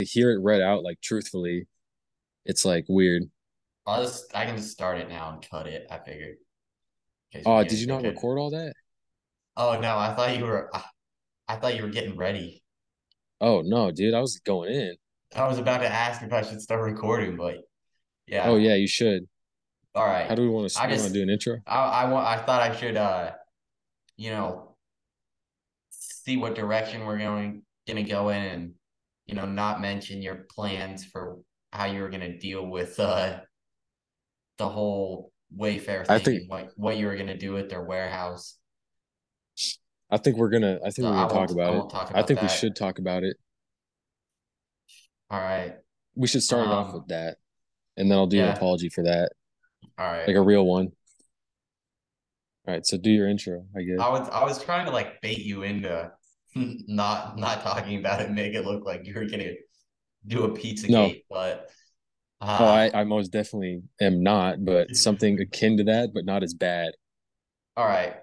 to hear it read out like truthfully, it's like weird. I'll just I can just start it now and cut it. I figured. in case we Oh, did you not record all that? Oh no, I thought you were. I, I thought you were getting ready. Oh no, dude, I was going in. I was about to ask if I should start recording, but yeah. Oh yeah, you should. All right. How do we want to? I just, want to do an intro? I I want. I thought I should. Uh, you know, see what direction we're going gonna go in, and you know, not mention your plans for how you were gonna deal with uh the whole Wayfair thing, I think- what what you were gonna do at their warehouse. I think we're gonna. I think No, we're gonna talk about it. talk I about think we should talk about it. All right. We should start it off Um, with that, and then I'll do an apology for that, All right. like a real one. All right, so do your intro, I guess. I was I was trying to like bait you into not not talking about it, make it look like you're gonna do a pizza No. gate, but uh, Oh, I, I most definitely am not, but something akin to that, but not as bad. all right.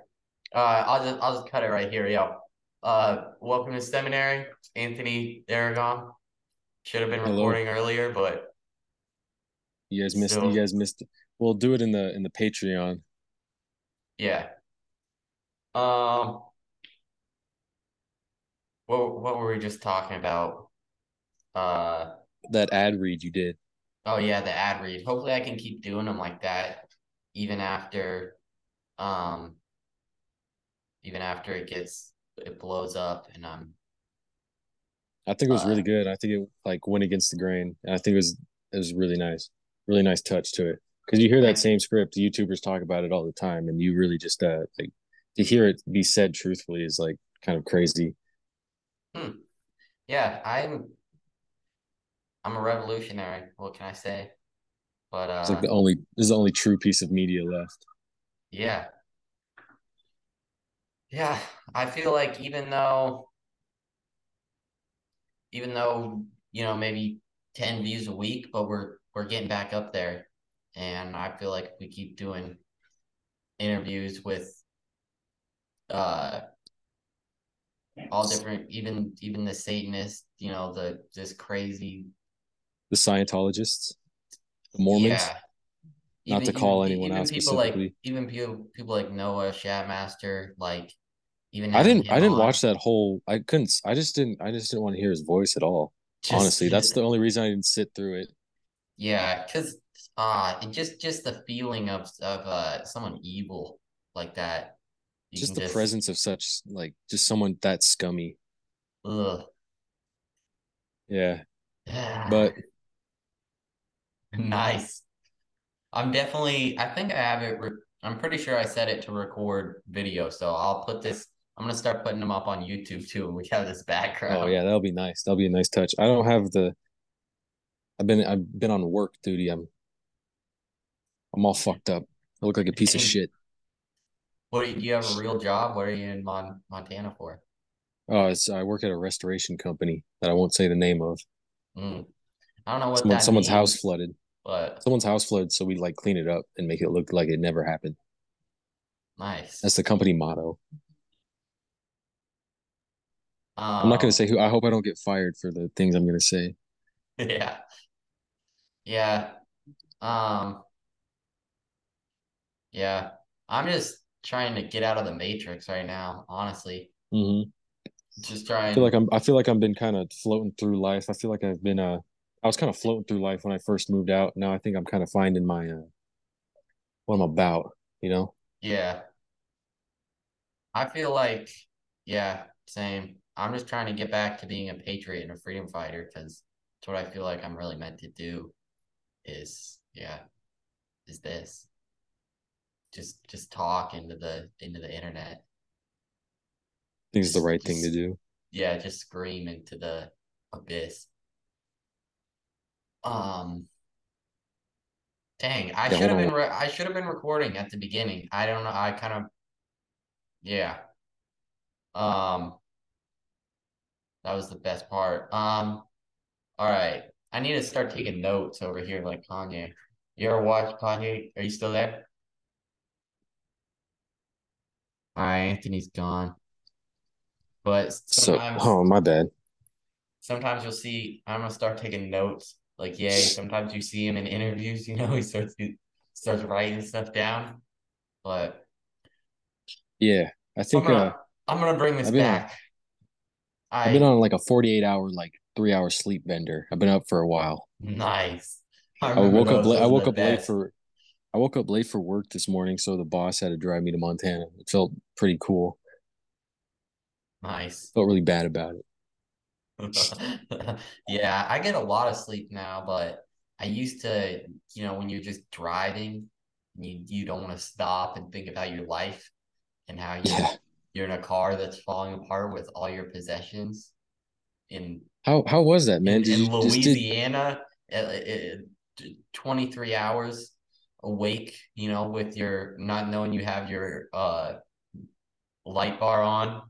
Uh, I'll just I'll just cut it right here. Yo, uh, welcome to seminary, Anthony Aragon. Should have been Hello. recording earlier, but You guys missed. So- You guys missed. We'll do it in the in the Patreon. yeah. Um, what what were we just talking about? Uh. That ad read you did. Oh yeah, the ad read. Hopefully I can keep doing them like that even after um even after it gets it blows up and um I think it was really Uh, good. I think it like went against the grain, and I think it was it was really nice, really nice touch to it. Because you hear that same script, YouTubers talk about it all the time, and you really just uh like to hear it be said truthfully is like kind of crazy. Yeah, I'm I'm a revolutionary. What can I say? But uh, It's uh like the only this is the only true piece of media left. yeah. Yeah, I feel like even though even though, you know, maybe 10 views a week, but we're we're getting back up there. And I feel like we keep doing interviews with uh all different even even the Satanists, you know, the just crazy The Scientologists, the Mormons. yeah. Not to call anyone out people like specifically. even people people like Noah Shatmaster, like even I didn't. I didn't on, watch that whole. I couldn't. I just didn't. I just didn't want to hear his voice at all. just- Honestly, that's the only reason I didn't sit through it. Yeah, because uh it just just the feeling of of uh someone evil like that. You Just the presence of such like just someone that scummy. Ugh. Yeah, but nice. I'm definitely I think I have it re- I'm pretty sure I set it to record video, so I'll put this I'm gonna start putting them up on YouTube too, and we have this background. oh yeah, that'll be nice. That'll be a nice touch. I don't have the. I've been. I've been on work duty. I'm. I'm all fucked up. I look like a piece of shit. What do you, do you have a real job? What are you in Mon Montana for? Oh, it's. I work at a restoration company that I won't say the name of. Mm. I don't know what Someone, that someone's house flooded. but Someone's house flooded, so we like clean it up and make it look like it never happened. nice. That's the company motto. Um, I'm not gonna say who. I hope I don't get fired for the things I'm gonna say. Yeah. Yeah. Um Yeah. I'm just trying to get out of the matrix right now, honestly. hmm Just I trying feel like I'm. I feel like I've been kind of floating through life. I feel like I've been. Uh, I was kind of floating through life when I first moved out. Now I think I'm kind of finding my. Uh, what I'm about. You know. yeah. I feel like yeah, same. I'm just trying to get back to being a patriot and a freedom fighter because it's what I feel like I'm really meant to do is yeah, is this. Just just talk into the into the internet. I think it's the Just- right thing to do. yeah, just scream into the abyss. Um, dang, I Yeah, should have been re I should have been recording at the beginning. I don't know. I kind of, yeah. Um, that was the best part. Um, all right. I need to start taking notes over here, like Kanye. You ever watch Kanye? Are you still there? All right, Anthony's gone. But So, oh my bad. sometimes you'll see. I'm gonna start taking notes. Like, yay. Sometimes you see him in interviews. You know, he starts starts writing stuff down. But yeah, I think I'm gonna, uh, I'm gonna bring this I've back. On, I've been on like a 48 hour, like three hour sleep bender. I've been up for a while. Nice. I, I woke up. Late, I woke up best. late for. I woke up late for work this morning, so the boss had to drive me to Montana. It felt pretty cool. Nice. Felt really bad about it. yeah, I get a lot of sleep now, but I used to, you know, when you're just driving, you you don't want to stop and think about your life and how you yeah. you're in a car that's falling apart with all your possessions. In how how was that, man? In, in Louisiana, did... Uh, uh, 23 hours awake, you know, with your not knowing you have your uh light bar on,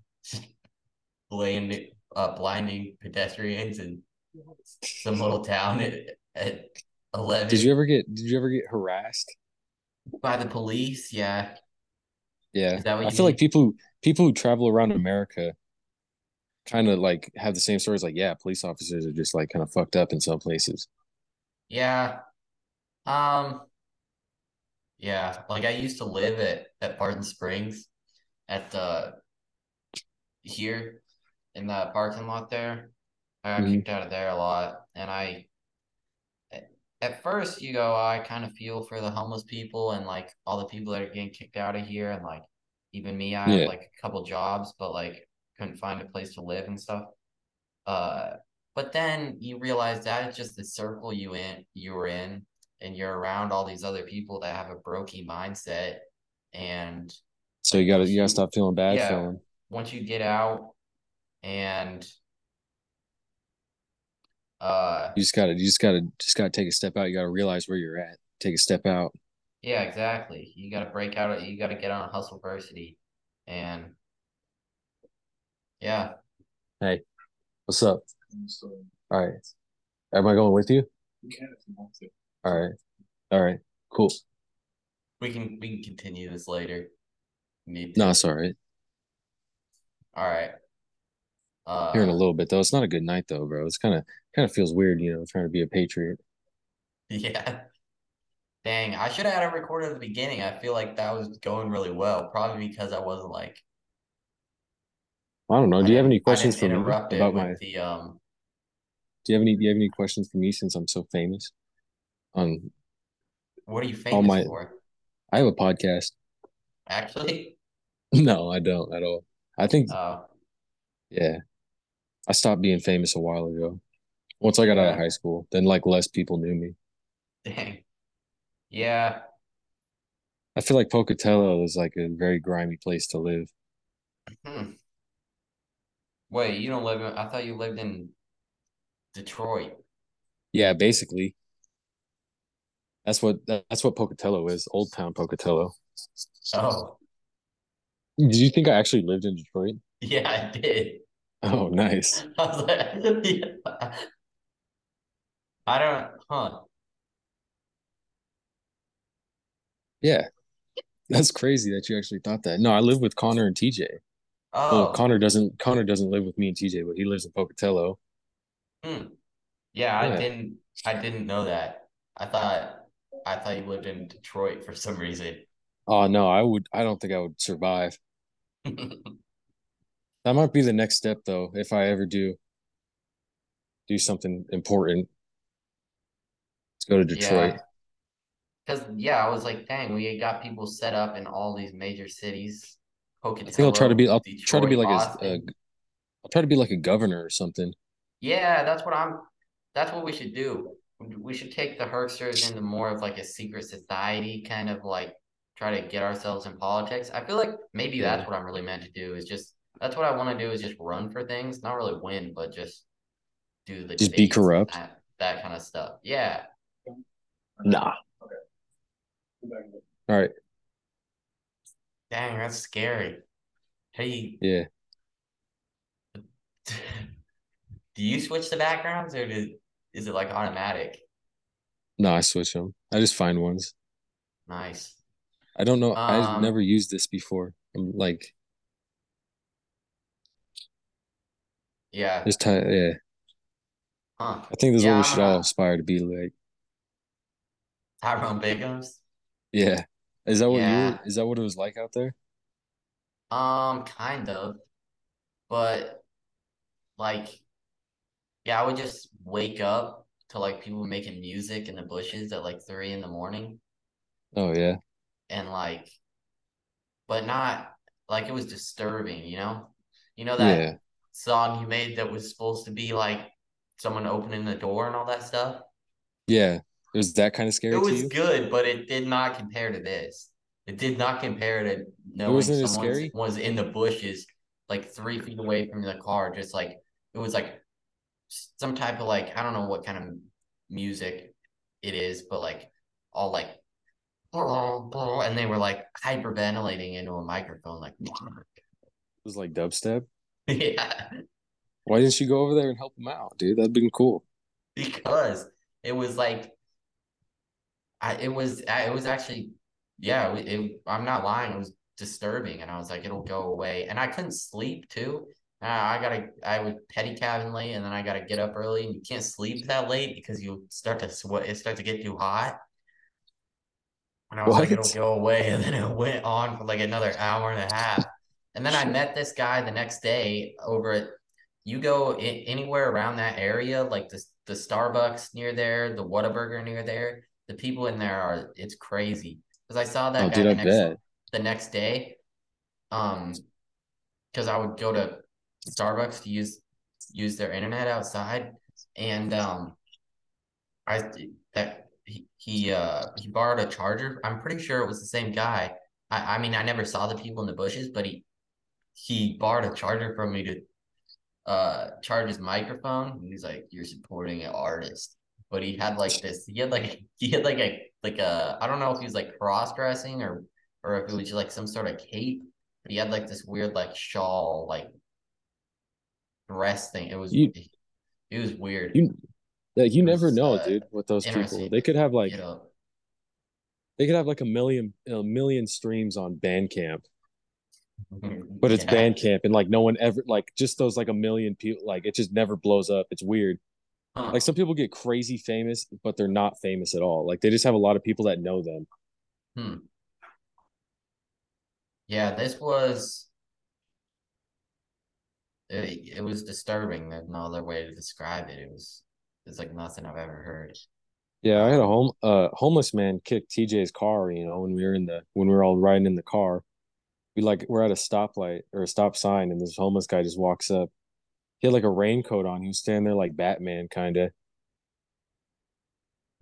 blinding, uh, blinding pedestrians in some little town at, at 11. Did you ever get did you ever get harassed by the police? Yeah. Yeah. I feel mean? like people people who travel around America kind of like have the same stories like yeah, police officers are just like kind of fucked up in some places. Yeah. Um yeah, like I used to live at at Barton Springs at the here in the parking lot there. I got mm-hmm. kicked out of there a lot, and I at first you go, I kind of feel for the homeless people and like all the people that are getting kicked out of here, and like even me, I yeah. had like a couple jobs, but like couldn't find a place to live and stuff. Uh, but then you realize that it's just the circle you in you were in, and you're around all these other people that have a brokey mindset, and so you gotta you gotta stop feeling bad yeah, for them. Once you get out and uh you just gotta you just gotta just gotta take a step out. You gotta realize where you're at. Take a step out. Yeah exactly. You gotta break out you gotta get on a hustle varsity and yeah. Hey what's up? All right. Am i going with you all right all right cool we can we can continue this later no it's all right all right uh, Here in a little bit though. It's not a good night though, bro. It's kind of kind of feels weird, you know, trying to be a patriot. Yeah. Dang, I should have had it recorded at the beginning. I feel like that was going really well, probably because I wasn't like. I don't know. Do you have any questions for me about my the um? Do you have any? Do you have any questions for me since I'm so famous? On. What are you famous my, for? I have a podcast. Actually. No, I don't at all. I think. Uh, yeah, I stopped being famous a while ago. Once I got out of high school, then like less people knew me. Dang. Yeah. I feel like Pocatello is like a very grimy place to live. Hmm. Wait, you don't live in, I thought you lived in Detroit. Yeah, basically. That's what that's what Pocatello is, Old Town Pocatello. Oh. Did you think I actually lived in Detroit? Yeah, I did. Oh, nice. I was like, yeah. I don't, huh? Yeah. That's crazy that you actually thought that. No, I live with Connor and TJ. Oh. Well, Connor doesn't Connor doesn't live with me and TJ, but he lives in Pocatello. Hmm. Yeah, I didn't I didn't know that. I thought I thought you lived in Detroit for some reason. Oh no, I would I don't think I would survive. That might be the next step though, if I ever do do something important. Let's go to Detroit. Because yeah. yeah, I was like, dang, we got people set up in all these major cities. Pocatello, I think I'll try to be. I'll Detroit, try to be like a, a. I'll try to be like a governor or something. Yeah, that's what I'm. That's what we should do. We should take the Herksters into more of like a secret society, kind of like try to get ourselves in politics. I feel like maybe yeah. that's what I'm really meant to do is just that's what I want to do is just run for things, not really win, but just do the just be corrupt, that, that, kind of stuff. Yeah. Nah. Okay. All right. Dang, that's scary. Hey. Yeah. do you switch the backgrounds or do, is it like automatic? No, I switch them. I just find ones. Nice. I don't know. Um, I've never used this before. I'm like Yeah. Just yeah. Huh. I think this is what we should all aspire to be like. Tyrone Biggums. Yeah. Is that what you were, Yeah. is that what it was like out there? Um, kind of. But like, yeah, I would just wake up to like people making music in the bushes at like three in the morning Oh yeah. and like but not like it was disturbing, you know? You know Yeah. that song you made that was supposed to be like someone opening the door and all that stuff? Yeah. It was that kind of It scary to was good, but it did not compare to this. It did not compare to It knowing someone was in the bushes like three feet away from the car, just like it was like some type of like I don't know what kind of music it is, but like all like and they were like hyperventilating into a microphone, like It was like dubstep. yeah, Why didn't you go over there and help them out, dude? That'd been cool. because it was like I it was it was actually yeah it, it, I'm not lying it was disturbing and I was like it'll go away and I couldn't sleep too uh, I gotta I would pedicab late and then I gotta get up early and you can't sleep that late because you start to sweat it starts to get too hot. And I was like it'll go away and then it went on for like another hour and a half. And then I met this guy the next day over at you go I- anywhere around that area like the the Starbucks near there the Whataburger near there the people in there are it's crazy. Because I saw Oh, that guy dude, the next the next day um because I would go to Starbucks to use use their internet outside. And um I that he, he uh he borrowed a charger. I'm pretty sure it was the same guy. I I mean I never saw the people in the bushes but he he borrowed a charger from me to uh charge his microphone. And he's like you're supporting an artist. But he had like this he had like he had like a like a I don't know if he was like cross dressing or or if it was just like some sort of cape. But he had like this weird like shawl like dress thing it was You it was weird you like you it never know, uh dude, with those people. They could have like you know they could have like a million a million streams on Bandcamp, but it's yeah Bandcamp and like no one ever like just those like a million people like it just never blows up. It's weird. huh. Like some people get crazy famous, but they're not famous at all. Like they just have a lot of people that know them. hmm. yeah this was it, it was disturbing there's no other way to describe it it was it's like nothing I've ever heard Yeah, I had a home uh homeless man kick TJ's car, you know, when we were in the when we were all riding in the car. We like we're at a stoplight or a stop sign and this homeless guy just walks up. He had like a raincoat on. He was standing there like Batman kind of.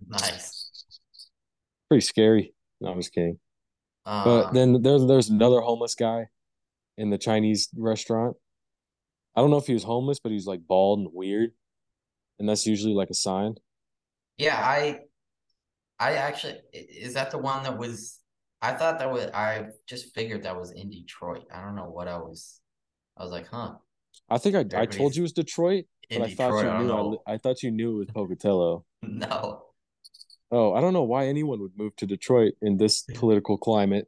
nice Pretty scary. No, I'm just kidding. But um then there's there's another homeless guy in the Chinese restaurant. I don't know if he was homeless, but he was like bald and weird. And that's usually like a sign. yeah I I actually is that the one that was I thought that was I just figured that was in Detroit I don't know what I was I was like huh I think I I told you it was Detroit, but I thought you I knew I I thought you knew it was Pocatello. no Oh, I don't know why anyone would move to Detroit in this political climate,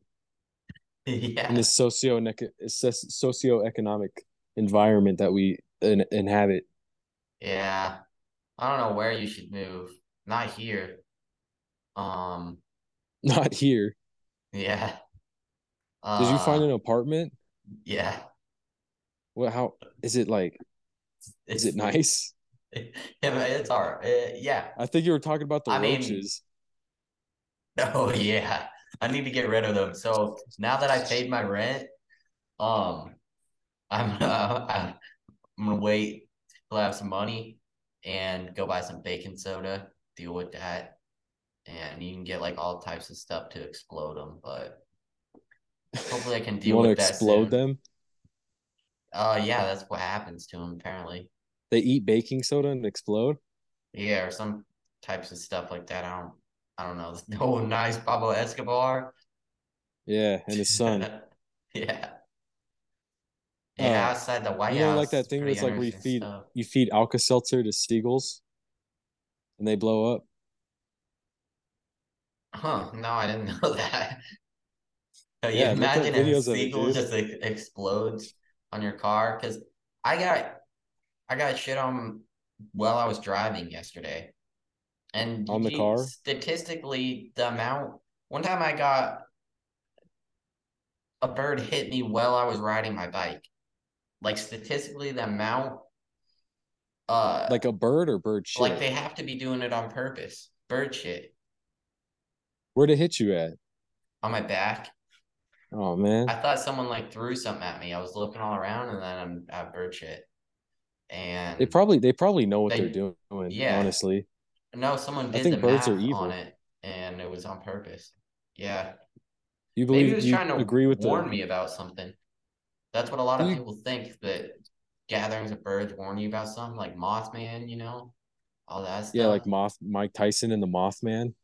yeah. in this socio socioeconomic environment that we in, inhabit. yeah I don't know where you should move not here um Not here. yeah Did you find uh an apartment? yeah Well, how is it like? Is it nice? yeah it's hard uh, yeah I think you were talking about the I mean roaches. Oh yeah, I need to get rid of them. So now that I paid my rent, um, I'm uh, I'm gonna wait till I have some money and go buy some baking soda, deal with that, and you can get like all types of stuff to explode them. But hopefully, I can You deal want to with that explode soon. them? Uh, yeah, that's what happens to them apparently. They eat baking soda and explode? Yeah, or some types of stuff like that. I don't, I don't know. No nice Pablo Escobar. Yeah, and his son. Yeah. Yeah, Uh, outside the White you know, House, like that thing it's like where you feed stuff. you feed Alka-Seltzer to seagulls and they blow up. Huh? No, I didn't know that. So you Yeah, imagine a videos of it, seagull just like explodes on your car? Because I got, I got shit on while I was driving yesterday. And On the car? statistically, the amount one time I got a bird hit me while I was riding my bike. Like statistically, the amount uh Like a bird or bird shit? like they have to be doing it on purpose. Bird shit Where'd it hit you at? on my back. Oh man. I thought someone like threw something at me. I was looking all around and then I'm at bird shit. And They probably they probably know what They- are doing, yeah. honestly. no, someone did think the birds are evil. on it and it was on purpose. Yeah. You Maybe he believe was you trying to agree with warn the me about something. That's what a lot of people think that gatherings of birds warn you about something, like Mothman, you know, all that stuff. Yeah, like Moth Mike Tyson and the Mothman.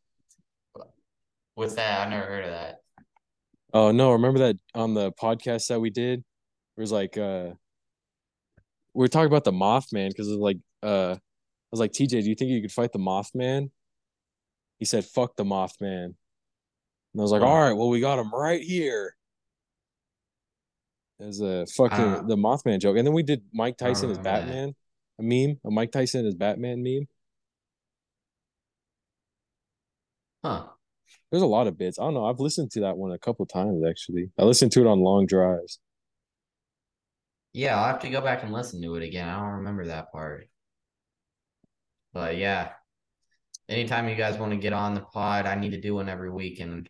What's that? I never heard of that. Oh no, remember that on the podcast that we did? It was like uh we were talking about the Mothman because it was like uh I was like, TJ, do you think you could fight the Mothman? He said, fuck the Mothman. And I was like, Oh. all right, well, we got him right here. As a fucking Uh, the Mothman joke. And then we did Mike Tyson as remember that. Batman, a meme, a Mike Tyson as Batman meme. Huh. There's a lot of bits. I don't know. I've listened to that one a couple times actually. I listened to it on long drives. Yeah, I'll have to go back and listen to it again. I don't remember that part. But yeah. Anytime you guys want to get on the pod, I need to do one every week and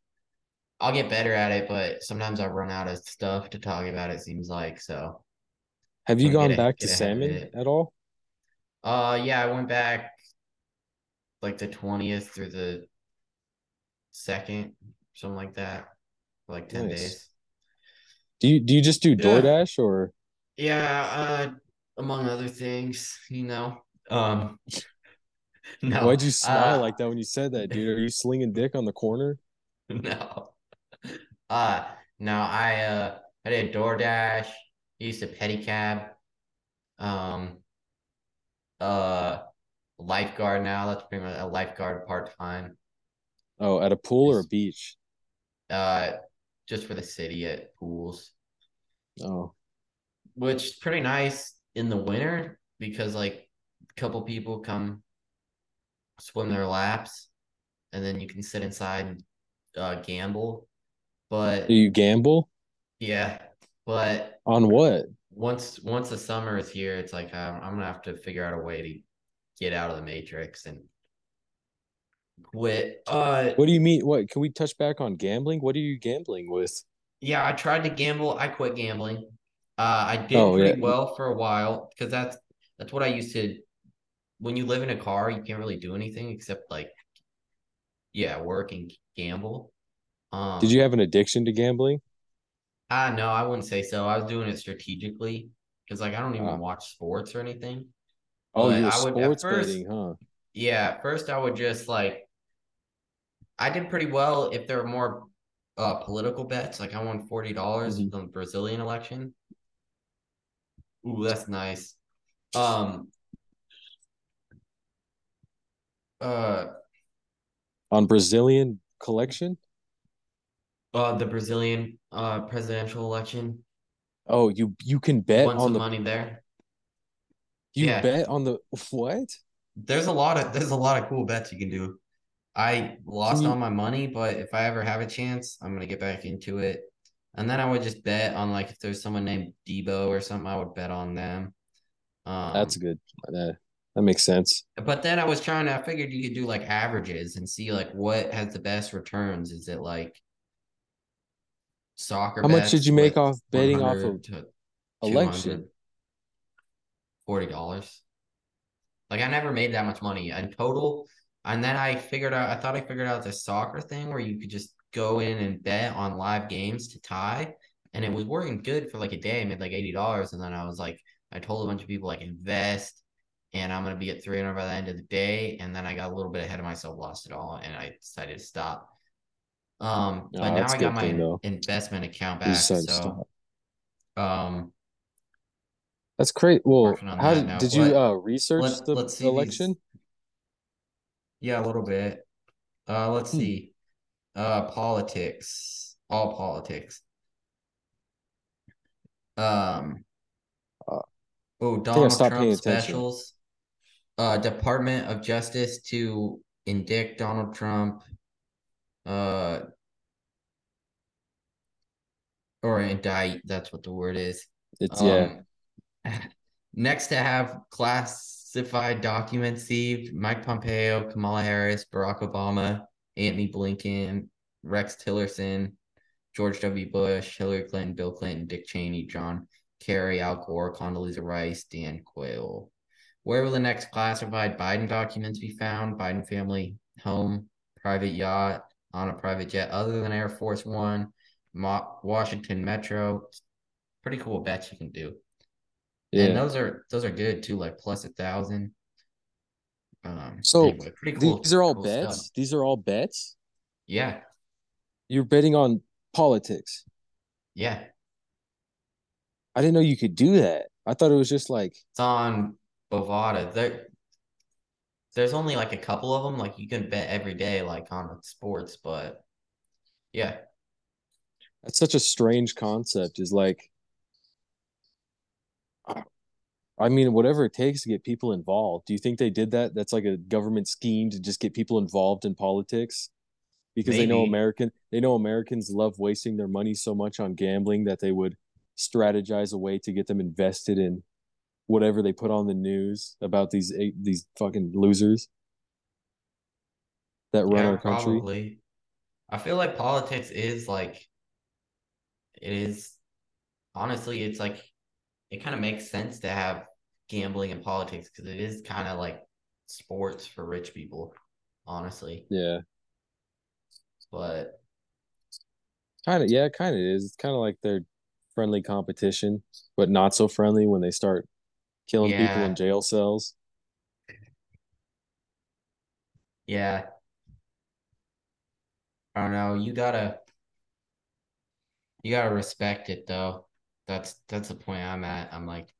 I'll get better at it, but sometimes I run out of stuff to talk about, it seems like. So Have you gone get a- back to get ahead of salmon at all? uh yeah, I went back like the twentieth through the second, something like that. Like ten Nice. days. Do you do you just do Yeah. DoorDash or Yeah, uh among other things, you know. Um no. why'd you smile uh, like that when you said that, dude? Are you slinging dick on the corner? No. Uh no, I uh I did DoorDash, used a pedicab, um uh lifeguard now. That's pretty much a lifeguard part time. Oh, at a pool or a beach? Uh just for the city at pools. Oh, Which is pretty nice in the winter because like a couple people come swim their laps and then you can sit inside and uh gamble. But do you gamble yeah, but on what? once once the summer is here, it's like I'm, I'm gonna have to figure out a way to get out of the matrix and quit. Uh, What do you mean? What can we touch back on gambling? What are you gambling with? yeah, I tried to gamble. I quit gambling. Uh, I did Oh, pretty yeah. well for a while because that's that's what I used to. When you live in a car, you can't really do anything except like, yeah, work and gamble. Um, Did you have an addiction to gambling? Ah, no, I wouldn't say so. I was doing it strategically because like I don't even Ah. watch sports or anything. Oh, But you were I would- sports first- betting, huh? Yeah, at first I would just like I did pretty well if there were more uh political bets. Like I won forty dollars Mhm. on the Brazilian election. Ooh, that's nice. Um uh On Brazilian collection? Uh the Brazilian uh presidential election. Oh, you you can bet Won on the money there. you yeah. bet on the what? There's a lot of there's a lot of cool bets you can do. I lost you- all my money, but if I ever have a chance, I'm gonna get back into it. And then I would just bet on like if there's someone named Debo or something, I would bet on them. Um, That's good. That, that makes sense. but then I was trying to I figured you could do like averages and see like what has the best returns. Is it like soccer? How much did you make off betting off of election? Forty dollars. Like I never made that much money in total. And then I figured out I thought I figured out the soccer thing where you could just go in and bet on live games to tie. And it was working good for like a day. I made like eighty dollars. And then I was like, I told a bunch of people like invest and I'm gonna be at 300 by the end of the day. And then I got a little bit ahead of myself, lost it all, and I decided to stop. Um, Oh, but now I got my thing, investment account back. So stop. um That's great. Well, how that did, you uh research let- the let's see these- election? Yeah, a little bit. Uh, let's Hmm. see. Uh, politics, all politics. Um. Uh, oh, Donald Trump paying attention. specials. uh, Department of Justice to indict Donald Trump, uh, or indict. That's what the word is. It's um, yeah. Next to have classified documents seized: Mike Pompeo, Kamala Harris, Barack Obama, Antony Blinken, Rex Tillerson, George W. Bush, Hillary Clinton, Bill Clinton, Dick Cheney, John Kerry, Al Gore, Condoleezza Rice, Dan Quayle. Where will the next classified Biden documents be found? Biden family home, private yacht, on a private jet other than Air Force One, Washington Metro. Pretty cool bets you can do. Yeah. And those are those are good too, like plus a thousand. Um, so anyway, pretty cool. These are all cool bets. Stuff. These are all bets. Yeah. You're betting on politics. Yeah. I didn't know you could do that. I thought it was just like it's on Bovada. There, there's only like a couple of them. Like you can bet every day, like on sports, but yeah, that's such a strange concept. Is like, I mean, whatever it takes to get people involved. Do you think they did that? That's like a government scheme to just get people involved in politics because Maybe. they know American they know Americans love wasting their money so much on gambling that they would strategize a way to get them invested in whatever they put on the news about these eight, these fucking losers that run yeah, our country. Probably. I feel like politics is like it is honestly it's like it kind of makes sense to have gambling and politics because it is kind of like sports for rich people, honestly. Yeah. But kind of yeah, kind of is. It's kind of like they're friendly competition, but not so friendly when they start killing yeah. people in jail cells. Yeah. I don't know. You gotta you gotta respect it though. That's that's the point I'm at. I'm like,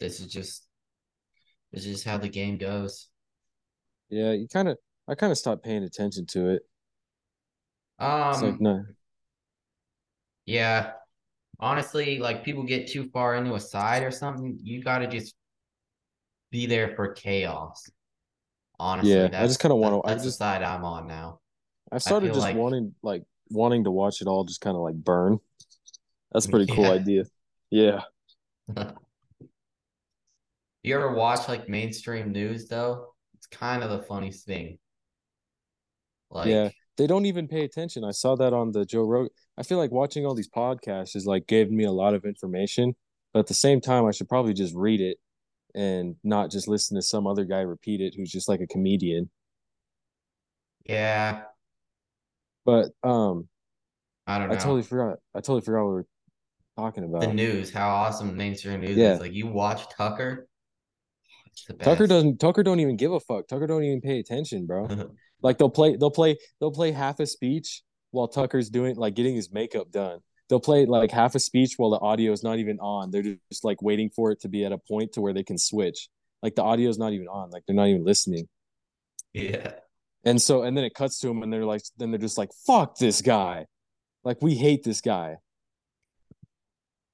this is just this is how the game goes. Yeah, you kind of I kind of stopped paying attention to it. Um, it's like no, yeah. Honestly, like people get too far into a side or something, you got to just be there for chaos. Honestly, yeah, I just kind of want to. That's I just the side I'm on now. I started I just like, wanting, like, wanting to watch it all, just kind of like burn. That's pretty yeah. cool idea. Yeah. you ever watch like mainstream news though? It's kind of the funniest thing. Like, yeah, they don't even pay attention. I saw that on the Joe Rogan. I feel like watching all these podcasts is like giving me a lot of information, but at the same time, I should probably just read it and not just listen to some other guy repeat it who's just like a comedian. Yeah. But um I don't know. I totally forgot. I totally forgot what we were talking about. The news, how awesome mainstream news yeah. is. Like you watch Tucker. Tucker doesn't Tucker don't even give a fuck. Tucker don't even pay attention, bro. like they'll play they'll play they'll play half a speech while Tucker's doing like getting his makeup done. They'll play like half a speech while the audio is not even on. They're just like waiting for it to be at a point to where they can switch. Like the audio is not even on. Like they're not even listening. Yeah. And so and then it cuts to them and they're like then they're just like fuck this guy. Like we hate this guy.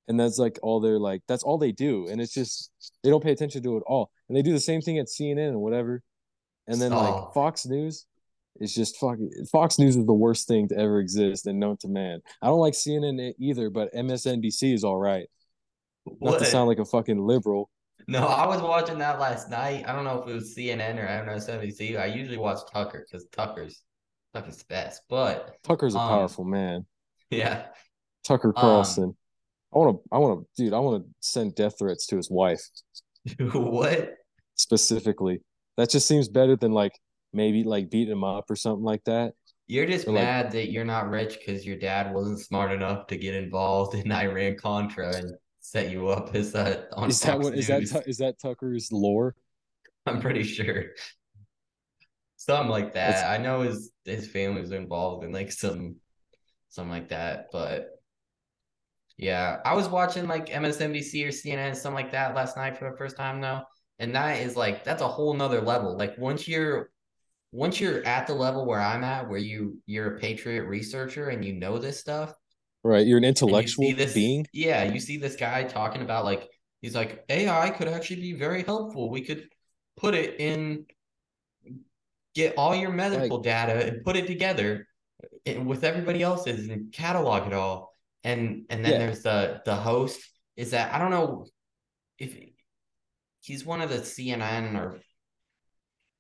And that's like all they're like that's all they do and it's just they don't pay attention to it at all. And they do the same thing at CNN and whatever. And then oh. like Fox News, it's just fucking Fox News is the worst thing to ever exist and known to man. I don't like CNN either, but MSNBC is all right. Not what? to sound like a fucking liberal. No, I was watching that last night. I don't know if it was CNN or MSNBC. I usually watch Tucker because Tucker's Tucker's the best. But Tucker's a um, powerful man. Yeah. Tucker Carlson. Um, I want to. I want to, dude. I want to send death threats to his wife. what? Specifically, that just seems better than like maybe like beat him up or something like that. You're just mad like, that you're not rich because your dad wasn't smart enough to get involved in Iran Contra and set you up as that on is Fox that what News. is that is that Tucker's lore? I'm pretty sure. Something like that. That's, I know his his family was involved in like some something like that, but yeah, I was watching like MSNBC or CNN something like that last night for the first time though, and that is like that's a whole nother level. Like once you're once you're at the level where I'm at, where you you're a patriot researcher and you know this stuff, right? You're an intellectual this, being. Yeah, you see this guy talking about like he's like AI could actually be very helpful. We could put it in get all your medical like, data and put it together eh, with everybody else's and catalog it all. And and then yeah. there's the the host is that I don't know if he's one of the CNN or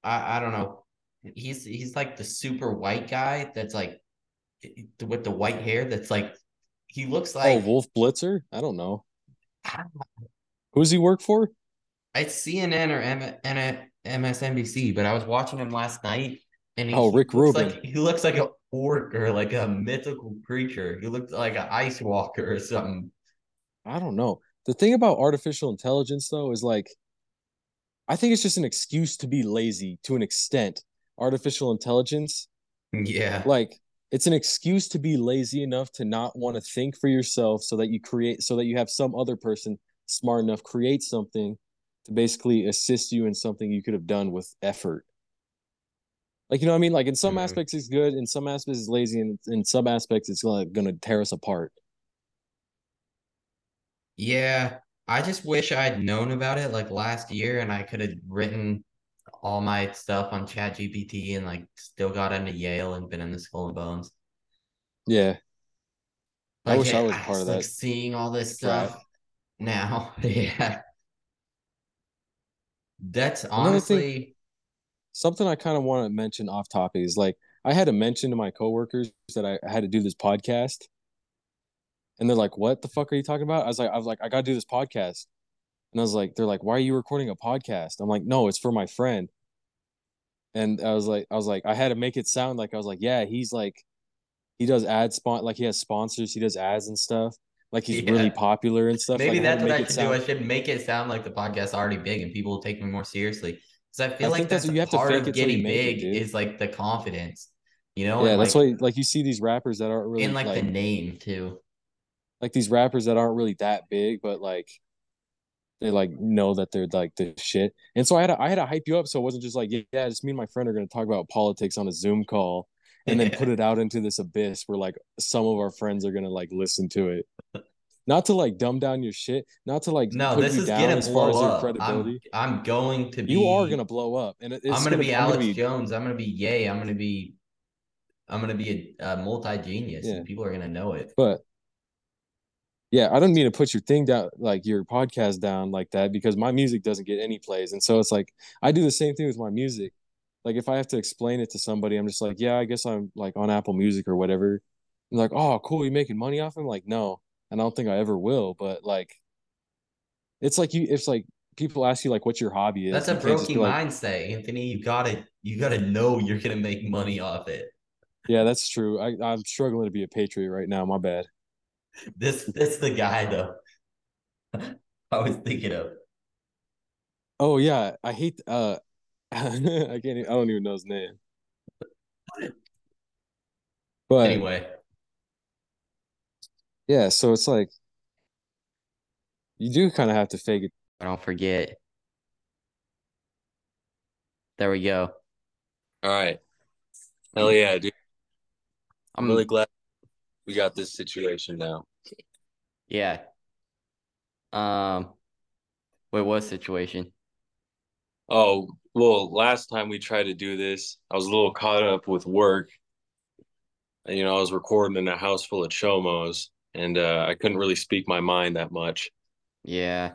I, I don't know. He's he's like the super white guy that's like eh, with the white hair that's like he looks oh, like Oh, Wolf Blitzer? I don't know. Ah. Who does he work for? It's CNN or M- MSNBC, but I was watching him last night and he, oh, Rick Rubin. Like, he looks like an orc or like a mythical creature. He looks like an ice walker or something. I don't know. The thing about artificial intelligence though is like I think it's just an excuse to be lazy to an extent. Artificial intelligence. Yeah. Like it's an excuse to be lazy enough to not want to think for yourself so that you create so that you have some other person smart enough create something to basically assist you in something you could have done with effort like you know what i mean like in some mm-hmm. aspects it's good in some aspects it's lazy and in some aspects it's like gonna tear us apart yeah i just wish i'd known about it like last year and i could have written all my stuff on chat gpt and like still got into yale and been in the skull and bones yeah like, i wish i was part of that like seeing all this stuff now. yeah. That's honestly thing, something I kind of want to mention off topic is like I had to mention to my coworkers that I had to do this podcast. And they're like, What the fuck are you talking about? I was like, I was like, I gotta do this podcast. And I was like, they're like, Why are you recording a podcast? I'm like, no, it's for my friend. And I was like, I was like, I had to make it sound like I was like, yeah, he's like he does ad spot like he has sponsors, he does ads and stuff like he's yeah. really popular and stuff. Maybe like, that's what I should sound... do. I should make it sound like the podcast's already big and people will take me more seriously. Because I feel I like that's, that's you have part to of getting big it, is like the confidence. You know? Yeah, and that's like, why like you see these rappers that aren't really and like, like the name too. Like these rappers that aren't really that big, but like they like know that they're like the shit. And so I had to, I had to hype you up so it wasn't just like, yeah, just me and my friend are gonna talk about politics on a Zoom call and then put it out into this abyss where like some of our friends are gonna like listen to it. Not to like dumb down your shit, not to like no, this is gonna as blow far up. credibility. I'm, I'm, going to be. You are gonna blow up, and I'm gonna, gonna, be I'm Alex gonna be, Jones. I'm gonna be yay. I'm gonna be. I'm gonna be a, a multi genius, yeah. and people are gonna know it. But yeah, I don't mean to put your thing down, like your podcast down like that, because my music doesn't get any plays, and so it's like I do the same thing with my music like if I have to explain it to somebody, I'm just like, yeah, I guess I'm like on Apple Music or whatever. I'm like, oh, cool, you making money off him? Like, no, and I don't think I ever will. But like, it's like you, it's like people ask you like, what's your hobby? Is. That's a broken mindset, like, Anthony. You gotta, you gotta know you're gonna make money off it. Yeah, that's true. I, I'm struggling to be a patriot right now. My bad. This, this the guy though. I was thinking of. Oh yeah, I hate. Uh, I can't. Even, I don't even know his name. But anyway, yeah. So it's like you do kind of have to fake it. I don't forget. There we go. All right. Hell yeah, dude. I'm really glad we got this situation now. Yeah. Um. Wait, what situation? Oh, well, last time we tried to do this, I was a little caught up with work. And, you know, I was recording in a house full of chomos and uh, I couldn't really speak my mind that much. Yeah.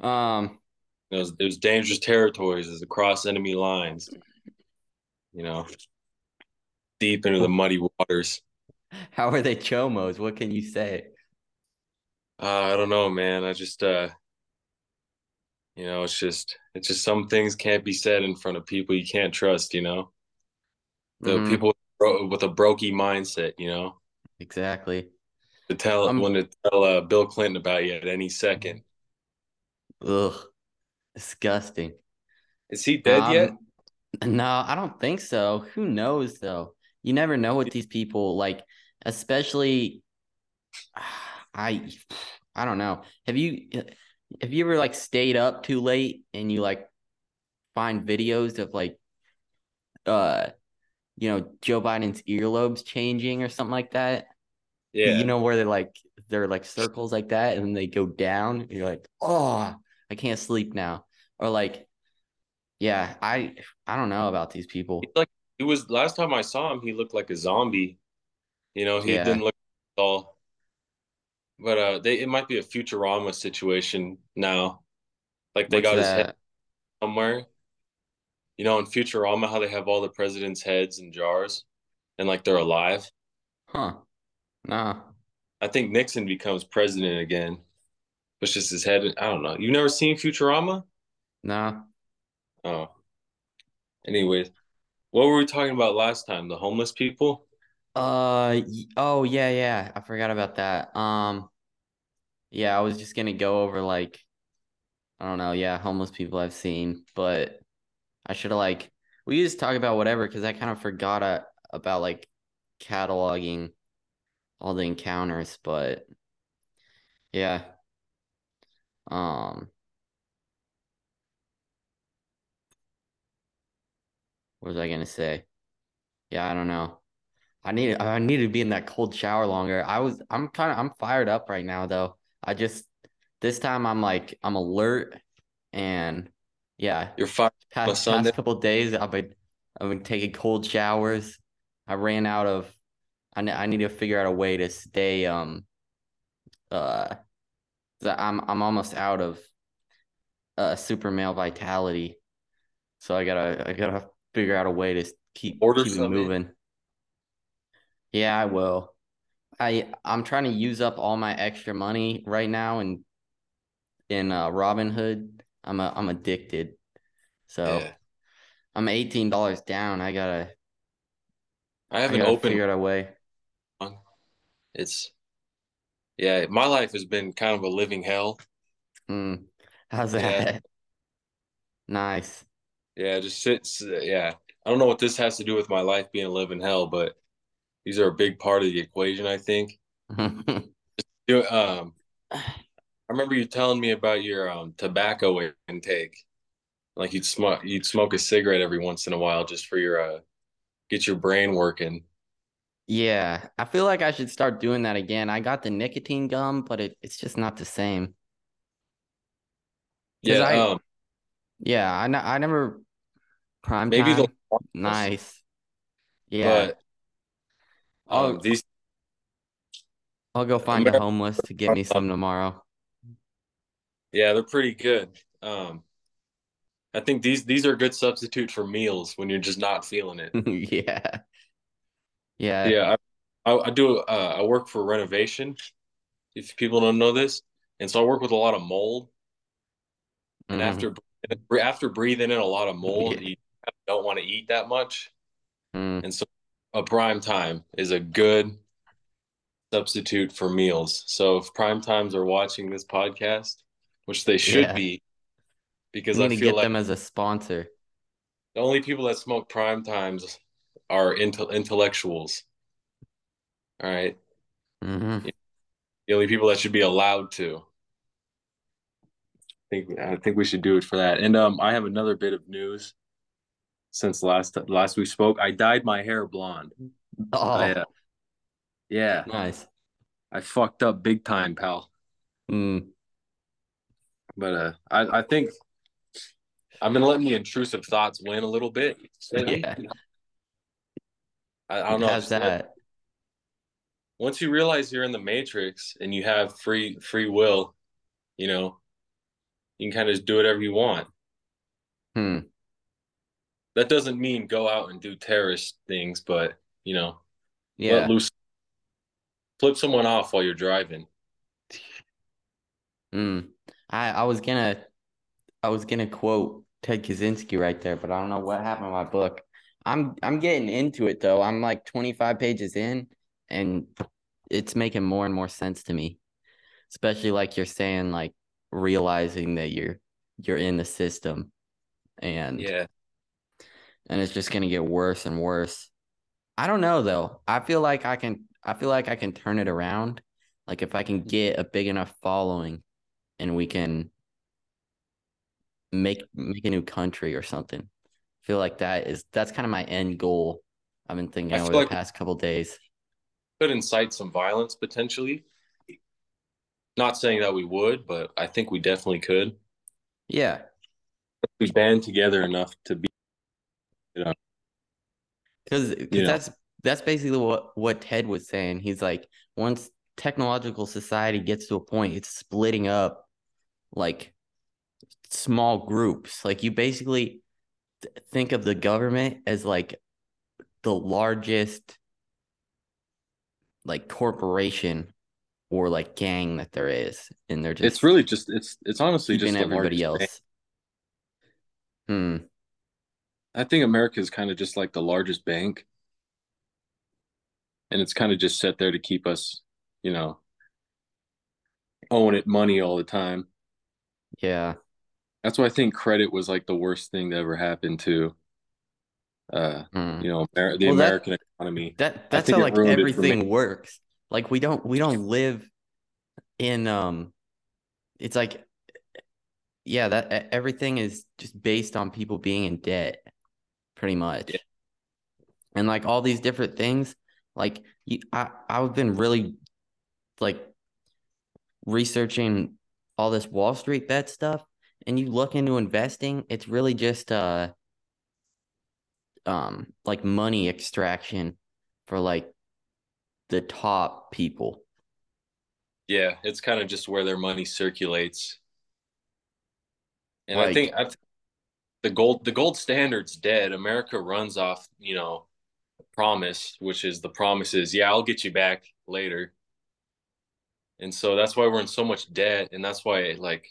Um, it was, it was dangerous territories as across enemy lines, you know, deep into the muddy waters. How are they chomos? What can you say? Uh, I don't know, man. I just, uh, you know, it's just it's just some things can't be said in front of people you can't trust. You know, the mm-hmm. people with a brokey mindset. You know, exactly. To tell um, when to tell uh, Bill Clinton about you at any second. Ugh, disgusting. Is he dead um, yet? No, I don't think so. Who knows though? You never know with these people. Like, especially, I, I don't know. Have you? have you ever like stayed up too late and you like find videos of like uh you know Joe Biden's earlobes changing or something like that? Yeah. You know where they're like they're like circles like that, and then they go down. And you're like, oh, I can't sleep now. Or like, yeah, I I don't know about these people. He's like he was last time I saw him, he looked like a zombie. You know, he Yeah. didn't look at all. But uh, they it might be a Futurama situation now. Like they What's got his head somewhere. You know, in Futurama, how they have all the president's heads in jars, and like they're alive. Huh? Nah. I think Nixon becomes president again. Puts just his head. I don't know. You've never seen Futurama? Nah. Oh. Anyways, what were we talking about last time? The homeless people? Uh oh yeah, yeah. I forgot about that. Um yeah, I was just gonna go over like I don't know, yeah, homeless people I've seen, but I should have like we just talk about whatever because I kind of forgot uh, about like cataloging all the encounters, but yeah. Um what was I gonna say? Yeah, I don't know. I need I need to be in that cold shower longer. I was I'm kind of I'm fired up right now though. I just this time I'm like I'm alert and yeah, You're fired. past, past couple days I've been I've been taking cold showers. I ran out of I I need to figure out a way to stay um uh I'm I'm almost out of uh super male vitality. So I gotta I gotta figure out a way to keep Order keep it some in. moving. Yeah, I will. I I'm trying to use up all my extra money right now in in uh Robinhood. I'm a, I'm addicted. So Yeah. I'm eighteen dollars down. I gotta I I haven't gotta opened figure out a way. It's yeah, my life has been kind of a living hell. Hmm. How's Yeah. that? Nice. Yeah, just sits. Yeah, I don't know what this has to do with my life being a living hell, but these are a big part of the equation. I think. Um, I remember you telling me about your um tobacco intake. Like you'd smoke, you'd smoke a cigarette every once in a while just for your uh, get your brain working. Yeah, I feel like I should start doing that again. I got the nicotine gum, but it, it's just not the same. Yeah, I- um, Yeah, I, I never prime maybe time. the Nice. Yeah, but um, I'll- these I'll go find a homeless to get me some tomorrow. Yeah, they're pretty good. Um, I think these these are a good substitute for meals when you're just not feeling it. Yeah. Yeah. Yeah, I, I, I do. Uh, I work for renovation. If people don't know this, and so I work with a lot of mold. And Mhm. after after breathing in a lot of mold, Yeah. you don't want to eat that much. Mm. And so, a prime time is a good substitute for meals. So, if prime times are watching this podcast, which they should Yeah. be, because I feel get like them as a sponsor. the only people that smoke prime times are intel intellectuals. All right. hmm The only people that should be allowed to. I think I think we should do it for that. And um I have another bit of news since last last we spoke. I dyed my hair blonde. Oh, I, uh, yeah, nice. I fucked up big time, pal. Mm. But uh I I think I've been letting the intrusive thoughts win a little bit. Yeah. I, I don't know. How's let- that? once you realize you're in the matrix and you have free free will, you know, you can kind of just do whatever you want. Hmm. That doesn't mean go out and do terrorist things, but you know, Yeah. let loose, flip someone off while you're driving. Mm. I I was gonna I was gonna quote Ted Kaczynski right there, but I don't know what happened to my book. I'm I'm getting into it though. I'm like 25 pages in and it's making more and more sense to me. Especially like you're saying like realizing that you're you're in the system and Yeah, and it's just gonna get worse and worse. I don't know though. I feel like I can I feel like I can turn it around. Like if I can get a big enough following and we can make make a new country or something. I feel like that is that's kind of my end goal. I've been thinking over feel the past couple days. could incite some violence potentially. Not saying that we would, but I think we definitely could. Yeah. We band together enough to be, you know, Because know. that's that's basically what what Ted was saying. He's like, once technological society gets to a point, it's splitting up like small groups. Like you basically th- think of the government as like the largest like corporation or like gang that there is, and they're just it's really just it's it's honestly just everybody else. bank. Hmm. I think America is kind of just like the largest bank, and it's kind of just set there to keep us, you know, owing it money all the time. Yeah. That's why I think credit was like the worst thing that ever happened to, uh, Hmm. you know, Amer- the Well, that- American economy. That that's how like ruined it for me. everything works. Like we don't we don't live in um it's like yeah, that everything is just based on people being in debt pretty much. Yeah. And like all these different things, like you I I've been really like researching all this Wall Street bet stuff and you look into investing, it's really just uh um like money extraction for like the top people. Yeah, it's kind of just where their money circulates. And I think I th- the gold the gold standard's dead. America runs off, you know, promise, which is the promises, yeah, I'll get you back later. And so that's why we're in so much debt, and that's why like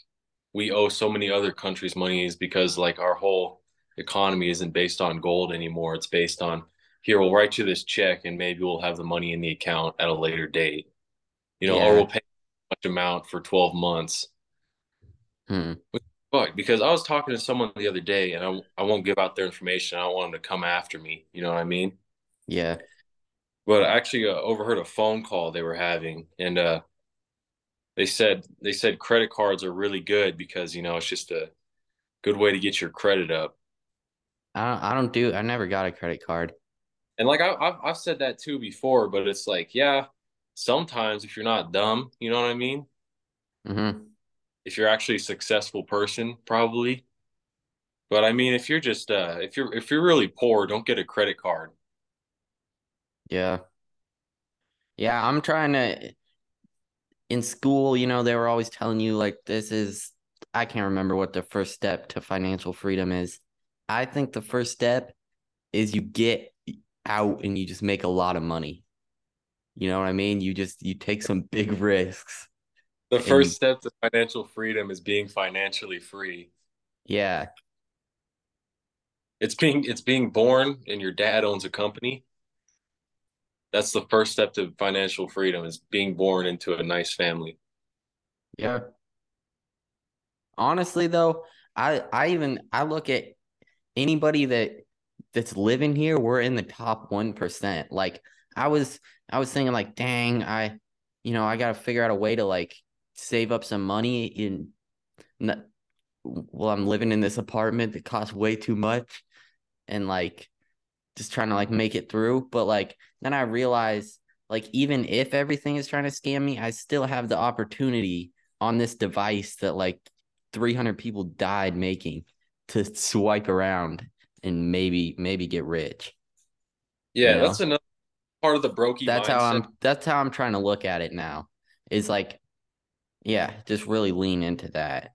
we owe so many other countries money is because like our whole economy isn't based on gold anymore. It's based on here, we'll write you this check and maybe we'll have the money in the account at a later date. You know, Yeah. or we'll pay much amount for 12 months. Hmm. But because I was talking to someone the other day and I, I won't give out their information. I don't want them to come after me. You know what I mean? Yeah. But I actually uh, overheard a phone call they were having and uh they said they said credit cards are really good because you know it's just a good way to get your credit up. I don't, I don't do I never got a credit card. And like I, I've I've said that too before, but it's like yeah, sometimes if you're not dumb, you know what I mean. Mm-hmm. If you're actually a successful person, probably. But I mean, if you're just uh, if you're if you're really poor, don't get a credit card. Yeah. Yeah, I'm trying to in school, you know, they were always telling you like this is I can't remember what the first step to financial freedom is. I think the first step is you get out and you just make a lot of money. You know what I mean? You just you take some big risks. The And- first step to financial freedom is being financially free. Yeah. It's being it's being born and your dad owns a company. That's the first step to financial freedom is being born into a nice family. Yeah. Honestly though, I I even I look at anybody that that's living here, we're in the top 1%. Like I was I was thinking like, dang, I you know, I got to figure out a way to like save up some money in n- well, I'm living in this apartment that costs way too much and like just trying to like make it through, but like then I realize like even if everything is trying to scam me, I still have the opportunity on this device that like 300 people died making to swipe around and maybe maybe get rich. Yeah, You that's another part of the brokey That's mindset. how I'm that's how I'm trying to look at it now. Is like yeah, just really lean into that.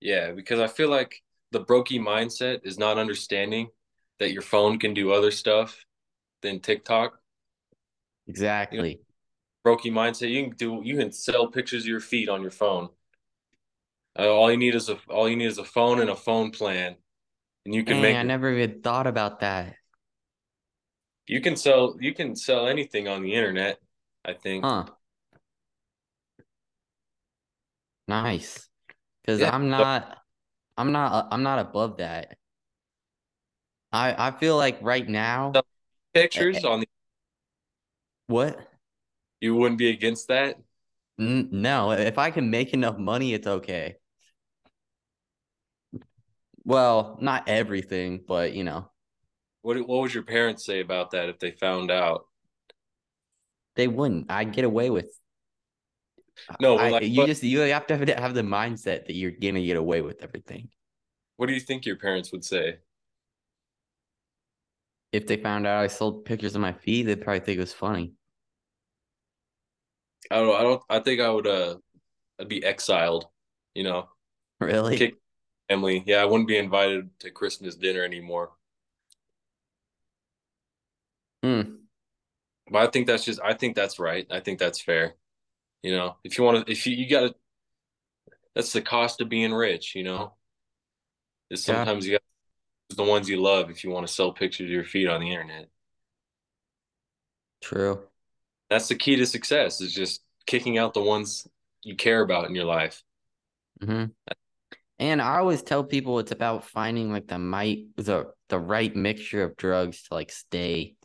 Yeah, because I feel like the brokey mindset is not understanding that your phone can do other stuff than TikTok. Exactly. Brokey mindset, you can do you can sell pictures of your feet on your phone. Uh, all you need is a all you need is a phone and a phone plan, and you can Dang, make I never even thought about that. you can sell you can sell anything on the internet. I think. Huh. Nice. Cuz Yeah, I'm not I'm not uh, I'm not above that. I I feel like right now So- Pictures eh, eh. on the what? you wouldn't be against that. N- no, if I can make enough money, it's okay. Well, not everything, but you know. What what would your parents say about that if they found out? they wouldn't. I'd get away with. No, I, like, you but- just you have to have, have the mindset that you're gonna get away with everything. What do you think your parents would say? If they found out I sold pictures of my feet, they'd probably think it was funny. I don't. I don't. I think I would. Uh, I'd be exiled. You know, Really? Kick- family. Yeah, I wouldn't be invited to Christmas dinner anymore. Hmm. But I think that's just. I think that's right. I think that's fair. You know, if you want to, if you you got to, that's the cost of being rich. You know, is Yeah. sometimes you got the ones you love if you want to sell pictures of your feet on the internet. True. That's the key to success. Is just kicking out the ones you care about in your life. hmm And I always tell people it's about finding like the might the the right mixture of drugs to like stay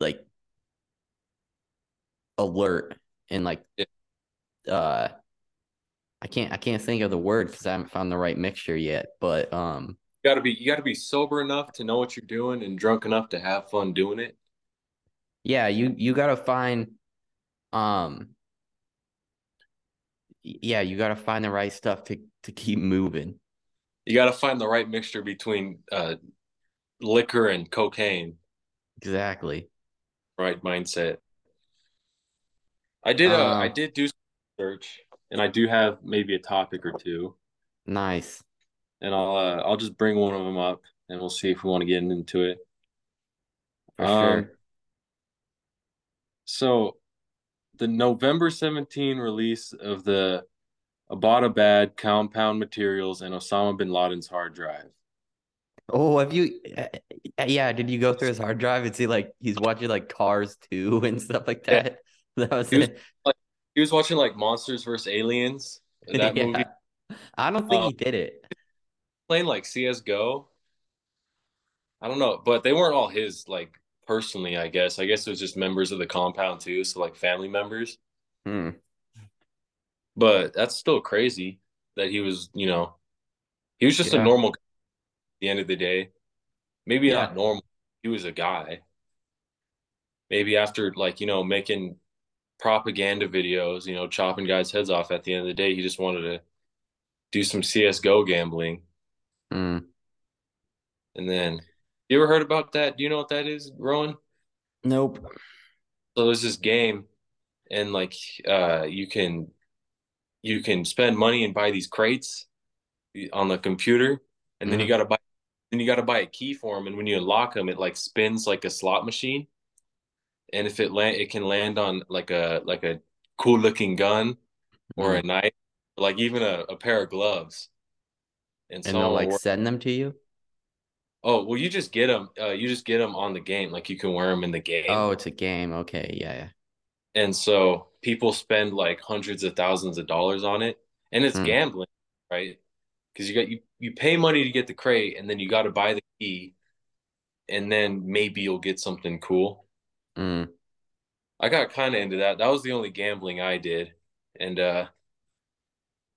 like alert and like uh I can't I can't think of the word because I haven't found the right mixture yet. But um You gotta be you gotta be sober enough to know what you're doing and drunk enough to have fun doing it. yeah, you you gotta find um yeah, you gotta find the right stuff to to keep moving. You gotta find the right mixture between uh liquor and cocaine, Exactly. right mindset. I did uh, I Uh, did do some research and I do have maybe a topic or two Nice. and I'll uh, I'll just bring one of them up and we'll see if we want to get into it. For Um, sure. So the November 17 release of the Abbottabad compound materials and Osama bin Laden's hard drive. Oh, have you? uh, Yeah, did you go through his hard drive and see like he's watching like Cars 2 and stuff like that? That was He was- it. He was watching like Monsters vs. Aliens, that Yeah. movie, I don't think Uh, he did it. playing like CS:GO. I don't know, but they weren't all his like personally, I guess. I guess it was just members of the compound too, so like family members. Hmm. But that's still crazy that he was, you know, he was just Yeah. a normal guy at the end of the day. Maybe Yeah. not normal. He was a guy. Maybe after like, you know, making propaganda videos, you know, chopping guys' heads off at the end of the day, he just wanted to do some CS:GO gambling. Hmm. And then you ever heard about that? Do you know what that is, Rowan? Nope. So there's this game and like uh you can you can spend money and buy these crates on the computer and then you Mhm. got to buy then you got to buy a key for them and when you unlock them it like spins like a slot machine and if it land it can land on like a like a cool looking gun or Mm. a knife like even a, a pair of gloves and And so they'll like send them to you? oh well you just get them uh you just get them on the game like you can wear them in the game Oh, it's a game. Okay. Yeah. Yeah. And so people spend like hundreds of thousands of dollars on it. And it's Hmm. gambling, right? Because you got you you pay money to get the crate and then you got to buy the key and then maybe you'll get something cool. Hmm. I got kind of into that. That was the only gambling I did. And uh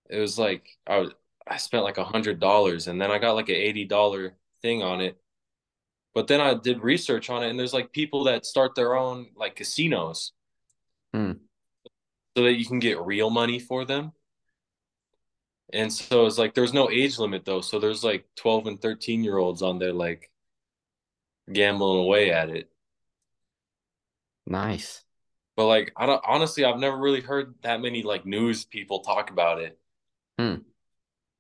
it was like I was I spent like a hundred dollars and then I got like an eighty dollar thing on it. But then I did research on it and there's like people that start their own like casinos Hmm. so that you can get real money for them. And so it's like there's no age limit though. So there's like 12 and 13 year olds on there like gambling away at it. Nice. But like I don't honestly I've never really heard that many like news people talk about it. Hmm.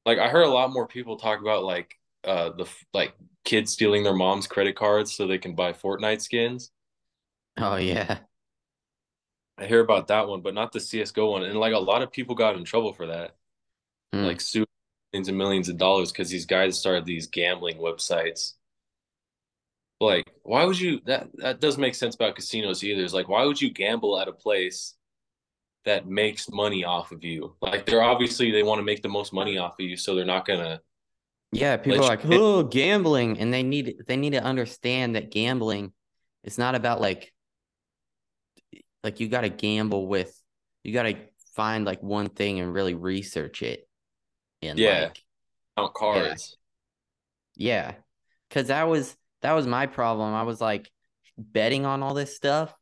Like I heard a lot more people talk about like uh the like kids stealing their mom's credit cards so they can buy Fortnite skins. Oh yeah. I hear about that one, but not the CS:GO one. And like a lot of people got in trouble for that. Hmm. like sued millions and millions of dollars because these guys started these gambling websites. Like, why would you that that doesn't make sense about casinos either. It's like, why would you gamble at a place that makes money off of you? Like they're obviously they want to make the most money off of you, so they're not gonna Yeah, people are like, "Oh, gambling," and they need they need to understand that gambling it's not about like like you got to gamble with you got to find like one thing and really research it. And Yeah. like count cards. yeah, because that was that was my problem. I was like betting on all this stuff,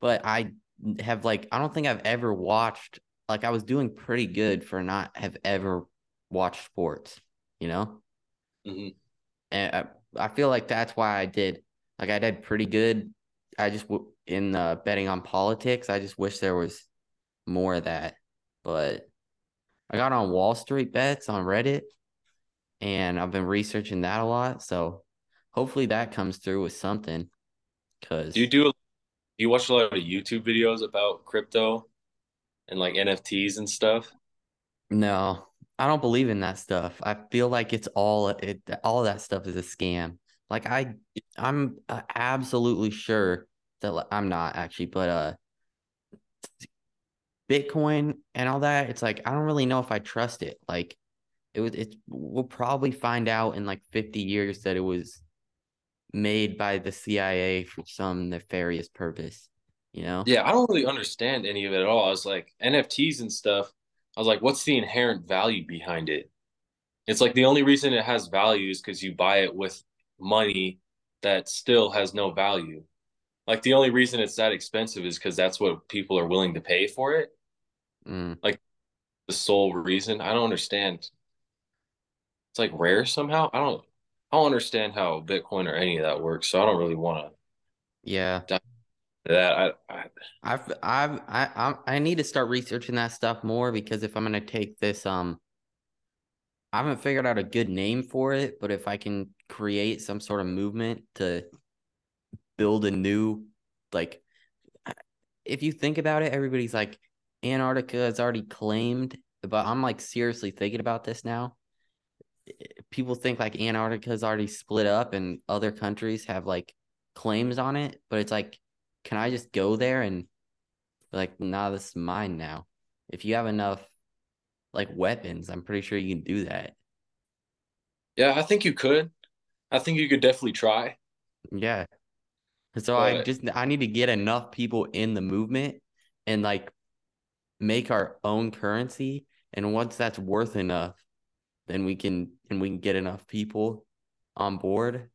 but I have like I don't think I've ever watched like I was doing pretty good for not have ever watched sports, you know? hmm And I, I feel like that's why I did like I did pretty good. I just in the betting on politics, I just wish there was more of that. But I got on Wall Street bets on Reddit and I've been researching that a lot, so hopefully that comes through with something cuz Do you do you watch a lot of YouTube videos about crypto and like NFTs and stuff? No, I don't believe in that stuff. I feel like it's all it all that stuff is a scam. Like I I'm uh, absolutely sure that I'm not actually, but uh Bitcoin and all that, it's like I don't really know if I trust it. Like it was it we'll probably find out in like 50 years that it was made by the CIA for some nefarious purpose, you know? Yeah, I don't really understand any of it at all. I was like NFTs and stuff. I was like, what's the inherent value behind it? It's like the only reason it has value is because you buy it with money that still has no value. Like the only reason it's that expensive is because that's what people are willing to pay for it. Mm. The sole reason. I don't understand. It's like rare somehow. I don't I don't understand how Bitcoin or any of that works. So I don't really want to. Yeah. that. I, I I've I've I I need to start researching that stuff more because if I'm gonna take this um I haven't figured out a good name for it, but if I can create some sort of movement to build a new like if you think about it, everybody's like Antarctica is already claimed, but I'm like seriously thinking about this now. People think like Antarctica's already split up and other countries have like claims on it, but it's like, can I just go there and like, nah, this is mine now? If you have enough like weapons, I'm pretty sure you can do that. yeah, I think you could. I think you could definitely try. Yeah. So I just I need to get enough people in the movement and like make our own currency. And once that's worth enough, then we can and we can get enough people on board.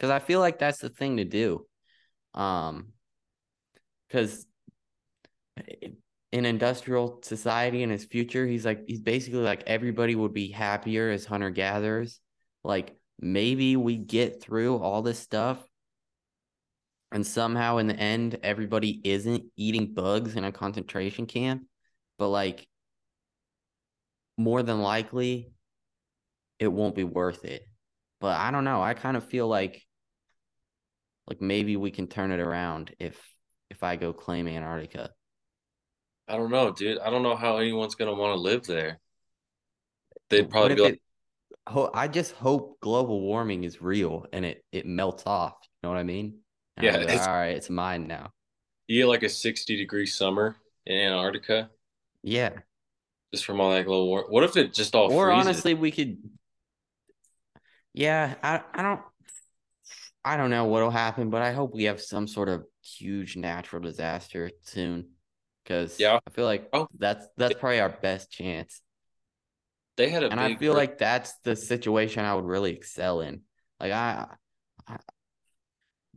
Cause I feel like that's the thing to do. Um because in Industrial Society and Its Future, he's like he's basically like everybody would be happier as hunter gatherers. Like maybe we get through all this stuff and somehow in the end everybody isn't eating bugs in a concentration camp but like more than likely it won't be worth it but i don't know i kind of feel like like maybe we can turn it around if if i go claim antarctica I don't know, dude. I don't know how anyone's gonna want to live there. They'd probably be like, it- i just hope global warming is real and it it melts off you know what i mean And Yeah, like, all right it's mine now you get like a 60 degree summer in Antarctica yeah just from all that global war. What if it just all or freezes? honestly we could yeah i i don't i don't know what'll happen but i hope we have some sort of huge natural disaster soon because Yeah. i feel like Oh. that's that's probably our best chance they had a and i feel like that's the situation i would really excel in like i, I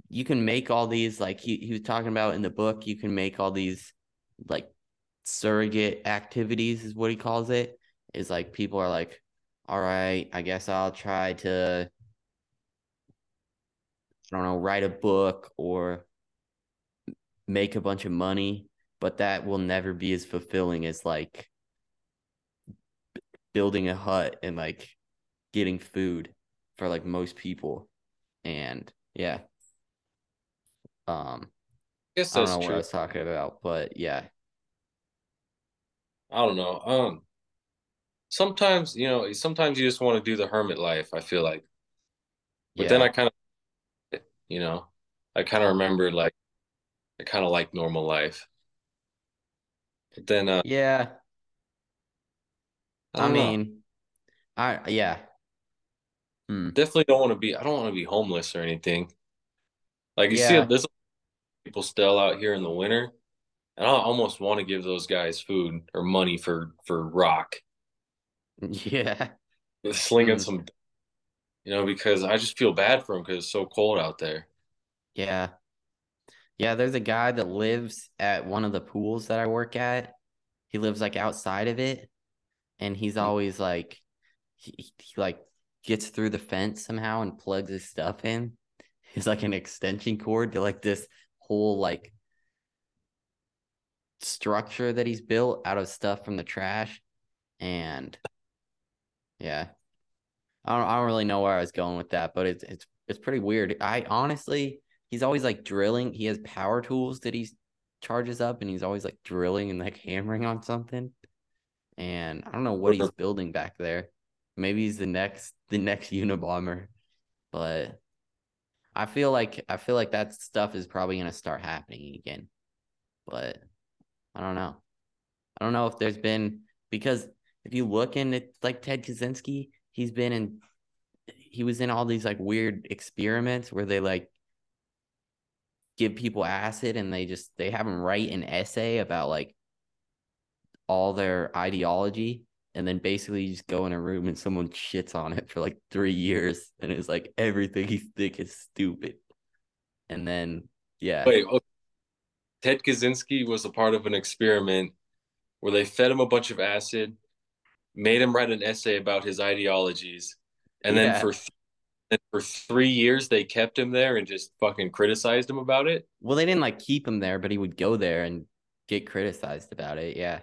you can make all these like he, he was talking about in the book you can make all these like surrogate activities is what he calls it is like people are like all right i guess i'll try to i don't know write a book or make a bunch of money but that will never be as fulfilling as like building a hut and like getting food for like most people. And yeah. Um I guess i don't that's know what i was talking about but yeah. I don't know. Um, sometimes you know, sometimes you just want to do the hermit life. I feel like, but then. I kind of, you know, I kind of remember like, I kind of like normal life. But then, uh, yeah I, I don't know. mean, I yeah. Hmm. definitely don't want to be. I don't want to be homeless or anything. Like you see, Yeah. there's people still out here in the winter, and I almost want to give those guys food or money for for rock, Yeah. slinging Mm. some, you know, because I just feel bad for him because it's so cold out there. Yeah. Yeah, there's a guy that lives at one of the pools that I work at. He lives like outside of it, and he's always like, he, he like gets through the fence somehow and plugs his stuff in. He's like an extension cord to like this whole like structure that he's built out of stuff from the trash, and yeah, I don't I don't really know where I was going with that, but it's it's it's pretty weird. I honestly, he's always like drilling. He has power tools that he charges up, and he's always like drilling and like hammering on something. And I don't know what he's building back there. Maybe he's the next the next Unabomber, but I feel like I feel like that stuff is probably gonna start happening again. But I don't know. I don't know if there's been because if you look in it like Ted Kaczynski, he's been in he was in all these like weird experiments where they like give people acid and they just they have them write an essay about like all their ideology and then basically you just go in a room and someone shits on it for like three years and it's like everything you think is stupid and then yeah wait okay. ted kaczynski was a part of an experiment where they fed him a bunch of acid made him write an essay about his ideologies and yeah. then for th- for three years they kept him there and just fucking criticized him about it well they didn't like keep him there but he would go there and get criticized about it yeah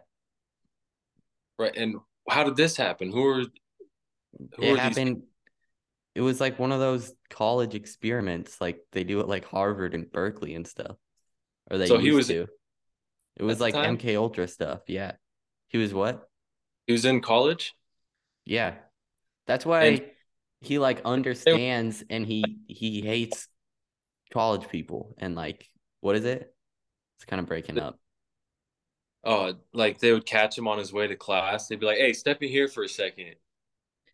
right and how did this happen? Who are who it are happened these... it was like one of those college experiments like they do it like Harvard and Berkeley and stuff. Or they so he was to. It was like MK Ultra stuff, yeah. He was what? He was in college? Yeah. That's why and... he like understands and he he hates college people and like what is it? It's kind of breaking up oh, like they would catch him on his way to class. They'd be like, "Hey, step in here for a second.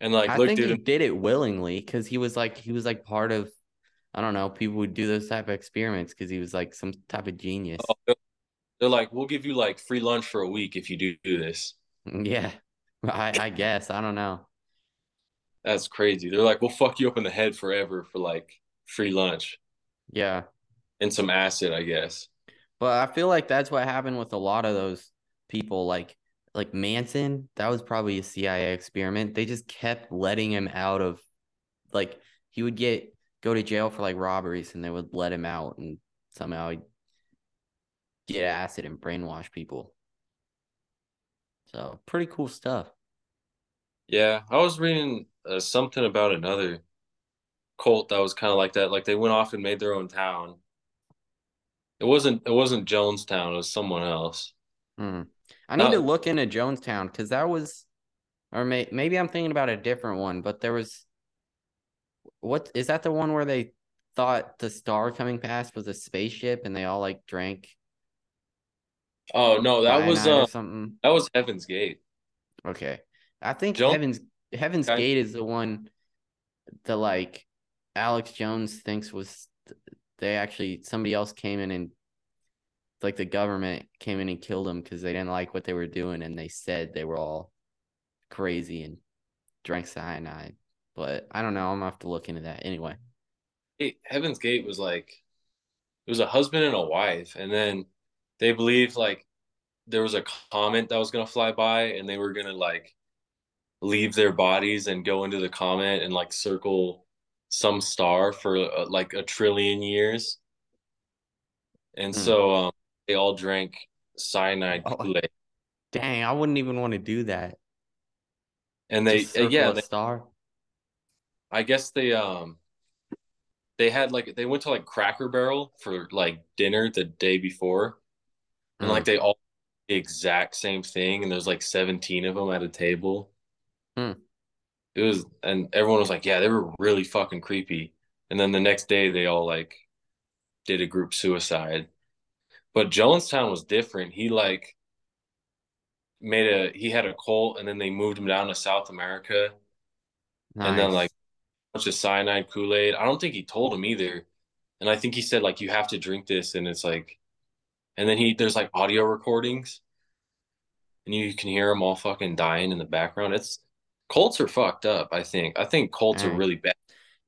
and like, I look, think dude, he did it willingly because he was like, he was like part of, I don't know, people would do those type of experiments because he was like some type of genius. Oh, they're like, we'll give you like free lunch for a week if you do, do this. Yeah, I, I guess I don't know. That's crazy. They're like, we'll fuck you up in the head forever for like free lunch. Yeah. And some acid, I guess. But I feel like that's what happened with a lot of those people like like Manson, that was probably a CIA experiment. They just kept letting him out of like he would get go to jail for like robberies and they would let him out and somehow he get acid and brainwash people. So, pretty cool stuff. Yeah, I was reading uh, something about another cult that was kind of like that. Like they went off and made their own town it wasn't. It wasn't Jonestown. It was someone else. Hmm. I need to look into Jonestown because that was, or may, maybe I'm thinking about a different one. But there was, what is that? The one where they thought the star coming past was a spaceship and they all like drank. Oh no, that was uh, something. That was Heaven's Gate. Okay, I think Jones- Heaven's Heaven's Gate is the one that like Alex Jones thinks was they actually somebody else came in and like the government came in and killed them because they didn't like what they were doing and they said they were all crazy and drank cyanide. But I don't know. I'm gonna have to look into that anyway. Hey, Heaven's Gate was like it was a husband and a wife, and then they believed like there was a comet that was gonna fly by, and they were gonna like leave their bodies and go into the comet and like circle some star for uh, like a trillion years. And hmm. so um, they all drank cyanide oh, Dang, I wouldn't even want to do that. And they uh, yeah, they, star. I guess they um they had like they went to like Cracker Barrel for like dinner the day before. And like hmm. they all the exact same thing and there's like 17 of them at a table. Hmm it was and everyone was like yeah they were really fucking creepy. And then the next day they all like did a group suicide. But jonestown was different. He like made a he had a cult and then they moved him down to south america. Nice. and then like a bunch of cyanide kool-aid. I don't think he told him either. And i think he said like you have to drink this and it's like and then he there's like audio recordings and you can hear them all fucking dying in the background it's Colts are fucked up. I think. I think Colts are really bad.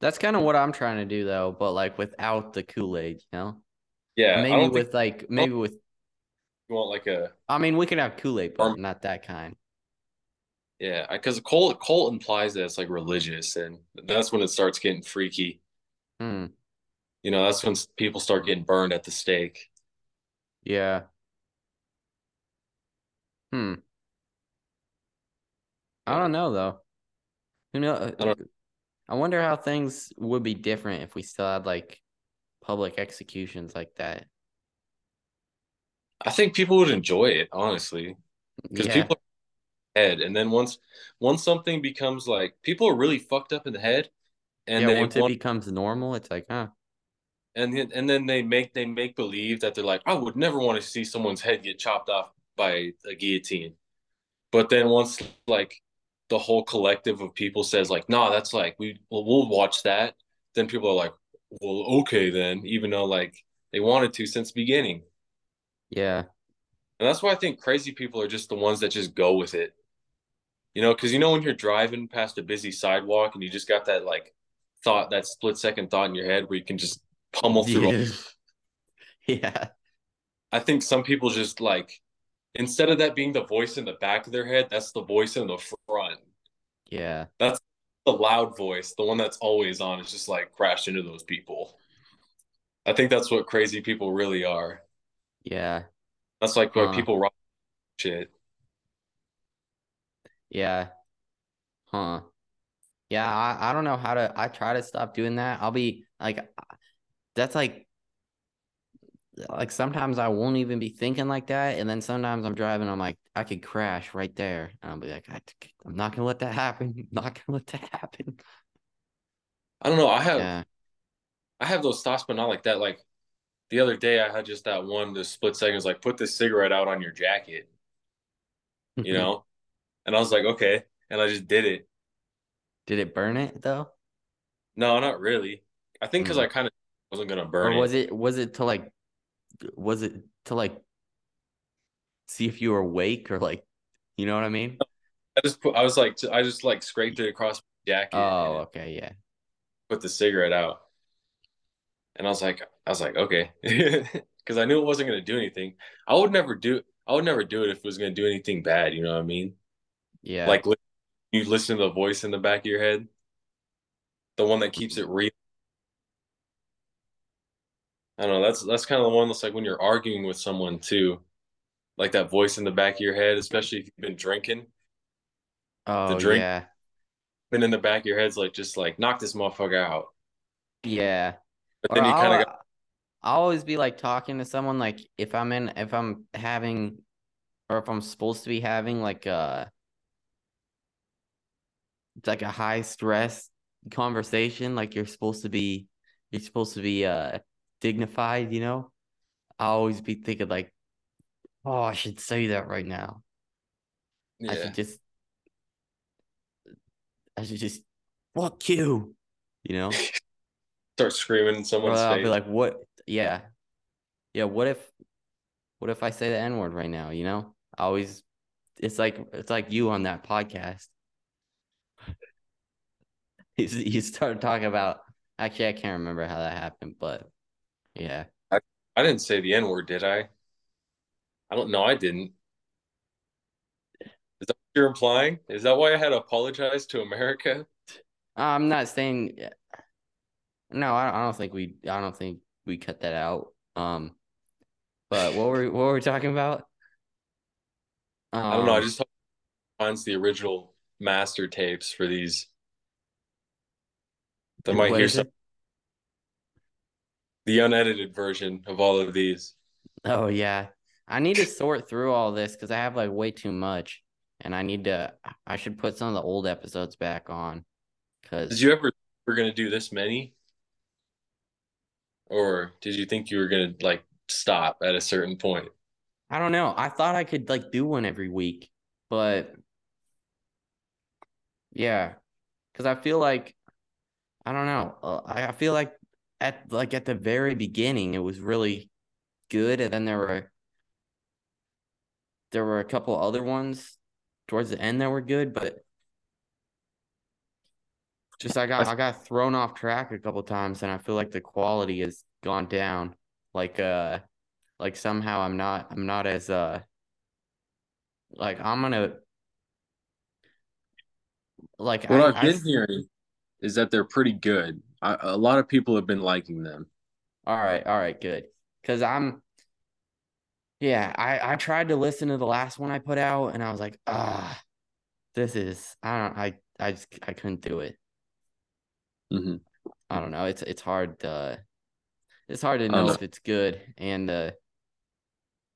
That's kind of what I'm trying to do though, but like without the Kool Aid, you know. Yeah, maybe don't think with like maybe with you want like a I mean we can have Kool-Aid, but Arm- not that kind. yeah, because cult cult implies that it's like religious, and that's when it starts getting freaky. Hmm. You know, that's when people start getting burned at the stake. Yeah. Hmm. I don't know though. Who know? I I wonder how things would be different if we still had like public executions like that. I think people would enjoy it, honestly, because Yeah. people are head, and then once once something becomes like people are really fucked up in the head, and yeah, once it becomes normal, it's like, huh. And then- and then they make they make believe that they're like, I would never want to see someone's head get chopped off by a guillotine, but then once like the whole collective of people says like, nah, that's like we well, we'll watch that, then people are like, well, okay then, even though like they wanted to since the beginning. Yeah. And that's why I think crazy people are just the ones that just go with it. You know, because you know when you're driving past a busy sidewalk and you just got that like thought, that split second thought in your head where you can just pummel through. Yeah. yeah. I think some people just like instead of that being the voice in the back of their head, that's the voice in the front. Yeah. That's the loud voice, the one that's always on. It's just like crash into those people. I think that's what crazy people really are. Yeah. That's like why Huh. people rock shit. Yeah. Huh. Yeah, I, I don't know how to I try to stop doing that. I'll be like that's like like sometimes I won't even be thinking like that and then sometimes I'm driving I'm like I could crash right there and I'll be like I, I'm not going to let that happen. I'm not going to let that happen. I don't know. I have Yeah. I have those thoughts, but not like that. Like the other day, I had just that one, the split seconds, like put this cigarette out on your jacket, you know? and I was like, okay. And I just did it. Did it burn it though? No, not really. I think because Hmm. I kind of wasn't gonna burn Or was it. was it to like was it to like see if you were awake or like you know what I mean? I just put, I was like, I just like scraped it across my jacket Oh, okay, yeah. put the cigarette out. And I was like, I was like, okay, because I knew it wasn't gonna do anything. I would never do, I would never do it if it was gonna do anything bad. You know what I mean? Yeah. Like you listen to the voice in the back of your head, the one that keeps it real. I don't know. That's that's kind of the one that's like when you're arguing with someone too, like that voice in the back of your head, especially if you've been drinking. oh drink- yeah. Been in the back of your head's like just like knock this motherfucker out. Yeah. But Or then you I'll, kind of got I'll always be like talking to someone like if I'm in if I'm having or if I'm supposed to be having like a it's like a high stress conversation, like you're supposed to be you're supposed to be uh dignified, you know? I always be thinking like, oh, I should say that right now. I should just I should just fuck you, you know? start screaming in someone's I'll face. be like, what? Yeah. Yeah. What if, what if I say the N word right now? You know, I always, it's like, it's like you on that podcast. you, you started talking about, actually, I can't remember how that happened, but yeah. I didn't say the N word, did I? I don't know. I didn't. Is that what you're implying? Is that why I had to apologize to America? I'm not saying, no, I don't, I don't think we, I don't think we cut that out. Um, but what were, what were we talking about? I don't know. I Um, just finds the original master tapes for these. They might hear some it? The unedited version of all of these. Oh yeah. I need to sort through all this because I have like way too much. And I need to I should put some of the old episodes back on. Cause Did you ever were gonna do this many? Or did you think you were gonna like stop at a certain point? I don't know. I thought I could like do one every week, but yeah. Cause I feel like I don't know. Uh, I I feel like at like at the very beginning it was really good and then there were there were a couple other ones towards the end that were good, but just I got I got thrown off track a couple times and I feel like the quality has gone down. Like uh like somehow I'm not I'm not as uh like I'm gonna like What I, I've been s- hearing is that they're pretty good. I, a lot of people have been liking them. all right, all right, good. Cause I'm yeah, I I tried to listen to the last one I put out and I was like, ah, this is I don't I I just I couldn't do it. hmm I don't know. It's it's hard to it's hard to know know. if it's good and uh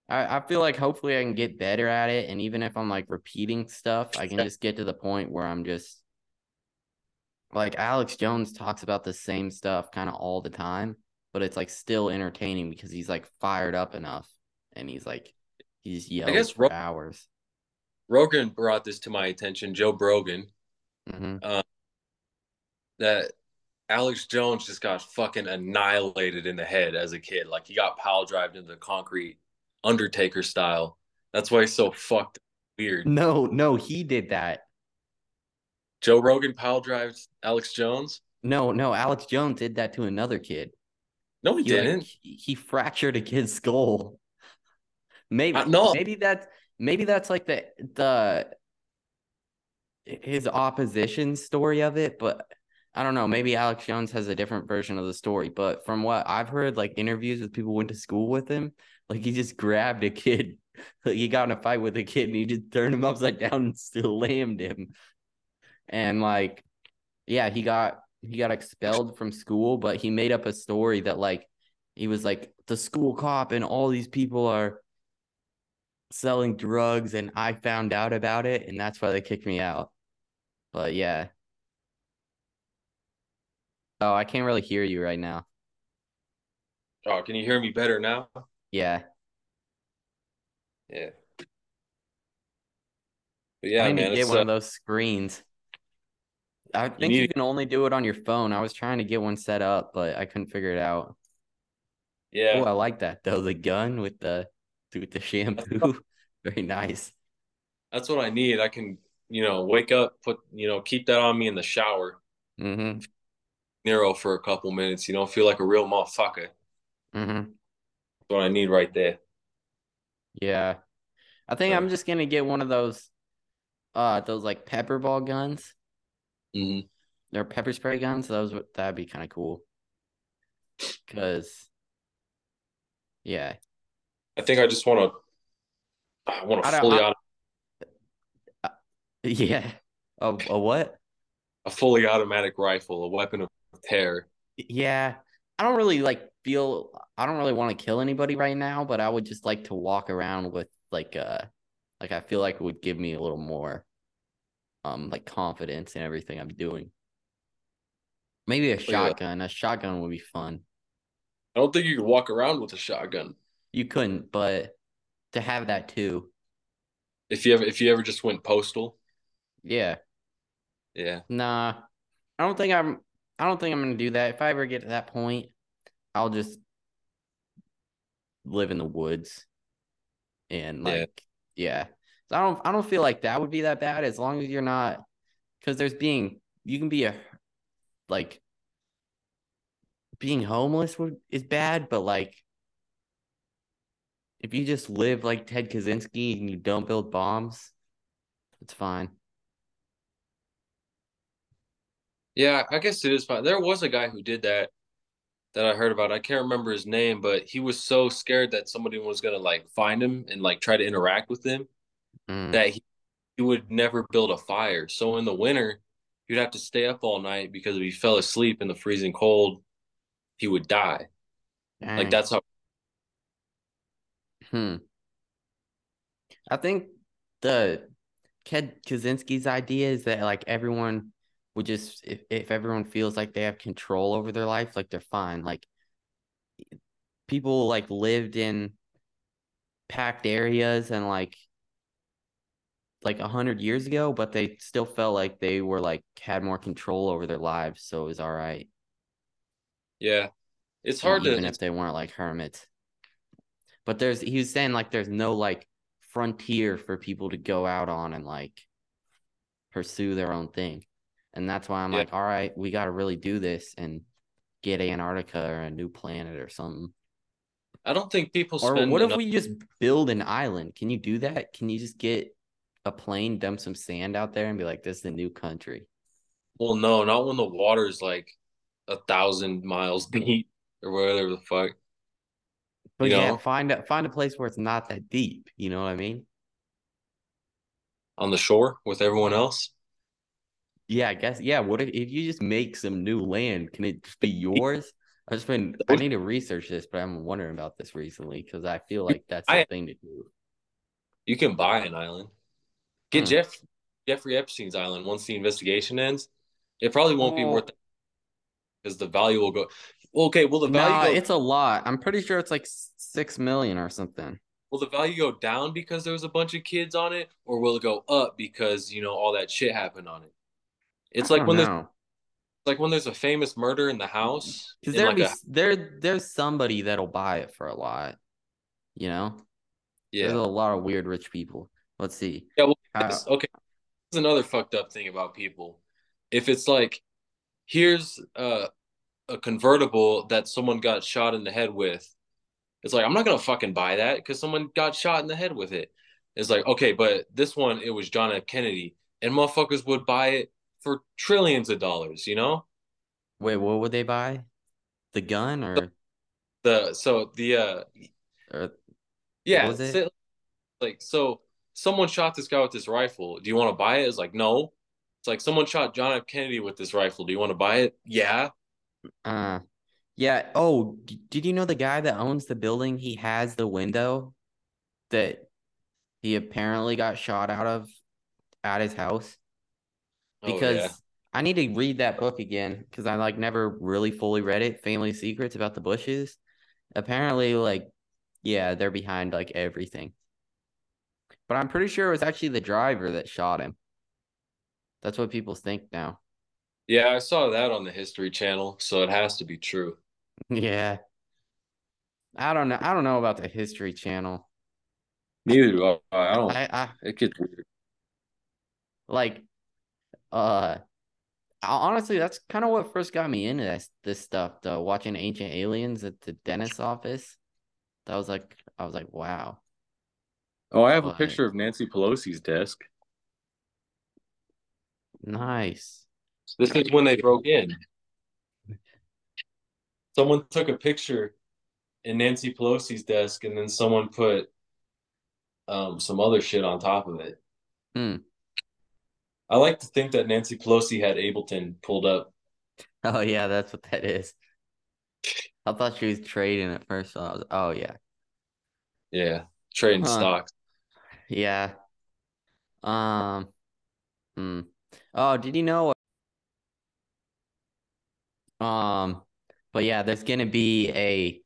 I, I feel like hopefully I can get better at it and even if I'm like repeating stuff, I can just get to the point where I'm just like Alex Jones talks about the same stuff kind of all the time, but it's like still entertaining because he's like fired up enough and he's like he's yells guess for Ro- hours. Rogan brought this to my attention, Joe Rogan, hmm that Alex Jones just got fucking annihilated in the head as a kid. Like he got pile drived into the concrete, Undertaker style. That's why he's so fucked weird. No, no, he did that. Joe Rogan pile drives Alex Jones? No, no, Alex Jones did that to another kid. No, he, He didn't. he he fractured a kid's skull. Maybe Uh, no. maybe that's maybe that's like the the his opposition story of it, but I don't know. Maybe Alex Jones has a different version of the story. But from what I've heard, like interviews with people who went to school with him, like he just grabbed a kid. Like he got in a fight with a kid and he just turned him upside down and still lammed him. And like, yeah, he got he got expelled from school, but he made up a story that like he was like the school cop and all these people are selling drugs and I found out about it and that's why they kicked me out. But yeah. Oh, I can't really hear you right now. Oh, can you hear me better now? Yeah. Yeah. But yeah, I need man. to get one uh, of those screens. I think you to- can only do it on your phone. I was trying to get one set up, but I couldn't figure it out. yeah. Oh, I like that though. The gun with the with the shampoo. Very nice. That's what I need. I can, you know, wake up, put, you know, keep that on me in the shower, Mm-hmm. Nero for a couple minutes, you know, feel like a real motherfucker. Mm-hmm. That's what I need right there. Yeah. I think So- I'm just gonna get one of those uh those like pepper ball guns. Hmm They're pepper spray guns. Those would that'd be kind of cool. Cause yeah. I think I just want to, I want I a don't- fully I- auto, Yeah. A, a what? a fully automatic rifle, a weapon of terror. Yeah. I don't really like feel I don't really want to kill anybody right now, but I would just like to walk around with like uh like I feel like it would give me a little more um like confidence in everything I'm doing. Maybe a yeah. shotgun. A shotgun would be fun. I don't think you could walk around with a shotgun You couldn't, but to have that too. if you ever if you ever just went postal. Yeah. Yeah, Nah. I don't think I'm I don't think I'm gonna do that. If I ever get to that point, I'll just live in the woods. And Yeah. like yeah. So I don't I don't feel like that would be that bad as long as you're not because there's being you can be a like being homeless would is bad, but like if you just live like Ted Kaczynski and you don't build bombs, it's fine. yeah. I guess it is fine. There was a guy who did that that I heard about. I can't remember his name, but he was so scared that somebody was gonna like find him and like try to interact with him Mm. that he, he would never build a fire. So in the winter, he'd have to stay up all night because if he fell asleep in the freezing cold, he would die. Dang. Like that's how Hmm. I think the Ted Kaczynski's idea is that like everyone would just if, if everyone feels like they have control over their life, like they're fine. Like people like lived in packed areas and like like a hundred years ago, but they still felt like they were like had more control over their lives, so it was all right. yeah. It's hard even to if they weren't like hermits. But there's he was saying like there's no like frontier for people to go out on and like pursue their own thing. And that's why I'm Yeah. like, all right, we gotta really do this and get Antarctica or a new planet or something. I don't think people Or what if enough. we just build an island? Can you do that? Can you just get a plane, dump some sand out there, and be like, "This is the new country"? Well, no, not when the water's like a thousand miles deep or whatever the fuck. But You yeah, know? find a find a place where it's not that deep. You know what I mean? On the shore with everyone else. Yeah, I guess. Yeah. What if, if you just make some new land? Can it just be yours? I've just been. I need to research this, but I'm wondering about this recently because I feel like that's the thing to do. You can buy an island. Get Hmm. Jeff Jeffrey Epstein's island once the investigation ends. It probably won't be worth it because the value will go. Okay, well the value go, it's a lot. I'm pretty sure it's like six million or something. will the value go down because there was a bunch of kids on it, or will it go up because you know all that shit happened on it? It's I like when there's like when there's a famous murder in the house. Because there like be a, there there's somebody that'll buy it for a lot. You know, Yeah. there's a lot of weird rich people. Let's see. yeah. Well, Uh, okay. This another fucked up thing about people. If it's like, here's a a convertible that someone got shot in the head with, it's like I'm not gonna fucking buy that because someone got shot in the head with it. It's like okay, but this one it was John F. Kennedy, and motherfuckers would buy it for trillions of dollars. You know Wait, what would they buy? The gun or the so the uh or yeah it? like so someone shot this guy with this rifle. Do you want to buy it? It's like no. It's like someone shot John F. Kennedy with this rifle. Do you want to buy it? Yeah. uh yeah. Oh, d- did you know the guy that owns the building? He has the window that he apparently got shot out of at his house. Oh, because yeah. I need to read that book again because I like never really fully read it. Family Secrets about the Bushes. Apparently, like, yeah, they're behind like everything. But I'm pretty sure it was actually the driver that shot him. That's what people think now. Yeah, I saw that on the History Channel, so it has to be true. yeah. I don't know. I don't know about the History Channel. Neither do I. I don't. I, I It gets weird. like uh honestly that's kind of what first got me into this this stuff though watching ancient aliens at the dentist's office that was like i was like wow Oh, I have a picture of Nancy Pelosi's desk. nice This is when they broke in. Someone took a picture in Nancy Pelosi's desk, and then someone put um, some other shit on top of it. Hmm. I like to think that Nancy Pelosi had Ableton pulled up. oh yeah that's what that is i thought she was trading at first so I was oh yeah Yeah, trading Huh. stocks. Yeah um hmm. oh did you know um but yeah there's gonna be a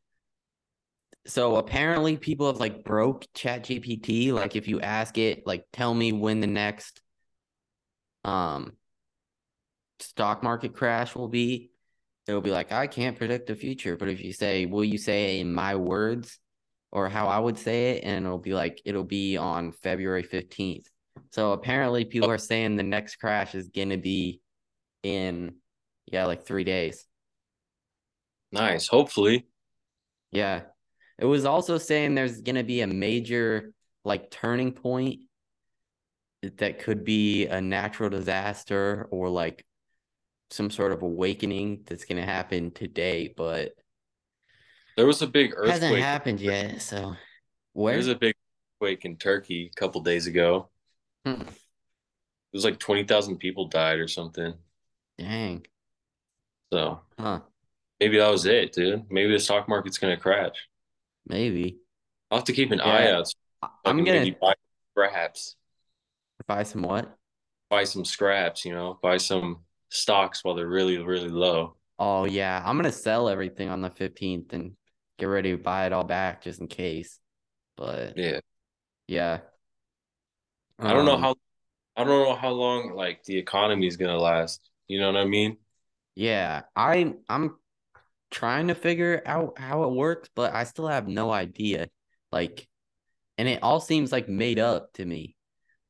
so apparently people have like broke chat gpt like if you ask it like tell me when the next um stock market crash will be it'll be like i can't predict the future but if you say will you say in my words or how i would say it and it'll be like it'll be on february 15th so apparently people oh. are saying the next crash is gonna be in yeah like three days Nice. Hopefully. yeah. It was also saying there's going to be a major like turning point that could be a natural disaster or like some sort of awakening that's going to happen today, but There was a big earthquake. hasn't happened yet. So There was a big earthquake in Turkey a couple days ago. Hmm. It was like 20,000 people died or something. Dang. So Huh. maybe that was it, dude. Maybe the stock market's going to crash. Maybe. I'll have to keep an eye out. so I'm going to buy scraps, buy some what? buy some scraps, you know, buy some stocks while they're really, really low. Oh, yeah. I'm going to sell everything on the 15th and get ready to buy it all back just in case. But Yeah. yeah. I don't know Um, how I don't know how long like the economy is gonna last. You know what I mean? Yeah, I I'm trying to figure out how it works, but I still have no idea. Like, and it all seems like made up to me.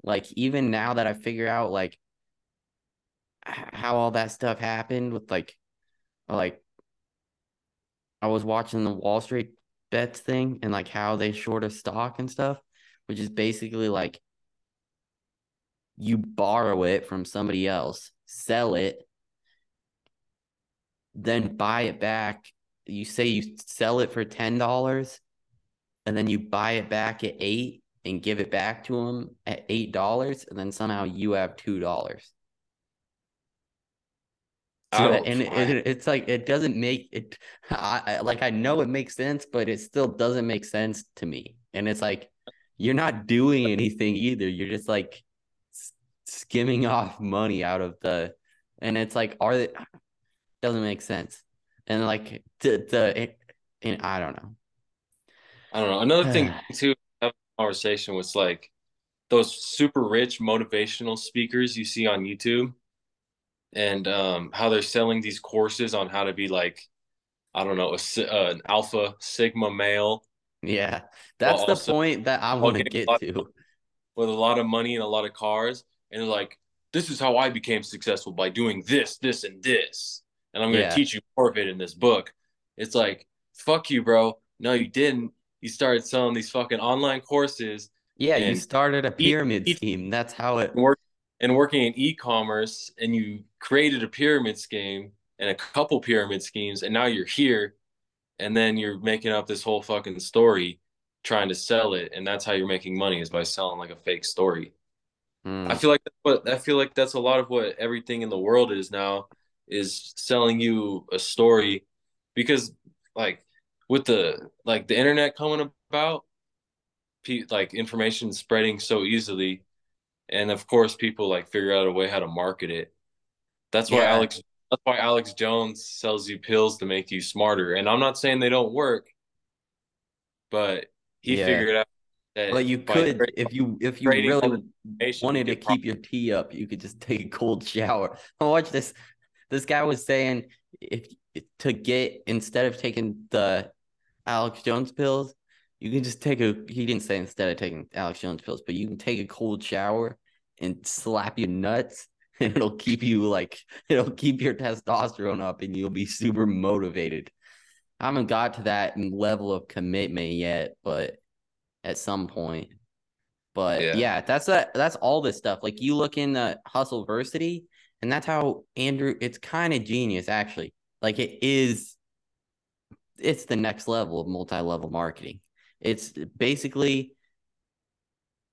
Like even now that I figure out like how all that stuff happened with like like I was watching the Wall Street bets thing and like how they short a stock and stuff, which is basically like you borrow it from somebody else, sell it, then buy it back. You say you sell it for ten dollars, and then you buy it back at eight and give it back to them at eight dollars, and then somehow you have two dollars. So, oh, and it, it's like it doesn't make it. I, I like I know it makes sense, but it still doesn't make sense to me. And it's like you're not doing anything either. You're just like skimming off money out of the, and it's like are they doesn't make sense. And like the the, and I don't know. I don't know. Another thing too, have a conversation was like those super rich motivational speakers you see on YouTube and um, how they're selling these courses on how to be like, I don't know, a, uh, an alpha sigma male. Yeah, that's the point that I want to get to. With a lot of money and a lot of cars, and they're like, "This is how I became successful by doing this, this, and this, and I'm going to yeah. teach you more of it in this book." It's like, "Fuck you, bro! No, you didn't. You started selling these fucking online courses." Yeah, you started a pyramid scheme. That's how it worked and working in e-commerce and you created a pyramid scheme and a couple pyramid schemes and now you're here and then you're making up this whole fucking story trying to sell it and that's how you're making money is by selling like a fake story mm. i feel like what i feel like that's a lot of what everything in the world is now is selling you a story because like with the like the internet coming about like information spreading so easily and of course people like figure out a way how to market it that's why yeah. alex that's why alex jones sells you pills to make you smarter and i'm not saying they don't work but he yeah. figured out that well you could if you if you really wanted to keep your tea up you could just take a cold shower watch this this guy was saying if to get instead of taking the alex jones pills you can just take a he didn't say instead of taking Alex Jones pills, but you can take a cold shower and slap your nuts and it'll keep you like it'll keep your testosterone up and you'll be super motivated. I haven't got to that level of commitment yet, but at some point. But yeah, yeah that's a, that's all this stuff. Like you look in the hustle Hustleversity, and that's how Andrew. It's kind of genius, actually. Like it is. It's the next level of multi-level marketing. It's basically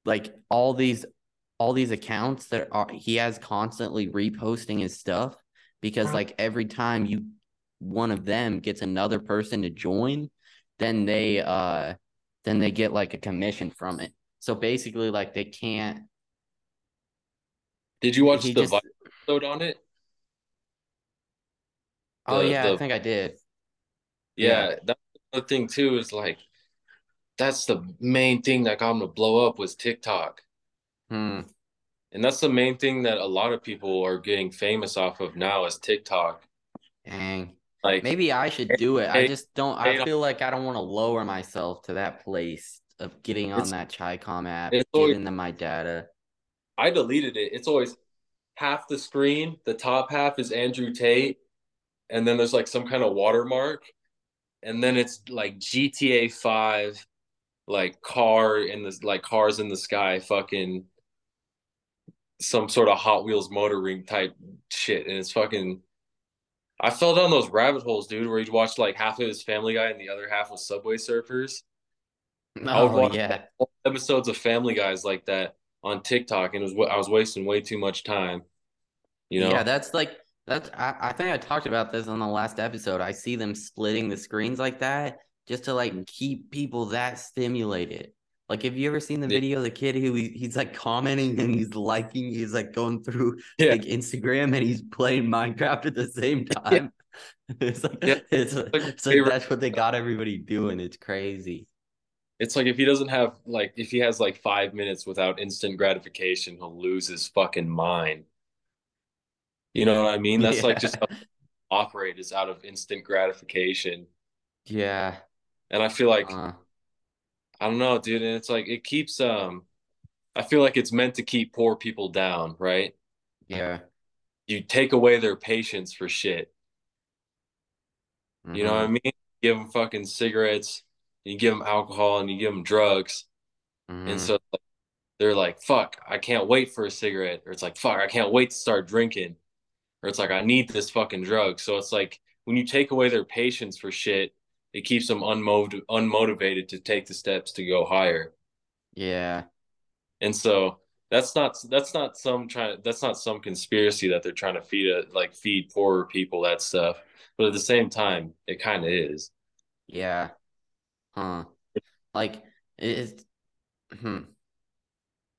like all these all these accounts that are he has constantly reposting his stuff because like every time you one of them gets another person to join, then they uh then they get like a commission from it. So basically like they can't Did you watch the just... episode on it? Oh yeah, the... I think I did. Yeah, yeah. that's the thing too is like that's the main thing that got him to blow up was TikTok. Hmm. And that's the main thing that a lot of people are getting famous off of now is TikTok. Dang. Like maybe I should do it. I just don't I feel like I don't want to lower myself to that place of getting on that Chicom app, getting always, into my data. I deleted it. It's always half the screen, the top half is Andrew Tate, and then there's like some kind of watermark, and then it's like GTA 5 like car in the like cars in the sky fucking some sort of Hot Wheels motoring type shit, and it's fucking. I fell down those rabbit holes, dude, where he'd watch like half of his Family Guy and the other half was Subway Surfers. Oh yeah, episodes of Family Guys like that on TikTok, and it was I was wasting way too much time. You know? Yeah, that's like that's. I, I think I talked about this on the last episode. I see them splitting the screens like that, just to like keep people that stimulated. Like, have you ever seen the video of the kid who he, he's like commenting and he's liking, he's like going through yeah. like Instagram and he's playing Minecraft at the same time? Yeah. it's like, yeah. it's, it's like that's what they got everybody doing. It's crazy. It's like if he doesn't have like if he has like five minutes without instant gratification, he'll lose his fucking mind. You know what I mean? That's like just operate is out of instant gratification. Yeah. And I feel like uh, I don't know, dude. And it's like it keeps um I feel like it's meant to keep poor people down, right? Yeah. You take away their patience for shit. Mm-hmm. You know what I mm-hmm. mean? Give them fucking cigarettes, you give them alcohol and you give them drugs. Mhm. And so they're like, fuck, I can't wait for a cigarette. Or it's like, fuck, I can't wait to start drinking. Or it's like, I need this fucking drug. So it's like when you take away their patience for shit, it keeps them unmotiv- unmotivated to take the steps to go higher. yeah, And so that's not that's not some trying that's not some conspiracy that they're trying to feed it like feed poorer people that stuff. But at the same time, it kind of is. yeah, huh? Like it's hmm.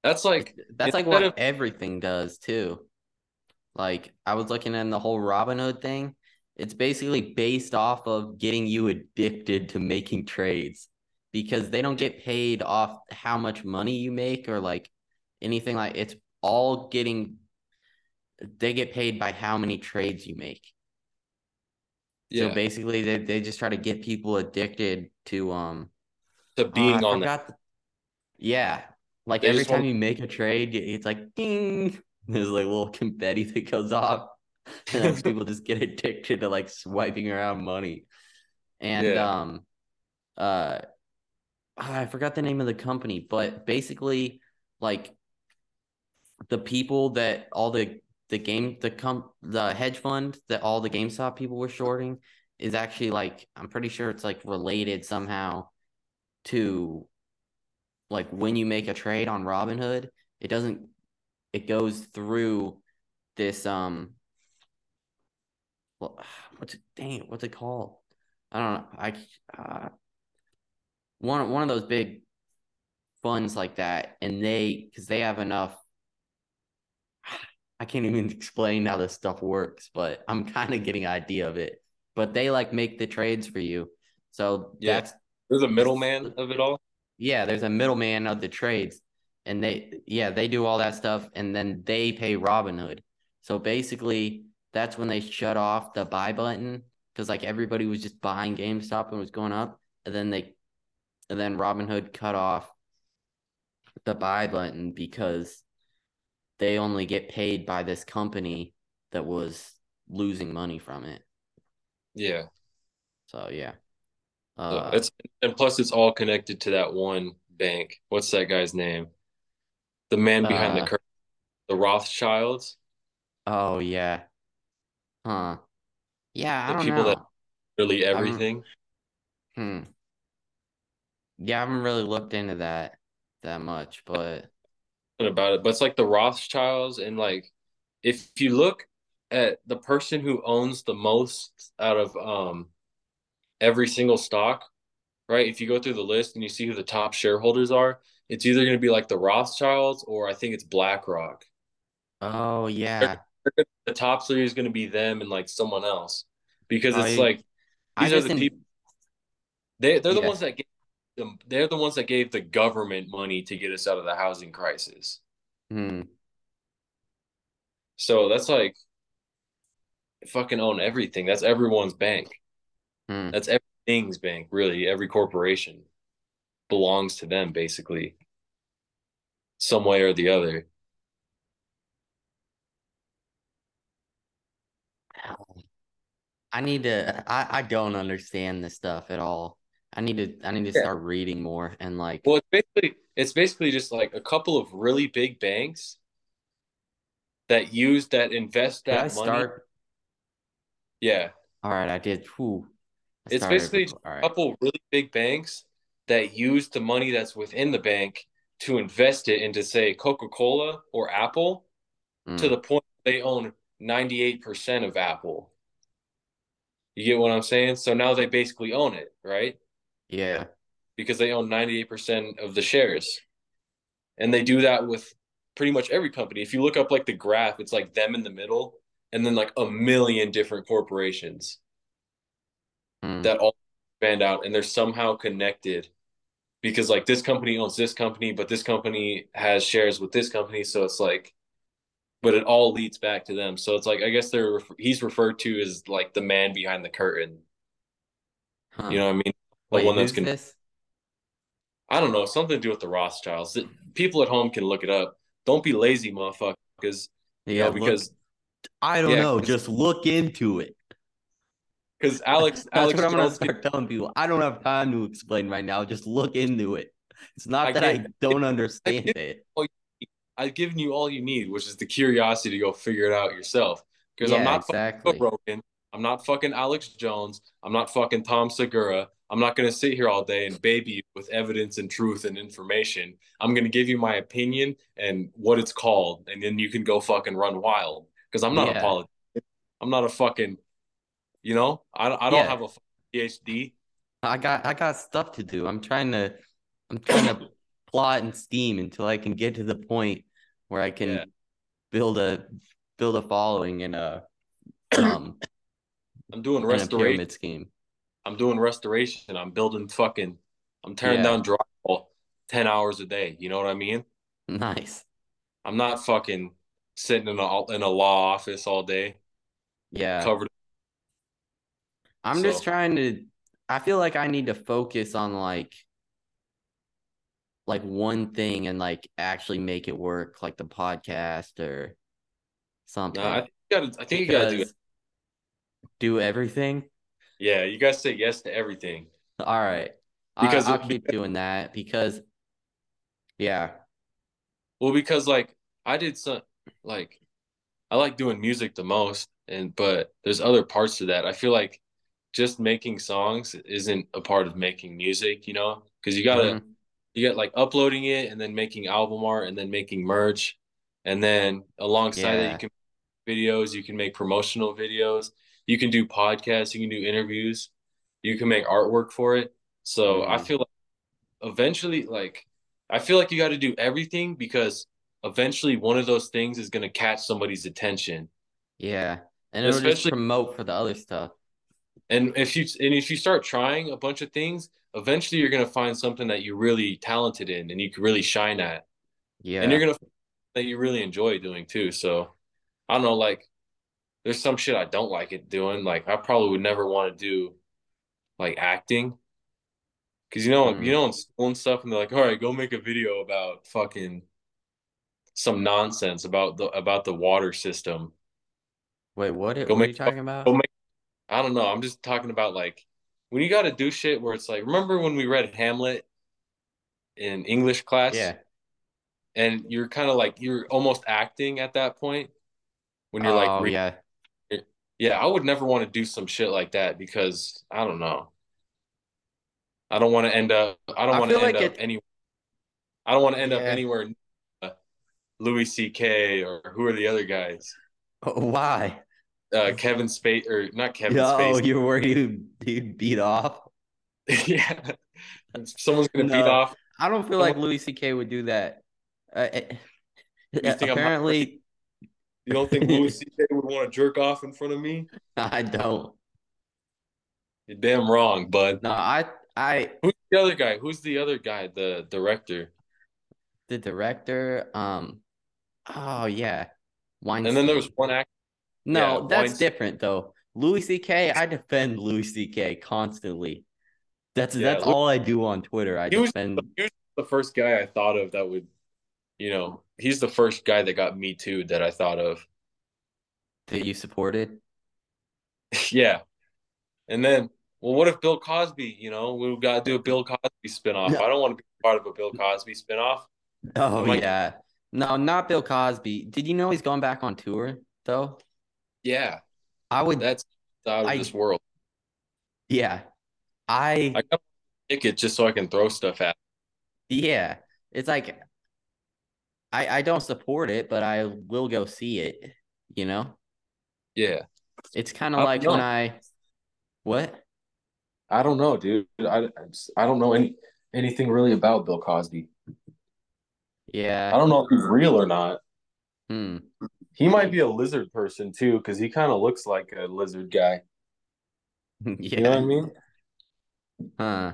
That's like That's like what of- everything does too. Like I was looking at the whole Robinhood thing. It's basically based off of getting you addicted to making trades because they don't get paid off how much money you make or like anything like it's all getting they get paid by how many trades you make. yeah, So basically they, they just try to get people addicted to um to Oh, being I on that. the- Yeah. Like They every time want- you make a trade, it's like ding. There's like little confetti that goes off. People just get addicted to like swiping around money. And Yeah. um uh I forgot the name of the company, but basically like the people that all the the game the com the hedge fund that all the GameStop people were shorting is actually like I'm pretty sure it's like related somehow to like when you make a trade on Robinhood, it doesn't it goes through this um well, what's it dang it, what's it called? I don't know. I uh one one of those big funds like that and they because they have enough I can't even explain how this stuff works, but I'm kind of getting an idea of it. But they like make the trades for you. So Yeah. that's They're the middleman of it all. yeah, there's a middleman of the trades, and they yeah they do all that stuff, and then they pay Robinhood. So basically, that's when they shut off the buy button because like everybody was just buying GameStop and was going up, and then they and then Robinhood cut off the buy button because they only get paid by this company that was losing money from it. Yeah. So yeah, uh, it's and plus it's all connected to that one bank. What's that guy's name? The man behind Uh, the curtain. The Rothschilds. oh yeah, huh? Yeah, I The don't people know. that- Really everything. Hmm. Yeah, I haven't really looked into that that much, but about it, but it's like the Rothschilds and like if you look at the person who owns the most out of um every single stock, right? If you go through the list and you see who the top shareholders are, it's either going to be like the Rothschilds or I think it's BlackRock. oh yeah, The top three is going to be them and like someone else because it's yeah. like I these are the people they they're the Yeah. ones that gave them they're the ones that gave the government money to get us out of the housing crisis. Hmm. So that's like fucking own everything. That's everyone's bank. Hmm. That's everything's bank, really. Every corporation belongs to them, basically, some way or the other. I need to. I I don't understand this stuff at all. I need to. I need to Yeah. start reading more and like. Well, it's basically it's basically just like a couple of really big banks that use that invest that money. start? Yeah, All right, I did. Whew. I it's basically all a couple really big banks that use the money that's within the bank to invest it into, say, Coca-Cola or Apple. to Mm. the point they own 98% of Apple. You get what I'm saying? So now they basically own it, right? Yeah. Because they own 98% of the shares. And they do that with pretty much every company. If you look up like the graph, it's like them in the middle and then like a million different corporations Mm. that all expand out and they're somehow connected because like this company owns this company, but this company has shares with this company. So it's like, but it all leads back to them. So it's like, I guess they're, he's referred to as like the man behind the curtain. Huh. You know what I mean? The Wait, one that's gonna, this? I don't know, something to do with the Rothschilds. People at home can look it up. Don't be lazy, motherfuckers. You Yeah, know, because I don't yeah, know. Just look into it. because Alex, That's Alex what I'm gonna start telling people. I don't have time to explain right now. Just look into it. It's not I that I don't understand get- it. Oh, I've given you all you need, which is the curiosity to go figure it out yourself. Because Yeah, I'm not fucking exactly. Rogan. I'm not fucking Alex Jones. I'm not fucking Tom Segura. I'm not gonna sit here all day and baby you with evidence and truth and information. I'm gonna give you my opinion and what it's called, and then you can go fucking run wild. Because I'm not Yeah. a politician. I'm not a fucking, you know, I I don't Yeah. have a PhD. I got I got stuff to do. I'm trying to I'm trying to plot and steam until I can get to the point where I can Yeah. build a build a following in a um I'm doing restoration. pyramid scheme. I'm doing restoration. I'm building fucking. I'm tearing Yeah. down drywall ten hours a day. You know what I mean? Nice. I'm not fucking sitting in a in a law office all day Yeah. covered. I'm just trying to I feel like I need to focus on like like one thing and like actually make it work, like the podcast or something. Nah, I think you gotta. I think you gotta do. Do everything. Yeah, you guys say yes to everything. All right. Because I, I'll keep doing that because yeah. Well, because like I did some like I like doing music the most, and but there's other parts to that. I feel like just making songs isn't a part of making music, you know, because you gotta. Mhm. You got like uploading it and then making album art and then making merch and then alongside that you can make videos you can make promotional videos you can do podcasts you can do interviews you can make artwork for it so i Mhm. feel like eventually like i feel like you got to do everything because eventually one of those things is going to catch somebody's attention Yeah. And it'll just Especially- promote for the other stuff. and if you and if you start trying a bunch of things eventually you're going to find something that you're really talented in and you can really shine at Yeah. and you're gonna that you really enjoy doing too. So I don't know, like there's some shit I don't like it doing. Like I probably would never want to do like acting. Cause you know, Mhm. you know in school and stuff, and they're like, all right, go make a video about fucking some nonsense about the about the water system. Wait, what, what Go are make- you talking about? Make I don't know. I'm just talking about like when you gotta do shit where it's like, remember when we read Hamlet in English class? Yeah. and you're kind of like you're almost acting at that point when you're oh, like re- yeah. yeah i would never want to do some shit like that because i don't know i don't want to end up i don't want to end like up it- any i don't want to end up anywhere near, louis ck or who are the other guys Why? Uh kevin Spacey or not kevin Oh, Spacey you're worried you'd, you'd beat off? yeah someone's gonna beat off I don't feel like Louis C.K. would do that. Uh, eh, You think I'm apparently, you don't think louis ck would want to jerk off in front of me I don't. you're damn wrong bud No, I, I, who's the other guy who's the other guy the director the director, um, oh yeah, Weinstein. And then there was one act. No, yeah, that's different though. Louis C.K. I defend Louis C.K. constantly. That's Yeah, that's Lou- all I do on Twitter. I He was, defend. he was the first guy I thought of that would, you know, he's the first guy that got me too that I thought of. that you supported. yeah. And then, well, what if Bill Cosby, you know, we've got to do a Bill Cosby spinoff. No. I don't want to be part of a Bill Cosby spinoff. Oh like- yeah, no, not Bill Cosby. Did you know he's going back on tour though? Yeah. I would. That's out of I- this world. yeah, I. I got a ticket just so I can throw stuff at. Yeah, it's like I I don't support it, but I will go see it. You know, Yeah. it's kind of like when. I what? I don't know, dude. I, I don't know any anything really about Bill Cosby. Yeah. I don't know if he's real or not. Hmm. He might be a lizard person too, because he kind of looks like a lizard guy. You know what I mean? Huh.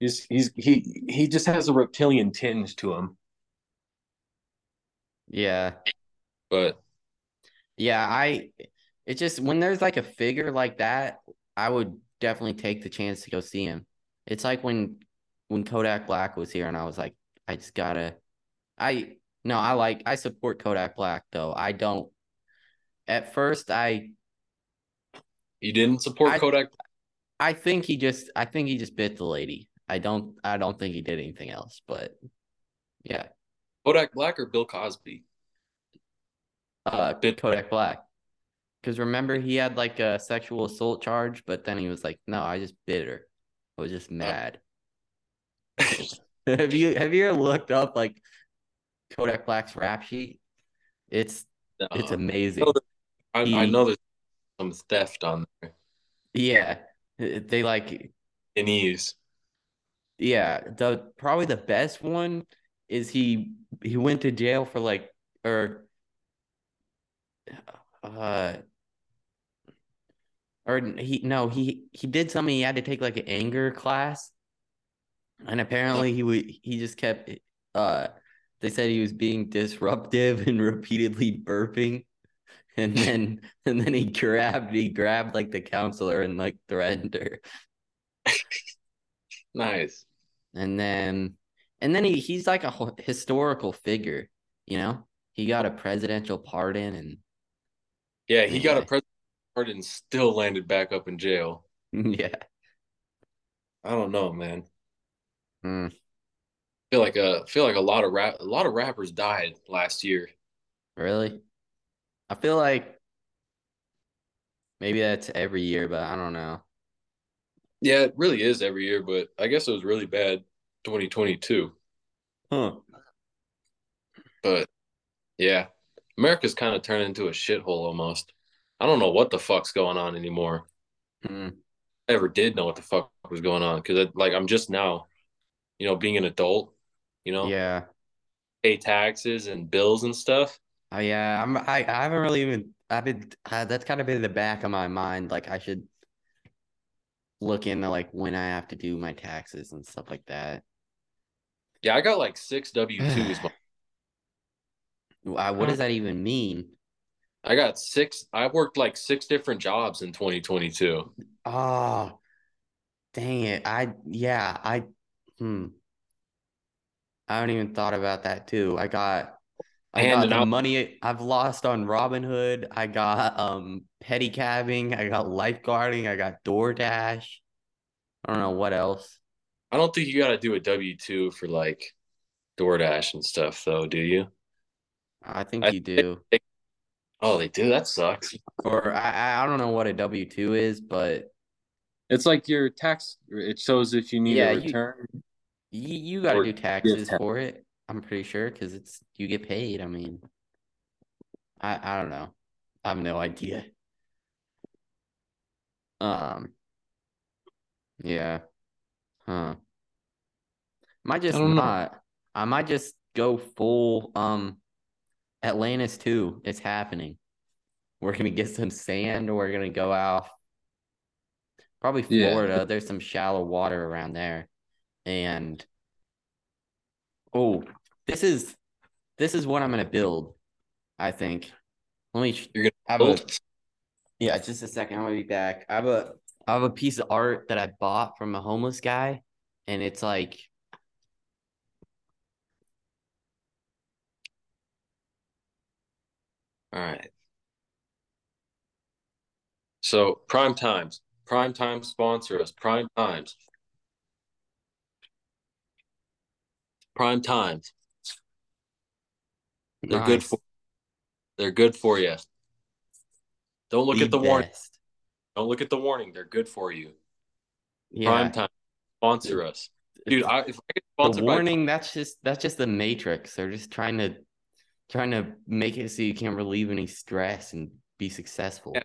He's he's he he just has a reptilian tinge to him. Yeah. But Yeah. I. It just when there's like a figure like that, I would definitely take the chance to go see him. It's like when when Kodak Black was here, and I was like, I just gotta. I no, I like I support Kodak Black though. I don't. At first, I You didn't support I- Kodak? I think he just I think he just bit the lady. I don't I don't think he did anything else, but yeah. Kodak Black or Bill Cosby? Uh Bit- Kodak Black. Cause remember he had like a sexual assault charge, but then he was like, No, I just bit her. I was just mad. have you have you ever looked up like Kodak Black's rap sheet? It's it's amazing. I, I he- know there's some theft on there. Yeah. They like Pennies. Yeah, the probably the best one is he he went to jail for like or uh or he no he he did something he had to take like an anger class and apparently he would he just kept uh they said he was being disruptive and repeatedly burping and then and then he grabbed he grabbed like the counselor and like threatened her Nice. and then and then he he's like a historical figure you know he got a presidential pardon and Yeah, he got a Yeah. president pardon and still landed back up in jail. yeah I don't know, man. Mm. Feel like a feel like a lot of rap a lot of rappers died last year. really i feel like maybe that's every year but i don't know Yeah, it really is every year, but I guess it was really bad 2022. huh But yeah, America's kind of turned into a shithole almost. I don't know what the fuck's going on anymore. Mm. I ever did know what the fuck was going on because like I'm just now, you know, being an adult, you know, yeah pay taxes and bills and stuff. oh yeah i'm i, I haven't really even i've been uh, that's kind of been in the back of my mind like i should look into like when i have to do my taxes and stuff like that Yeah, I got like six W twos. What does that even mean I got six. I worked like six different jobs in 2022. Oh, dang it. I, yeah, I, hmm. I haven't even thought about that too. I got, I And got the out- money I've lost on Robinhood. I got, um, pedicabbing. I got lifeguarding. I got DoorDash. I don't know what else. I don't think you got to do a W two for like DoorDash and stuff, though, do you? I think I you do. Oh, they do. That sucks. Or I, I- I don't know what a W-2 is, but It's like your tax. It shows if you need Yeah, a return. you, you you got to do taxes tax. for it. I'm pretty sure because it's, you get paid. I mean, I, I don't know. I have no idea. Um, yeah. Huh. Might just don't know. I might just go full um Atlantis too. It's happening. We're gonna get some sand or we're gonna go out. Probably Yeah. Florida. There's some shallow water around there. And oh, this is this is what I'm gonna build, I think. Let me You're gonna have a build? yeah, just a second. I'm gonna be back. I have a I have a piece of art that I bought from a homeless guy, and it's like All right. So prime times, prime time sponsor us. Prime times, prime times. They're good for. They're good for you. Don't look The at the warning. Don't look at the warning. They're good for you. Yeah. Prime time, sponsor us, dude. I, if I get the sponsored by warning, that's just that's just the matrix. They're just trying to trying to make it so you can't relieve any stress and be successful. Yeah.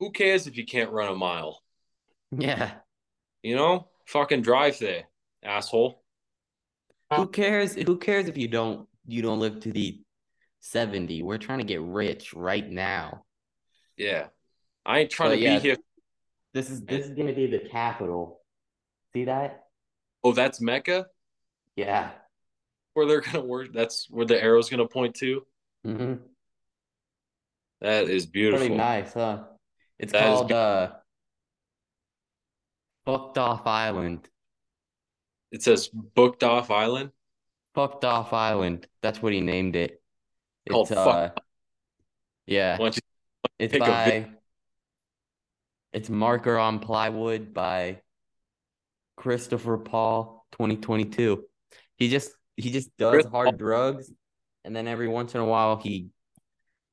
who cares if you can't run a mile? Yeah. You know, fucking drive there, asshole. Who cares? Who cares if you don't you don't live to the 70? We're trying to get rich right now. Yeah, I ain't trying But to yeah. be here. This is this is gonna be the capital. See that? Oh, that's Mecca, Yeah. where they're gonna work. That's where the arrow's gonna point to. hmm That is beautiful. Pretty nice, huh? It's That called uh Fucked Off Island. It says booked off island. Fucked Off Island. That's what he named it. Called It's Fuck- uh yeah. You It's by It's Marker on Plywood by Christopher Paul, 2022. He just he just does Chris hard drugs, and then every once in a while he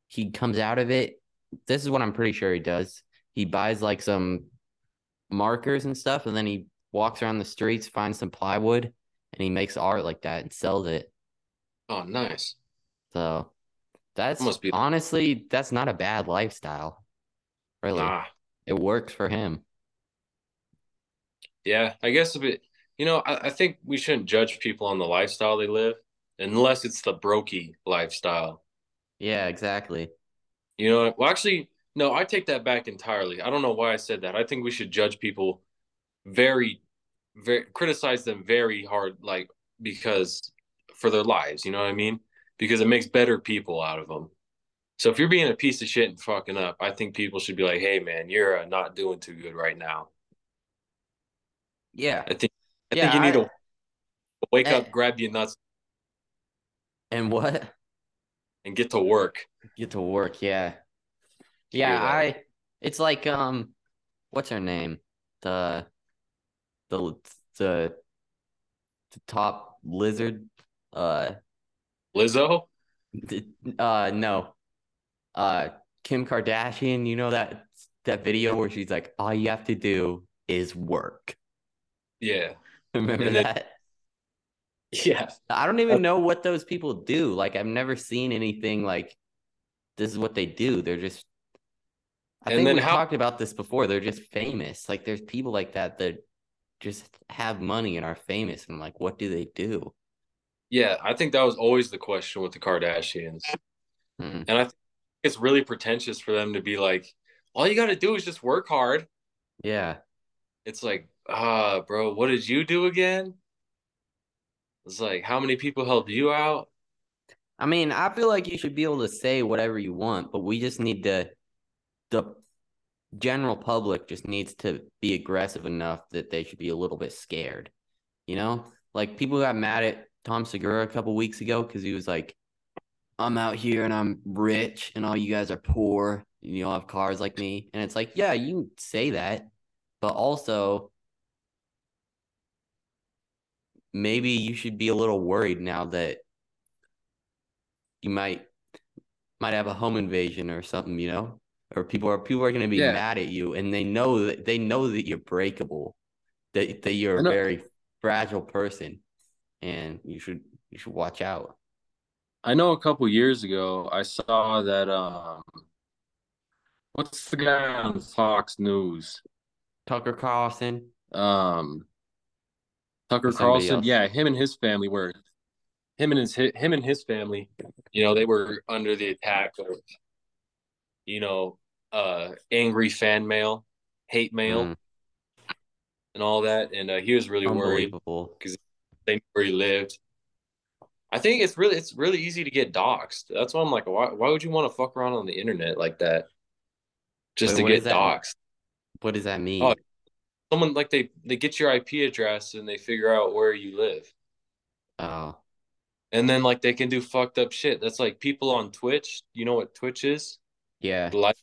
he comes out of it. This is what I'm pretty sure he does. He buys like some markers and stuff, and then he walks around the streets, finds some plywood, and he makes art like that and sells it. Oh, nice. So that's Must be- honestly that's not a bad lifestyle. Really, Nah. it works for him. Yeah, I guess if it, you know, I, I think we shouldn't judge people on the lifestyle they live unless it's the brokey lifestyle. Yeah, exactly. You know, well, actually, no, I take that back entirely. I don't know why I said that. I think we should judge people very, very, criticize them very hard, like, because for their lives, you know what I mean? Because it makes better people out of them. So if you're being a piece of shit and fucking up, I think people should be like, hey, man, you're uh, not doing too good right now. Yeah, I think, I Yeah, think you need I- to wake Eh. up, grab your nuts, and what? and get to work. Get to work, yeah. Yeah. I it's like um what's her name? The the the the top lizard uh Lizzo? uh no. Uh Kim Kardashian, you know that that video where she's like all you have to do is work. Yeah. Remember then- that? Yeah. I don't even know what those people do. Like I've never seen anything like this is what they do. They're just I And think we how- talked about this before. They're just famous. Like there's people like that that just have money and are famous and like what do they do? Yeah. I think that was always the question with the Kardashians. Mm. And I think it's really pretentious for them to be like, all you got to do is just work hard. Yeah. It's like, ah, bro, what did you do again? It's like, how many people helped you out? I mean, I feel like you should be able to say whatever you want, but we just need to the general public just needs to be aggressive enough that they should be a little bit scared. You know? Like people got mad at Tom Segura a couple weeks ago because he was like, I'm out here and I'm rich and all you guys are poor and you don't have cars like me. And it's like, yeah, you say that, but also maybe you should be a little worried now that you might might have a home invasion or something, you know? Or people are people are going to be Yeah. mad at you and they know that they know that you're breakable. That that you're a very fragile person and you should you should watch out. I know a couple years ago, I saw that, um, what's the guy on Fox News? Tucker Carlson. Um, Tucker Carlson. else. Yeah, him and his family were him and his him and his family. You know, they were under the attack of, you know, uh, angry fan mail, hate mail, Mm, and all that. And uh, he was really worried. unbelievable. They knew where he lived. I think it's really it's really easy to get doxxed. That's why I'm like, why why would you want to fuck around on the internet like that? Just Wait, to get doxxed. What does that mean? Oh, Someone like they they get your IP address and they figure out where you live. oh. And then like they can do fucked up shit. That's like people on Twitch. You know what Twitch is? Yeah. Like,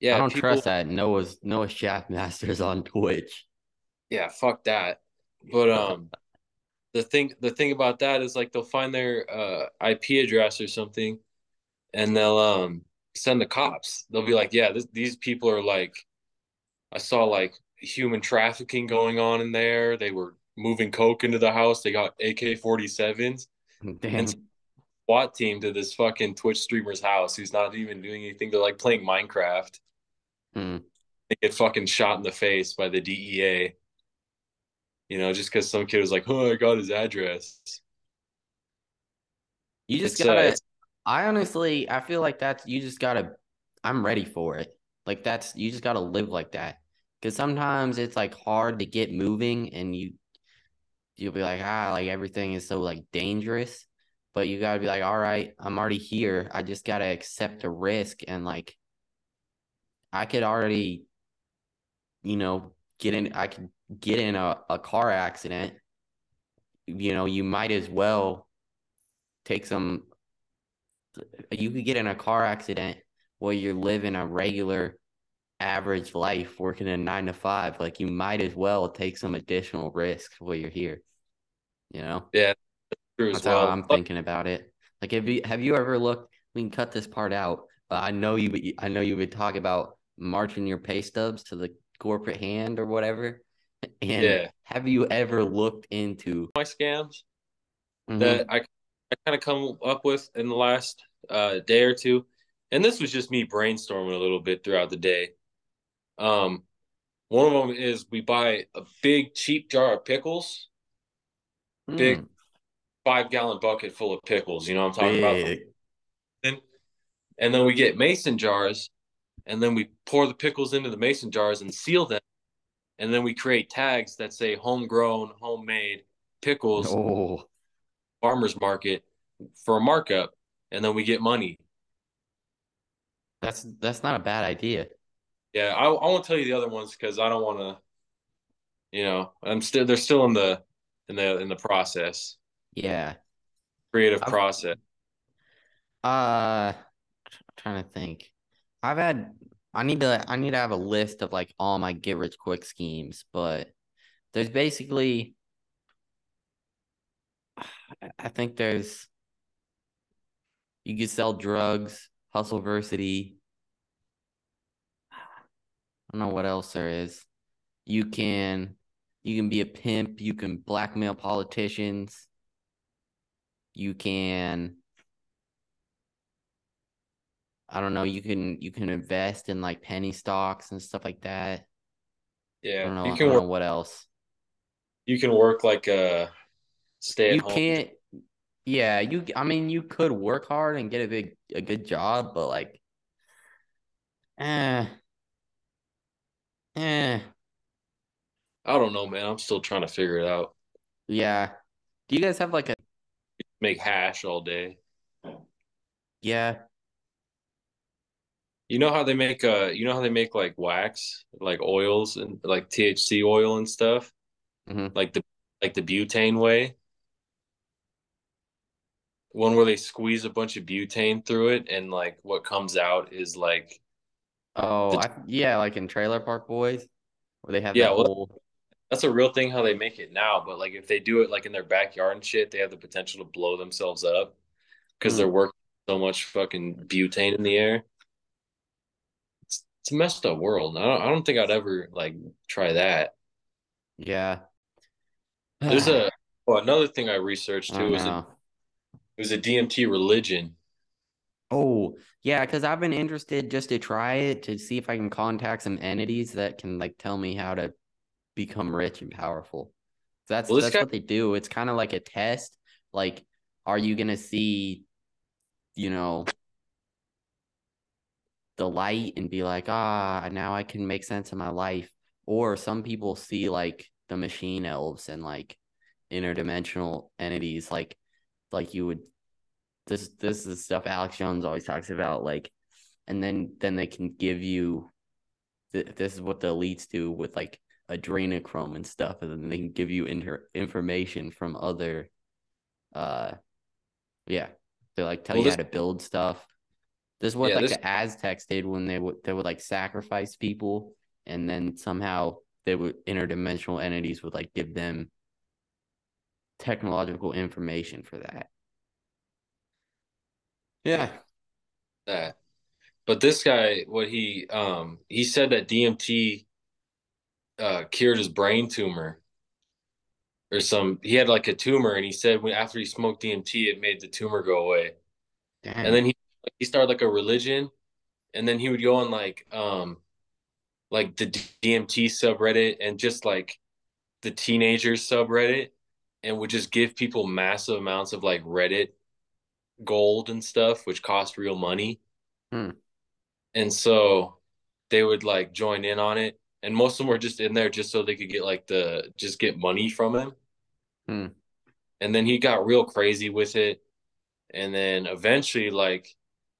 yeah, I don't people, trust that. Noah's Noah Shaftmaster's on Twitch. Yeah, fuck that. But um, the thing the thing about that is like they'll find their uh IP address or something, and they'll um send the cops. They'll be like, yeah, this, these people are like, I saw like human trafficking going on in there. They were moving coke into the house. They got AK forty sevens. Damn. SWAT team to this fucking Twitch streamer's house who's not even doing anything. They're like playing Minecraft. Hmm. They get fucking shot in the face by the DEA. You know, just because some kid was like, "Oh, I got his address." You just It's, uh, gotta. it's- I honestly, I feel like that's you just gotta. I'm ready for it. Like that's you just gotta live like that. Because sometimes it's like hard to get moving, and you you'll be like ah like everything is so like dangerous, but you gotta be like all right, I'm already here. I just gotta accept the risk and like I could already, you know, get in. I could get in a, a car accident. You know, you might as well take some you could get in a car accident while you're living a regular average life working a nine to five. Like you might as well take some additional risks while you're here. You know? Yeah, true That's well. how I'm thinking about it. Like, have you have you ever looked? We can cut this part out. But I know you. I know you would talk about marching your pay stubs to the corporate hand or whatever. And Yeah. have you ever looked into My scams Mhm. that I I kind of come up with in the last uh, day or two, and this was just me brainstorming a little bit throughout the day. Um, one of them is we buy a big cheap jar of pickles, big Hmm, five gallon bucket full of pickles. You know what I'm talking about? big. And, and then we get mason jars, and then we pour the pickles into the mason jars and seal them, and then we create tags that say homegrown, homemade pickles, Oh, farmers market for a markup, and then we get money. that's that's not a bad idea. Yeah, I, I won't tell you the other ones because I don't want to. You know, I'm still they're still in the in the in the process, Yeah. creative I've- process. Uh, tr- trying to think. I've had. I need to. I need to have a list of like all my get rich quick schemes, but there's basically. I- think there's. You can sell drugs, hustle versity. I don't know what else there is. You can. You can be a pimp. You can blackmail politicians. You can. I don't know, you can you can invest in like penny stocks and stuff like that. Yeah, know, you I can don't know work. what else. You can work like a stay You home. can't yeah, you I mean you could work hard and get a big a good job, but like eh eh I don't know, man. I'm still trying to figure it out. yeah. Do you guys have like a Make hash all day. yeah, You know how they make uh you know how they make like wax, like oils and like THC oil and stuff? Mhm. Like the like the butane way. One where they squeeze a bunch of butane through it and like what comes out is like oh The- I yeah, like in Trailer Park Boys where they have Yeah, that well- whole that's a real thing how they make it now, but like if they do it like in their backyard and shit, they have the potential to blow themselves up because Hmm. they're working so much fucking butane in the air. It's, a messed up world. I don't, I don't think I'd ever like try that. yeah. There's a oh, another thing I researched too don't is a, it was a DMT religion. Oh, yeah, because I've been interested just to try it to see if I can contact some entities that can like tell me how to become rich and powerful. That's Well, that's guy- what they do. It's kind of like a test. Like, are you gonna see, you know, the light and be like, ah, now I can make sense of my life? Or some people see like the machine elves and like interdimensional entities, like like you would this this is stuff Alex Jones always talks about, like, and then then they can give you. Th- this is what the elites do with like adrenochrome and stuff, and then they can give you inter- information from other. Uh, yeah, they like tell Well, you this- how to build stuff. This is what Yeah, like this- the Aztecs did when they would they would like sacrifice people, and then somehow they would interdimensional entities would like give them technological information for that. Yeah. that. But this guy, what he um he said that DMT uh cured his brain tumor or some he had like a tumor and he said when after he smoked DMT it made the tumor go away. Damn. And then he he started like a religion and then he would go on like um like the DMT subreddit and just like the teenagers subreddit and would just give people massive amounts of like Reddit gold and stuff which cost real money. Hmm. And so they would like join in on it and most of them were just in there just so they could get like the just get money from him. Hmm. And then he got real crazy with it and then eventually like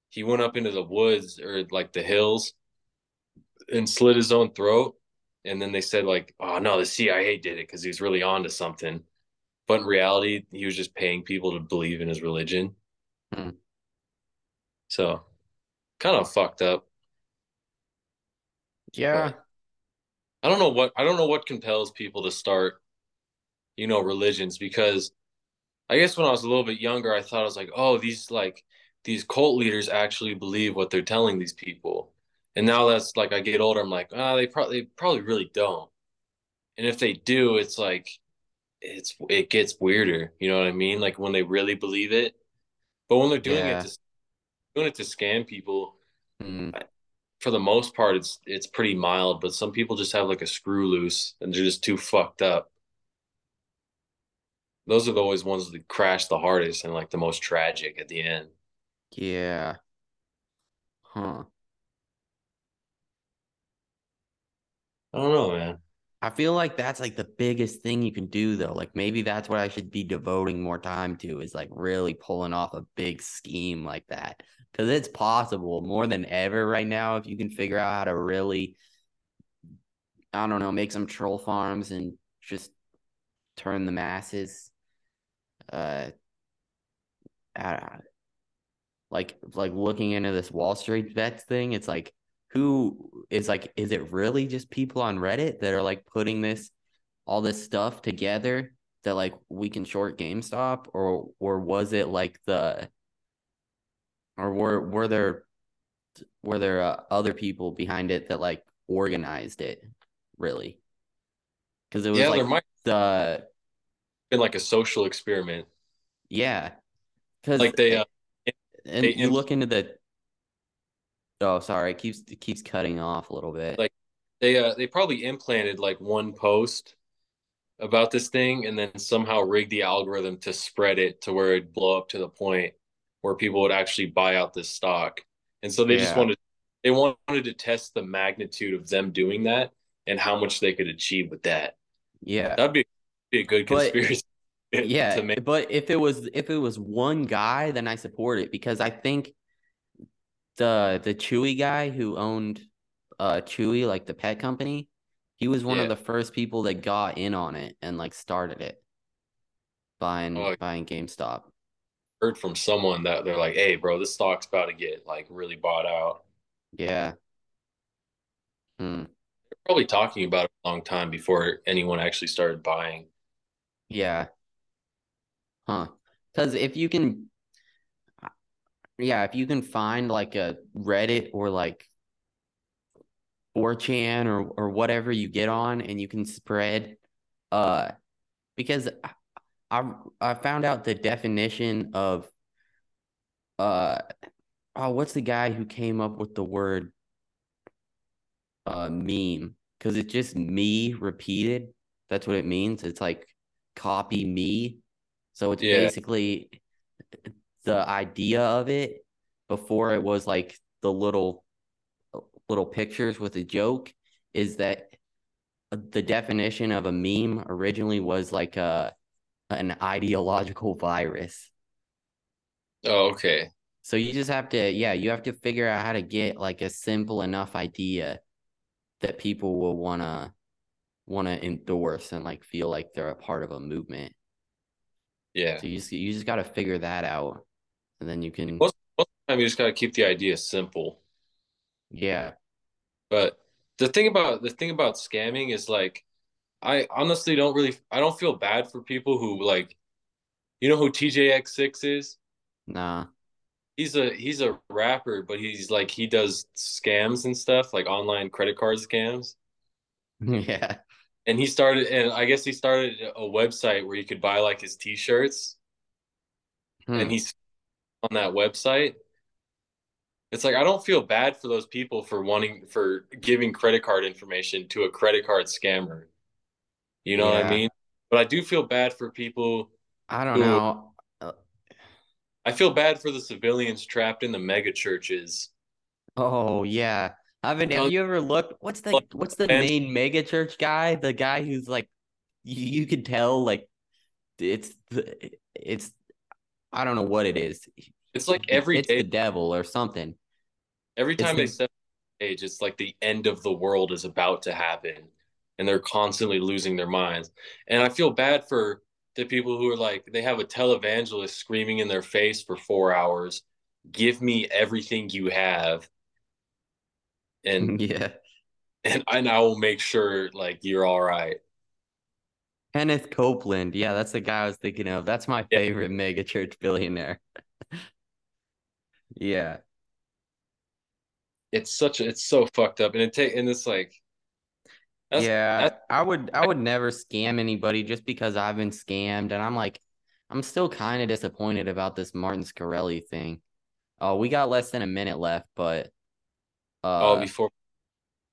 he went up into the woods or like the hills and slit his own throat and then they said like oh no the cia did it because he was really onto something but in reality he was just paying people to believe in his religion Hmm. so kind of fucked up Yeah. But I don't know what I don't know what compels people to start, you know, religions because I guess when I was a little bit younger, I thought I was like, oh, these like these cult leaders actually believe what they're telling these people. And now that's like I get older, I'm like, ah, oh, they probably they probably really don't. And if they do, it's like it's it gets weirder. You know what I mean? Like when they really believe it. But when they're doing Yeah. it to doing it to scam people, Mm. for the most part, it's it's pretty mild. But some people just have like a screw loose and they're just too fucked up. Those are the always ones that crash the hardest and like the most tragic at the end. Yeah. Huh. I don't know, man. I feel like that's like the biggest thing you can do though. Like maybe that's what I should be devoting more time to is like really pulling off a big scheme like that. Cause it's possible more than ever right now if you can figure out how to really I don't know, make some troll farms and just turn the masses uh I- like like looking into this Wall Street bets thing, it's like who is like is it really just people on Reddit that are like putting this all this stuff together that like we can short GameStop? Or or was it like the or were were there were there uh, other people behind it that like organized it really? Because it was Yeah, like there might the been like a social experiment. yeah. Because Like they uh, and they you look into the oh sorry it keeps it keeps cutting off a little bit Like- they uh they probably implanted like one post about this thing and then somehow rigged the algorithm to spread it to where it'd blow up to the point where people would actually buy out this stock. And so they just wanted they wanted to test the magnitude of them doing that and how much they could achieve with that. yeah That'd be, be a good But- conspiracy. yeah make but if it was if it was one guy then i support it because i think the the chewy guy who owned uh chewy like the pet company he was one Yeah. of the first people that got in on it and like started it buying Oh. buying gamestop heard from someone that they're like, "Hey, bro, this stock's about to get like really bought out." yeah hmm. They're probably talking about it a long time before anyone actually started buying. yeah huh. Because if you can yeah if you can find like a reddit or like 4chan or or whatever you get on and you can spread uh because I I, I found out the definition of uh oh what's the guy who came up with the word uh meme? Because it's just me repeated. That's what it means. It's like copy me so it's Yeah. basically the idea of it before it was like the little little pictures with a joke is that the definition of a meme originally was like a an ideological virus. Oh, okay. So you just have to yeah, you have to figure out how to get like a simple enough idea that people will want to want to endorse and like feel like they're a part of a movement. Yeah. So you just you just got to figure that out and then you can Most, most of the time, you just gotta keep the idea simple. yeah. But the thing about the thing about scamming is like, I honestly don't really, I don't feel bad for people who like, you know who Teejayx6 is? Nah. He's a he's a rapper, but he's like he does scams and stuff, like online credit card scams. yeah. And he started and i guess he started a website where you could buy like his t-shirts Hmm. and he's on that website it's like i don't feel bad for those people for wanting for giving credit card information to a credit card scammer you know what i mean but i do feel bad for people I don't Ooh. know. i feel bad for the civilians trapped in the mega churches Oh yeah. Haven't have you ever looked what's the what's the main mega church guy? The guy who's like you, you could tell like it's the it's I don't know what it is. it's like every it's day the devil or something. every it's time they the- step stage it's like the end of the world is about to happen and they're constantly losing their minds and i feel bad for the people who are like they have a televangelist screaming in their face for four hours give me everything you have and yeah. and and I will make sure like you're all right. Kenneth Copeland. Yeah, that's the guy I was thinking of. That's my Yeah. favorite mega church billionaire. yeah. It's such a, it's so fucked up, and it take and it's like, yeah, that's- I would I would never scam anybody just because I've been scammed and I'm like I'm still kind of disappointed about this Martin Shkreli thing. Oh, we got less than a minute left, but uh oh before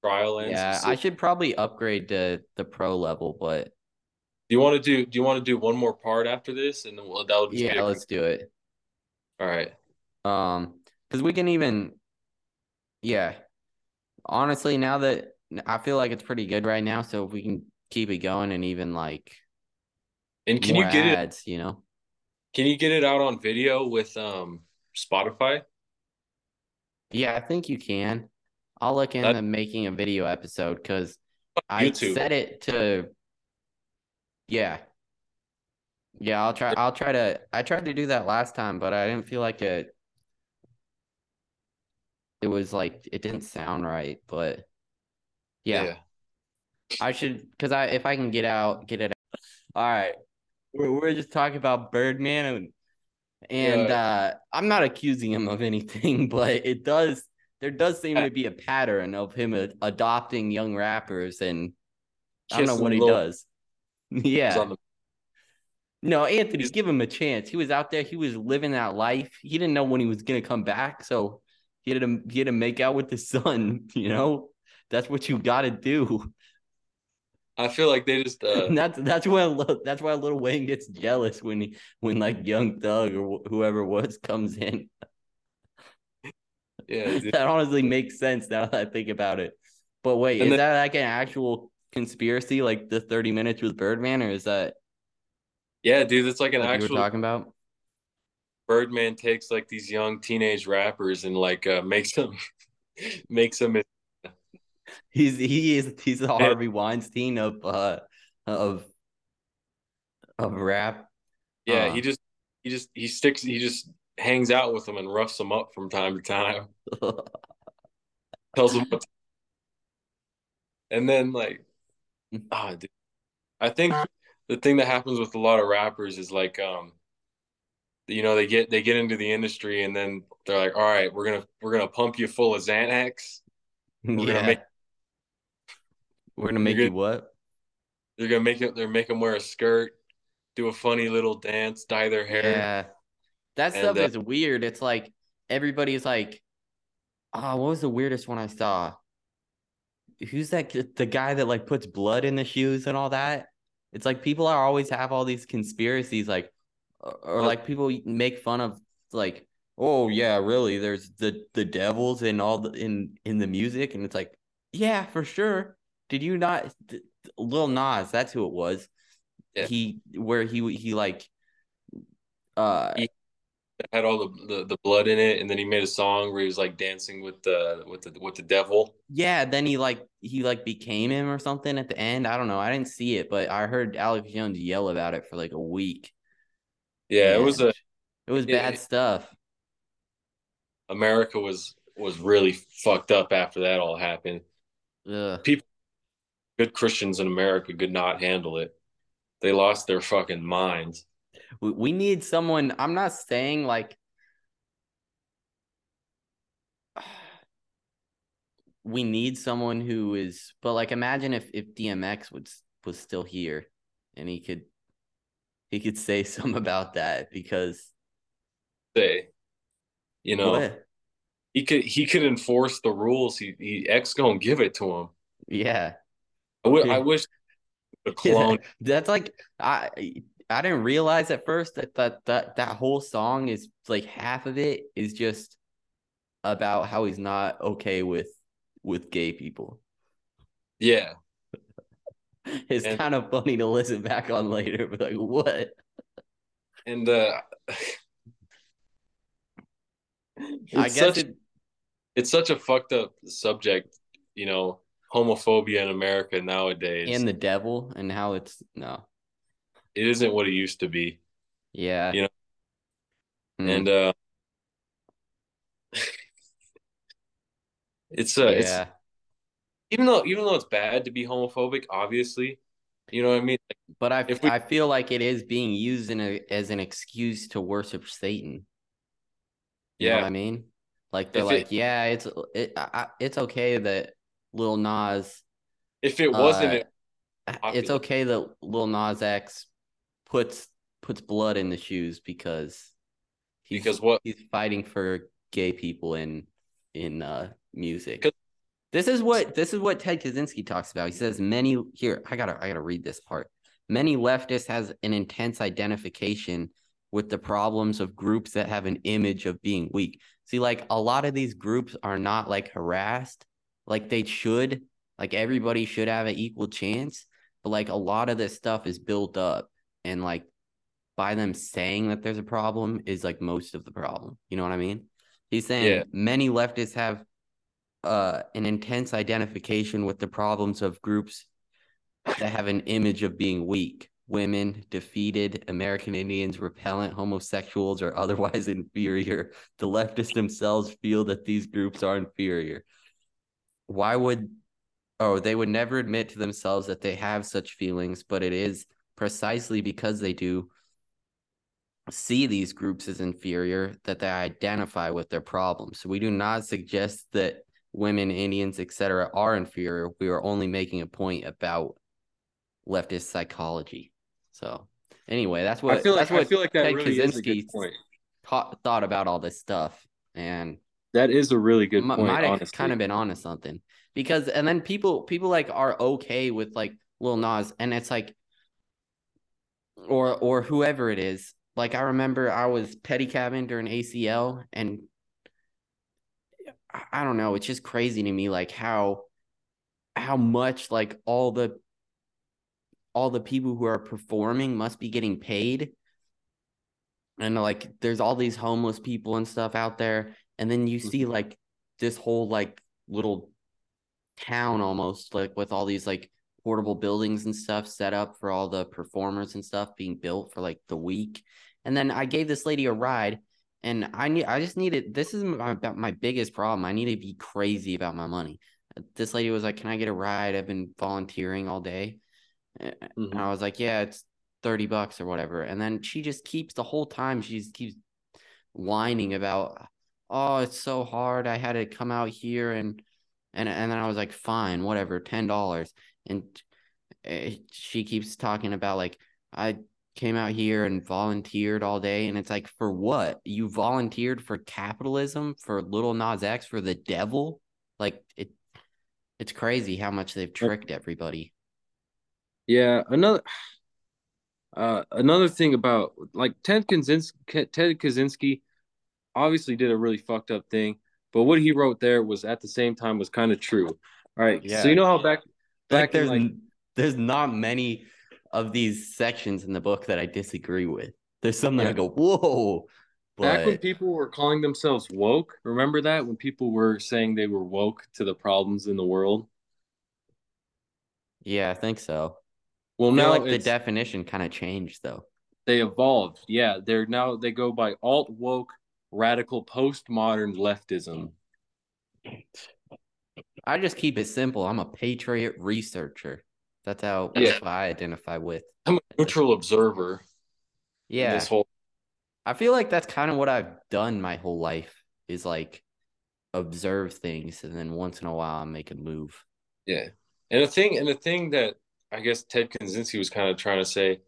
trial ends. yeah, I should probably upgrade to the pro level, but do you want to do do you want to do one more part after this, and then we'll, that'll just be yeah, let's do it. all right. Um, because we can even, yeah. Honestly, now that I feel like it's pretty good right now, so if we can keep it going and even like And can you get it? you know? Can you get it out on video with um Spotify? Yeah, I think you can. I'll look That- into making a video episode because I set it to. Yeah. Yeah, I'll try. I'll try to. I tried to do that last time, but I didn't feel like it. It was like it didn't sound right, but yeah. yeah. I should because I if I can get out, get it. Out. All right, we're we're just talking about Birdman and and uh, I'm not accusing him of anything, but it does there does seem to be a pattern of him a- adopting young rappers, and I don't know what he little does. Yeah, the- no, Anthony, He's- give him a chance. He was out there, he was living that life. He didn't know when he was gonna come back, so he had to he had to make out with the sun. You know, that's what you got to do. I feel like they just uh that's that's why that's why Lil Wayne gets jealous when he when like Young Thug or wh- whoever it was comes in. Yeah dude. that honestly makes sense now that I think about it. But wait, And is then- that like an actual conspiracy, like the thirty minutes with Birdman, or is that yeah dude. It's like an you actual were talking about? Birdman takes like these young teenage rappers and like uh makes them makes them He's he is he's the Harvey Weinstein of uh of of rap. yeah Uh. he just he just he sticks he just hangs out with them and roughs them up from time to time tells them what to- and then like ah dude. I think the thing that happens with a lot of rappers is like um you know they get they get into the industry and then they're like all right we're gonna we're gonna pump you full of Xanax gonna yeah. make- we're gonna make you what? they're gonna make it they're make them wear a skirt do a funny little dance dye their hair Yeah. That And, stuff uh, is weird. It's like everybody's like, oh, what was the weirdest one I saw? Who's that? The guy that like puts blood in the shoes and all that? It's like people are always have all these conspiracies, like, or, like people make fun of like, oh yeah, really? There's the the devils in all the in in the music, and it's like, yeah, for sure. Did you not? Lil Nas, that's who it was. Yeah. He where he he like, uh, He- had all the, the the blood in it and then he made a song where he was like dancing with the with the with the devil Yeah, then he like he like became him or something at the end. I don't know. I didn't see it, but I heard Alex Jones yell about it for like a week. yeah it was a it was yeah, bad stuff. America was was really fucked up after that all happened Ugh. People, good Christians in America could not handle it they lost their fucking minds We, we need someone. I'm not saying like we need someone who is, but like imagine if if DMX was was still here and he could he could say something about that because say you know what? he could he could enforce the rules he, he X gonna give it to him Yeah. I Yeah. I wish the Yeah, clone that's like I I didn't realize at first that that that that whole song is like half of it is just about how he's not okay with with gay people. yeah It's And- kind of funny to listen back on later, but like what? and uh I guess such- it, it's such a fucked up subject, you know, homophobia in America nowadays. and the devil and how it's no. It isn't what it used to be. Yeah. You know, Mm, And uh it's uh yeah. it's even though even though it's bad to be homophobic, obviously, you know what I mean. But I we- I feel like it is being used in a, as an excuse to worship Satan. You know Yeah, what I mean? Like they're If it- like, yeah, it's it, I, I- it's okay that Lil Nas if it wasn't, uh, it, it's okay that Lil Nas X puts puts blood in the shoes because he's, because what he's fighting for gay people in in uh music. This is what this is what Ted Kaczynski talks about. He says many here. I gotta I gotta read this part. Many leftists has an intense identification with the problems of groups that have an image of being weak. See, like a lot of these groups are not like harassed, like they should. Like everybody should have an equal chance, but like a lot of this stuff is built up, and like by them saying that there's a problem is like most of the problem. You know what I mean? He's saying Yeah. many leftists have uh, an intense identification with the problems of groups that have an image of being weak. Women, defeated, American Indians, repellent, homosexuals, or otherwise inferior. The leftists themselves feel that these groups are inferior. Why would, oh, they would never admit to themselves that they have such feelings, but it is precisely because they do see these groups as inferior that they identify with their problems. We do not suggest that women, Indians, etc., are inferior. We are only making a point about leftist psychology. So, anyway, that's what I feel like that's what I feel like that Ted really is a Kaczynski good point. thought about all this stuff, and That is a really good m- point. might have kind of been on onto something because, and then people people like are okay with like Lil Nas, and it's like, or or whoever it is. Like I remember I was pedicabbing during ACL, and I- I don't know, it's just crazy to me, like how how much like all the all the people who are performing must be getting paid. And like there's all these homeless people and stuff out there. And then you see mm-hmm. like this whole like little town almost like with all these like portable buildings and stuff set up for all the performers and stuff being built for like the week and then i gave this lady a ride and i need i just needed this is my, my biggest problem i need to be crazy about my money this lady was like can i get a ride i've been volunteering all day and Mhm. i was like yeah it's 30 bucks or whatever. And then she just keeps the whole time, she just keeps whining about, oh, it's so hard. I had to come out here and and and then I was like, fine, whatever, ten dollars. And uh, she keeps talking about like I came out here and volunteered all day, and it's like for what? You volunteered for capitalism, for Lil Nas X, for the devil? Like it, it's crazy how much they've tricked everybody. Yeah, another uh another thing about like Ted Kaczynski, Ted Kaczynski obviously did a really fucked up thing, but what he wrote there was at the same time was kind of true. All right, Yeah. so you know how back Like there's like there's not many of these sections in the book that I disagree with. There's some that I go, whoa. back when But people were calling themselves woke, remember that when people were saying they were woke to the problems in the world? yeah, I think so. Well, now like the definition kind of changed though. they evolved. Yeah, they're now they go by alt woke, radical, postmodern leftism. I just keep it simple. I'm a patriot researcher. That's how Yeah. that's I identify with. I'm a neutral observer. Yeah. This whole I feel like that's kind of what I've done my whole life is like observe things and then once in a while I make a move. Yeah. And the thing and the thing that I guess Ted Kaczynski was kind of trying to say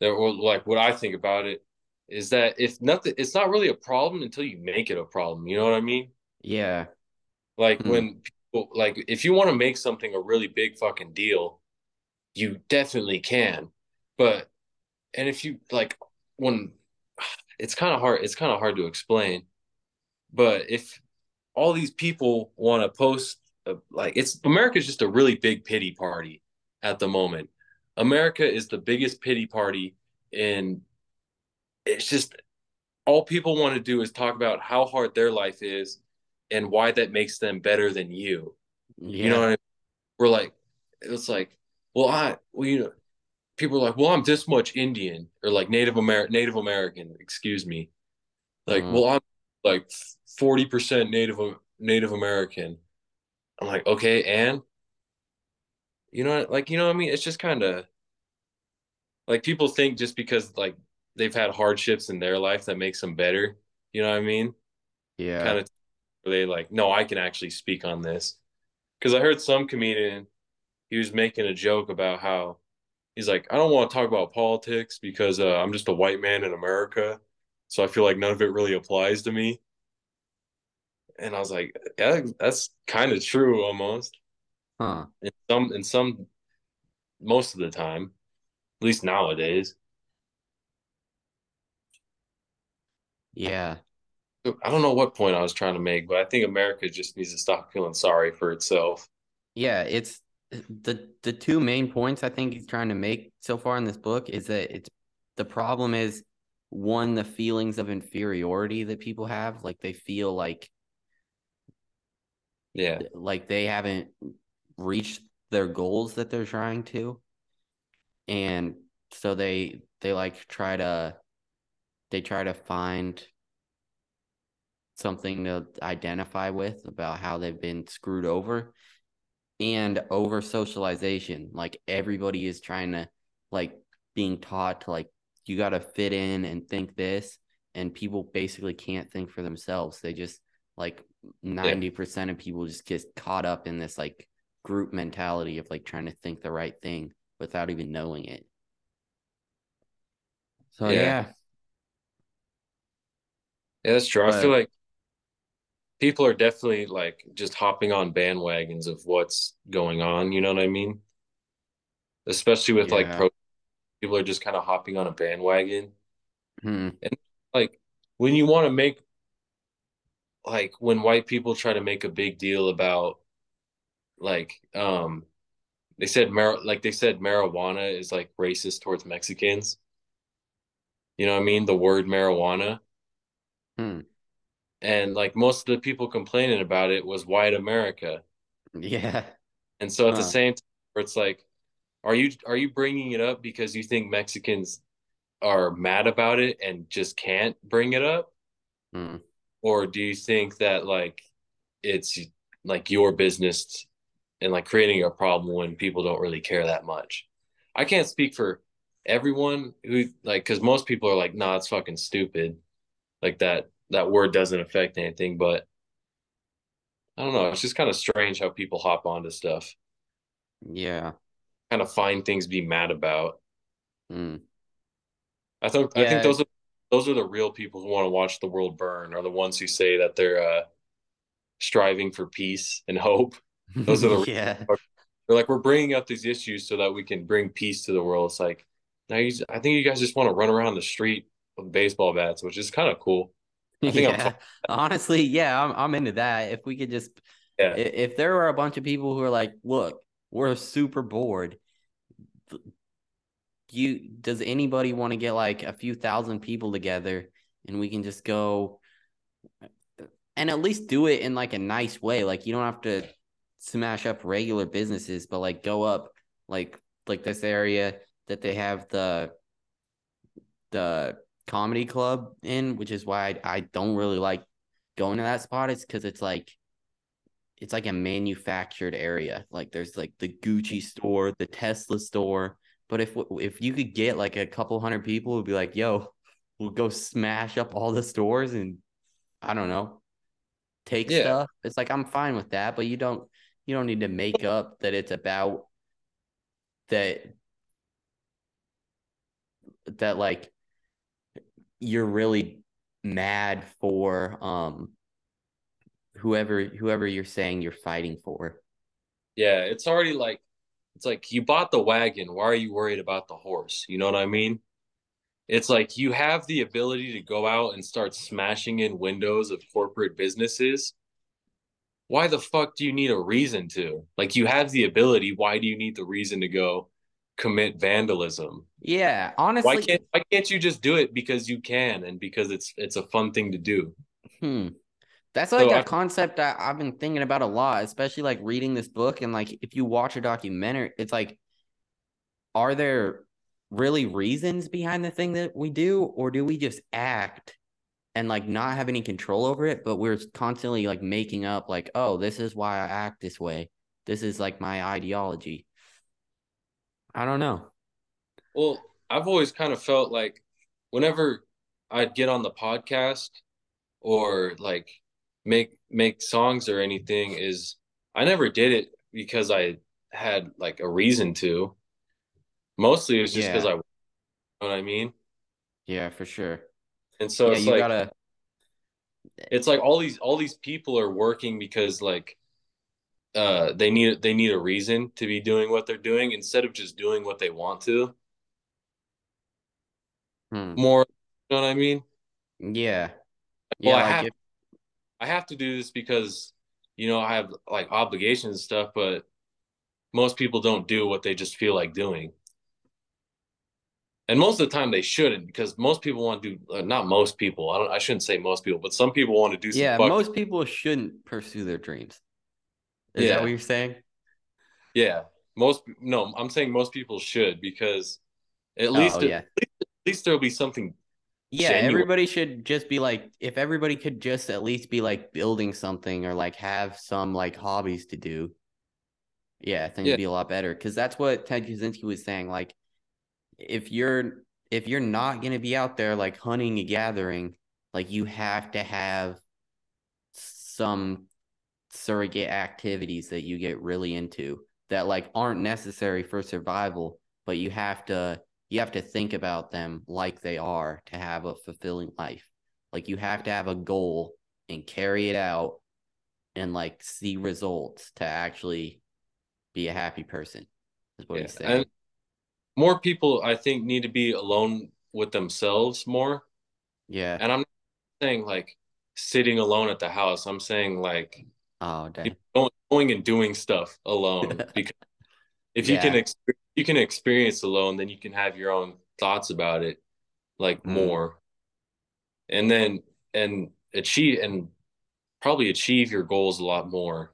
that or like what I think about it is that if nothing it's not really a problem until you make it a problem. You know what I mean? Yeah. Like Hmm. when like if you want to make something a really big fucking deal, you definitely can. But and if you like when it's kind of hard it's kind of hard to explain. But if all these people want to post uh, like it's America's just a really big pity party at the moment. America is the biggest pity party and it's just all people want to do is talk about how hard their life is and why that makes them better than you. Yeah. You know what I mean? We're like, it's like, well, I, well, you know, people are like, well, I'm this much Indian or like Native Amer Native American, excuse me. Like, Mhm. well, I'm like 40% Native Native American. I'm like, okay, and you know, like you know what I mean? It's just kind of like people think just because like they've had hardships in their life that makes them better. You know what I mean? Yeah. Kind of they like, no, I can actually speak on this. Because I heard some comedian, he was making a joke about how he's like, I don't want to talk about politics because uh, I'm just a white man in America. So I feel like none of it really applies to me. And I was like, yeah, that's kind of true almost. Huh. In some, in some, most of the time, at least nowadays. Yeah. I don't know what point I was trying to make, but I think America just needs to stop feeling sorry for itself. Yeah, it's the the two main points I think he's trying to make so far in this book is that it's the problem is one the feelings of inferiority that people have, like they feel like Yeah. like they haven't reached their goals that they're trying to. And so they they like try to they try to find something to identify with about how they've been screwed over. And over socialization like everybody is trying to like being taught to like you got to fit in and think this and people basically can't think for themselves. They just like 90% of people just get caught up in this like group mentality of like trying to think the right thing without even knowing it. So Yeah. yeah. Yeah, that's true. I But- feel like people are definitely like just hopping on bandwagons of what's going on. You know what I mean? Especially with like pro people are just kind of hopping on a bandwagon. Hmm. Like when you want to make like when white people try to make a big deal about like um they said mar like they said marijuana is like racist towards Mexicans. You know what I mean? The word marijuana. Hmm. And like most of the people complaining about it was white America. yeah And so at the same time, where it's like, are you are you bringing it up because you think Mexicans are mad about it and just can't bring it up, Hmm. or do you think that like it's like your business and like creating a problem when people don't really care that much? I can't speak for everyone who like because most people are like, nah, it's fucking stupid, like that that word doesn't affect anything, but. I don't know. It's just kind of strange how people hop onto stuff yeah kind of find things to be mad about. Hmm. I think I think those are those are the real people who want to watch the world burn, are the ones who say that they're uh, striving for peace and hope. Those are the- yeah They're like, we're bringing up these issues so that we can bring peace to the world. It's like, now you, I think you guys just want to run around the street with baseball bats, which is kind of cool. I think yeah. honestly yeah I'm, I'm into that. If we could just Yeah. if there were a bunch of people who are like look we're super bored you does anybody want to get like a few thousand people together and we can just go and at least do it in like a nice way? Like you don't have to smash up regular businesses but like go up like like this area that they have the the comedy club in which is why I, I don't really like going to that spot. It's because it's like it's like a manufactured area. Like there's like the gucci mm. store the tesla store. But if if you could get like a couple hundred people who'd be like yo we'll go smash up all the stores and i don't know take Yeah. stuff. It's like i'm fine with that but you don't you don't need to make up that it's about that that like you're really mad for um whoever whoever you're saying you're fighting for. Yeah, it's already like it's like you bought the wagon. Why are you worried about the horse? You know what I mean? It's like you have the ability to go out and start smashing in windows of corporate businesses. Why the fuck do you need a reason to? Like you have the ability, why do you need the reason to go commit vandalism? Yeah, honestly, Why can't why can't you just do it because you can and because it's it's a fun thing to do? hmm. That's like So a I- concept that I've been thinking about a lot, especially like reading this book and like if you watch a documentary, it's like are there really reasons behind the thing that we do or do we just act and like not have any control over it, but we're constantly like making up like, oh, this is why I act this way. This is like my ideology. I don't know. Well, I've always kind of felt like whenever I'd get on the podcast or like make make songs or anything is I never did it because I had like a reason to. Mostly it was just because Yeah. I you know what I mean? Yeah, for sure. And so yeah, it's you like gotta. it's like all these all these people are working because like uh they need they need a reason to be doing what they're doing instead of just doing what they want to Hmm. more you know what I mean? Yeah. Well, Yeah, I like have if, I have to do this because you know I have like obligations and stuff, but most people don't do what they just feel like doing. And most of the time they shouldn't because most people want to do uh, not most people. I don't I shouldn't say most people, but some people want to do yeah, most people shouldn't pursue their dreams. Is Yeah. that what you're saying? yeah. Most no, I'm saying most people should because at oh, least oh, at yeah. least there'll be something Yeah, genuine. everybody should just be like, if everybody could just at least be like building something or like have some like hobbies to do. Yeah, I think Yeah. it'd be a lot better because that's what Ted Kaczynski was saying. Like, if you're if you're not gonna be out there like hunting and gathering, like you have to have some surrogate activities that you get really into that like aren't necessary for survival, but you have to you have to think about them like they are to have a fulfilling life. Like you have to have a goal and carry it out and like see results to actually be a happy person. Is what Yeah, he's saying. and more people I think need to be alone with themselves more. yeah. And I'm saying like sitting alone at the house. I'm saying like oh dang. going, going and doing stuff alone because if you can Yeah. ex- you can experience alone, then you can have your own thoughts about it like Mm. more. And then and achieve and probably achieve your goals a lot more.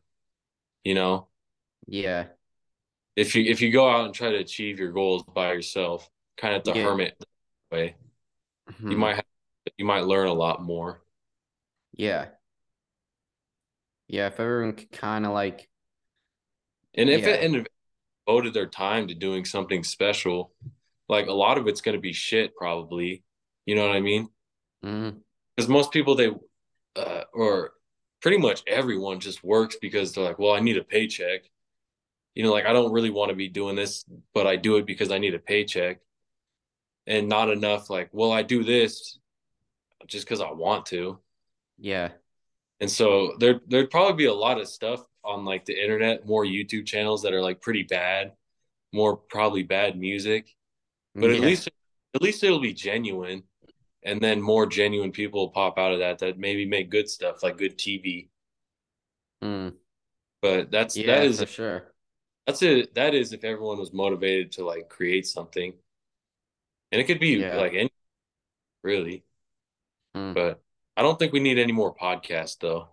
You know? Yeah. If you if you go out and try to achieve your goals by yourself, kind of the Yeah. hermit way, you Mhm. might have, you might learn a lot more. Yeah. Yeah, if everyone could kind of like And if Yeah. it and devoted their time to doing something special, like a lot of it's going to be shit probably. You know what I mean? mm, Because most people they uh, or pretty much everyone just works because they're like, well, I need a paycheck. You know, like I don't really want to be doing this, but I do it because I need a paycheck. And not enough like, well, I do this just because I want to. yeah. And so there there'd probably be a lot of stuff on like the internet, more YouTube channels that are like pretty bad, more probably bad music. But at least at least it'll be genuine. And then more genuine people will pop out of that that maybe make good stuff, like good TV. Mm, But that's yeah, that is for sure. that's it. That is if everyone was motivated to like create something. And it could be Yeah. like any really. Mm. But I don't think we need any more podcasts though.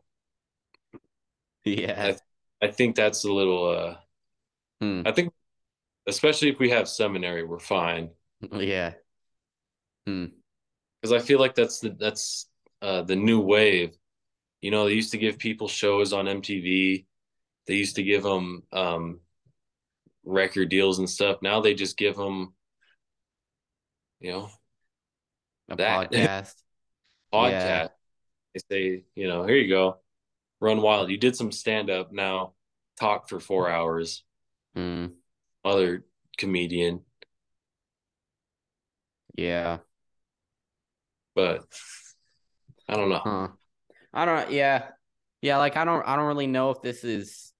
Yeah. I think that's a little uh Hmm. I think especially if we have seminary, we're fine. Yeah. Hmm. Because I feel like that's the that's uh the new wave. You know, they used to give people shows on MTV. They used to give them um record deals and stuff. Now they just give them you know, A That- podcast. podcast. Yeah. They say, you know, here you go. Run wild. You did some stand up now. Talk for 4 hours. Hmm. Other comedian, Yeah. but I don't know. Huh. I don't yeah. Yeah, like I don't I don't really know if this is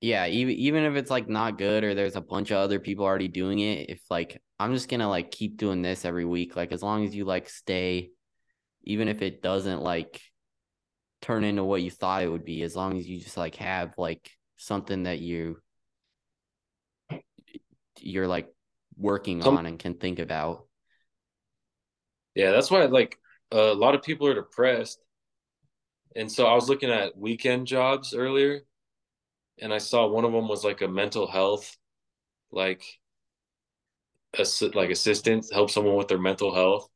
Yeah, even even if it's like not good or there's a bunch of other people already doing it, if like I'm just gonna like keep doing this every week, like as long as you like stay, even if it doesn't like turn into what you thought it would be, as long as you just like have like something that you you're like working Some- on and can think about. Yeah, that's why like a lot of people are depressed. And so I was looking at weekend jobs earlier and I saw one of them was like a mental health like assi- like assistant help someone with their mental health.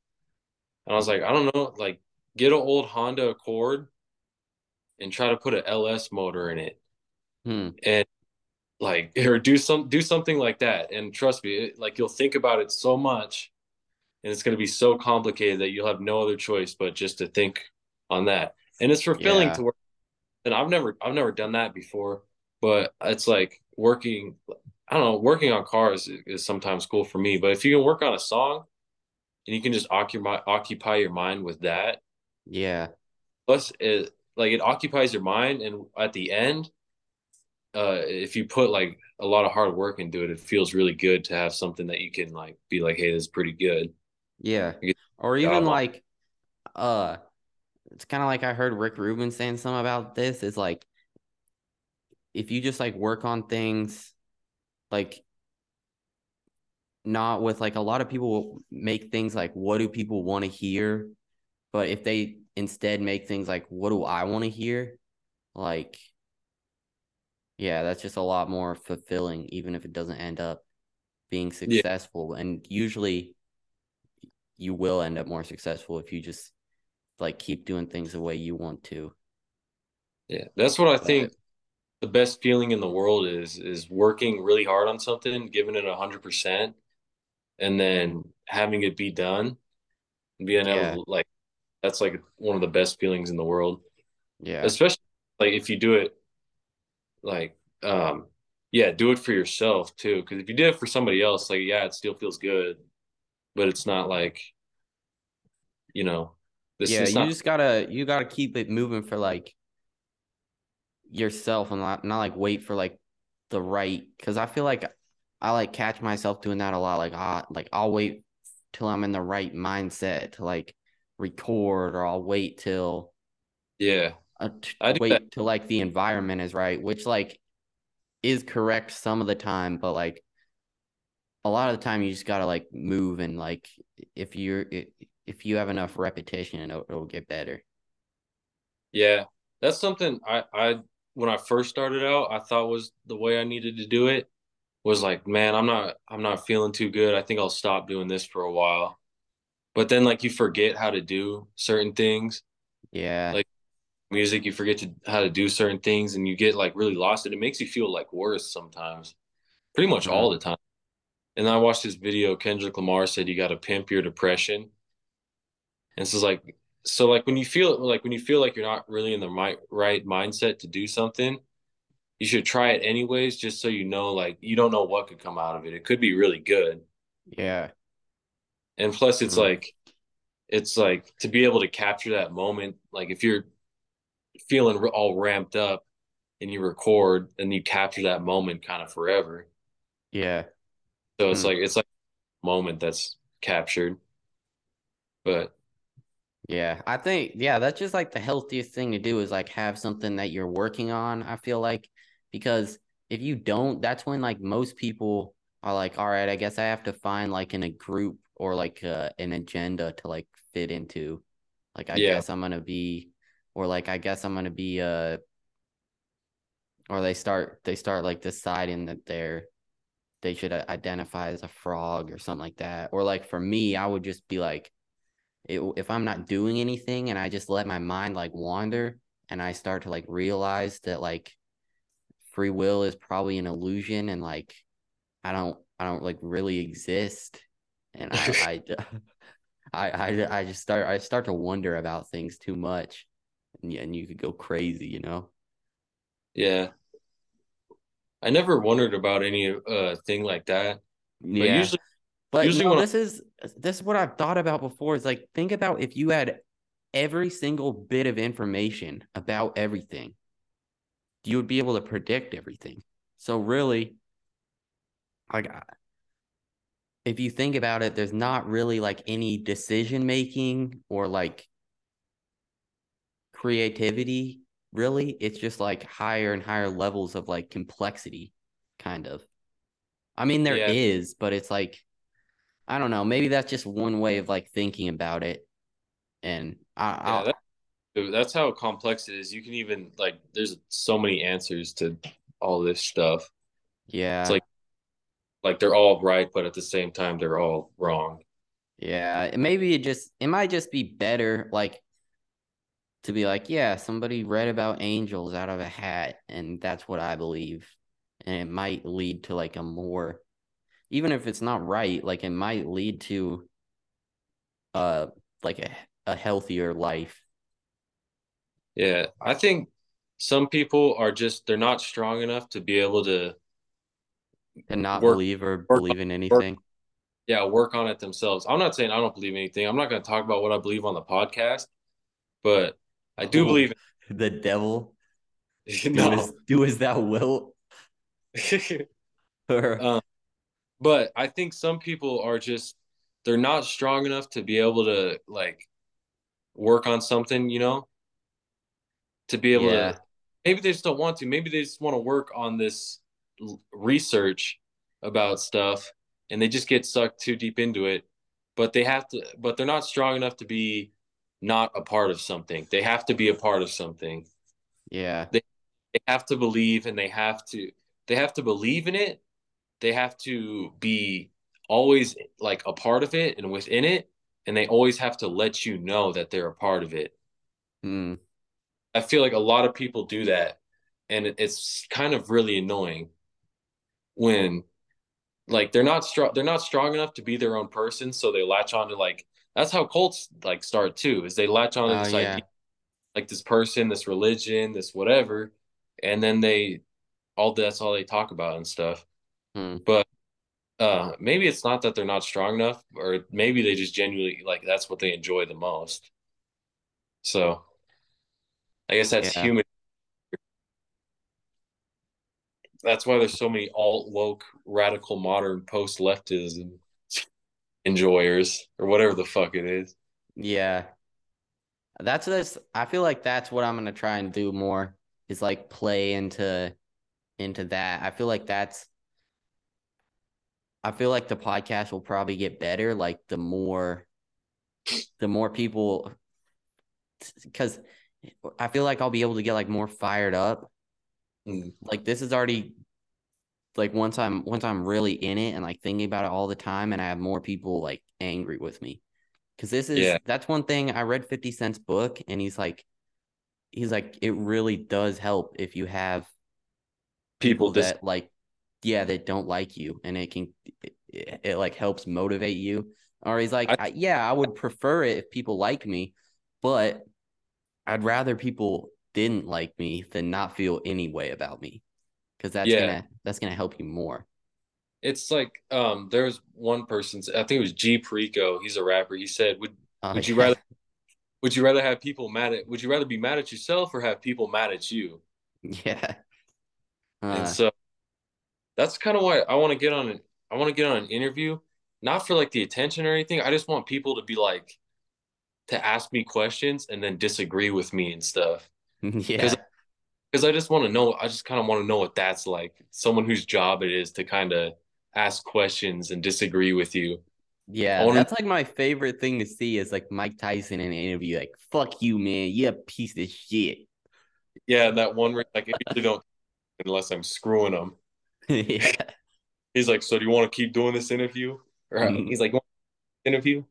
And I was like, I don't know, like get an old Honda Accord and try to put an LS motor in it Hmm. and like or do some do something like that and trust me it, like you'll think about it so much and it's going to be so complicated that you'll have no other choice but just to think on that and it's fulfilling Yeah. to work and i've never i've never done that before but it's like working i don't know working on cars is, is sometimes cool for me but if you can work on a song and you can just occupy occupy your mind with that Yeah. plus it like it occupies your mind and at the end uh if you put like a lot of hard work into it it feels really good to have something that you can like be like hey this is pretty good Yeah. Or even like uh it's kind of like I heard Rick Rubin saying something about this is like if you just like work on things like not with like a lot of people make things like what do people want to hear? But if they instead make things like what do I want to hear? Like yeah that's just a lot more fulfilling even if it doesn't end up being successful. And usually you will end up more successful if you just like keep doing things the way you want to. Yeah that's what i But- think the best feeling in the world is is working really hard on something giving it a hundred percent and then having it be done being Yeah. able to like that's like one of the best feelings in the world yeah especially like if you do it like um yeah do it for yourself too because if you did it for somebody else like yeah it still feels good but it's not like you know this yeah, is you not just gotta you gotta keep it moving for like yourself and not not like wait for like the right because I feel like I like catch myself doing that a lot. Like I like I'll wait till I'm in the right mindset to like record, or I'll wait till yeah uh, t- I wait that. till like the environment is right, which like is correct some of the time, but like a lot of the time you just gotta like move and like if you're if you have enough repetition, it'll, it'll get better. yeah that's something i i when i first started out i thought was the way i needed to do it was like man i'm not i'm not feeling too good. I think i'll stop doing this for a while. But then like you forget how to do certain things. Yeah. Like, music you forget to how to do certain things and you get like really lost and it makes you feel like worse sometimes. Pretty much Mhm. all the time. And i watched this video kendrick lamar said you got to pimp your depression. And so it's like so like when you feel like when you feel like you're not really in the right, right mindset to do something you should try it anyways just so you know like you don't know what could come out of it it could be really good yeah. and plus it's Mhm. like it's like to be able to capture that moment like if you're feeling all ramped up and you record and you capture that moment kind of forever Yeah. so it's Hmm. like it's like a moment that's captured but Yeah. I think, yeah, that's just like the healthiest thing to do is like have something that you're working on. I feel like because if you don't, that's when like most people are like, all right, I guess I have to find like in a group or like uh, an agenda to like fit into. Like, I Yeah. guess I'm going to be, or like, I guess I'm going to be, uh, or they start, they start like deciding that they're, they should uh, identify as a frog or something like that. Or like for me, I would just be like, it, if I'm not doing anything and I just let my mind like wander and I start to like realize that like free will is probably an illusion and like I don't I don't like really exist and I I, I I I just start I start to wonder about things too much and, y- and you could go crazy, you know? yeah i never wondered about any uh thing like that but Yeah. usually But Usually no, when I- this is this is what I've thought about before. Is like think about if you had every single bit of information about everything, you would be able to predict everything. So really, like if you think about it, there's not really like any decision making or like creativity. Really, it's just like higher and higher levels of like complexity, kind of. I mean, there is, Yeah. but it's like I don't know. Maybe that's just one way of like thinking about it. And I, yeah I'll, that, dude, that's how complex it is you can even like there's so many answers to all this stuff yeah, it's like like they're all right but at the same time they're all wrong yeah. Maybe it just it might just be better like to be like, yeah, somebody read about angels out of a hat, and that's what I believe. and it might lead to like a more even if it's not right, like it might lead to uh like a, a healthier life. Yeah, I think some people are just they're not strong enough to be able to And not Work- believe or work- believe in anything. yeah, work on it themselves. I'm not saying I don't believe anything. I'm not going to talk about what I believe on the podcast, but I do Oh. believe The devil do, no. as, do as thou wilt. Um, but I think some people are just they're not strong enough to be able to like work on something, you know, to be able Yeah. to maybe they just don't want to. Maybe they just want to work on this research about stuff and they just get sucked too deep into it. But they have to but they're not strong enough to be not a part of something. They have to be a part of something yeah. they have to believe and they have to they have to believe in it they have to be always like a part of it and within it and they always have to let you know that they're a part of it Mm, i feel like a lot of people do that and it's kind of really annoying when like they're not strong they're not strong enough to be their own person so they latch on to like that's how cults like start too is they latch on to Oh, this yeah. idea like this person this religion this whatever and then they all that's all they talk about and stuff Hmm. but uh maybe it's not that they're not strong enough or maybe they just genuinely like that's what they enjoy the most so i guess that's Yeah. human that's why there's so many alt woke radical modern post leftism enjoyers or whatever the fuck it is yeah. That's this I feel like that's what I'm gonna try and do more is like play into into that. I feel like that's I feel like the podcast will probably get better like the more the more people because I feel like I'll be able to get like more fired up. Mm. Like this is already like once I'm once I'm really in it and like thinking about it all the time and I have more people like angry with me. Cause this is Yeah. that's one thing I read 50 Cent's book and he's like he's like it really does help if you have people dis- that like yeah that don't like you and it can it, it, it, like helps motivate you or he's like I, yeah i would prefer it if people like me but i'd rather people didn't like me than not feel any way about me because that's Yeah. gonna that's gonna help you more. It's like um there's one person i think it was g perico he's a rapper he said would Uh, would you rather would you rather have people mad at would you rather be mad at yourself or have people mad at you? Yeah. And uh, so that's kind of why i want to get on an i want to get on an interview not for like the attention or anything i just want people to be like to ask me questions and then disagree with me and stuff. Yeah. Because i just want to know i just kind of want to know what that's like. Someone whose job it is to kind of ask questions and disagree with you. Yeah wanna- that's like my favorite thing to see is like mike tyson in an interview like fuck you man You're a piece of shit. Yeah that one where, like I usually don't unless i'm screwing them yeah. He's like, so do you want to keep doing this interview? Or Mhm. he's like, "You want an interview?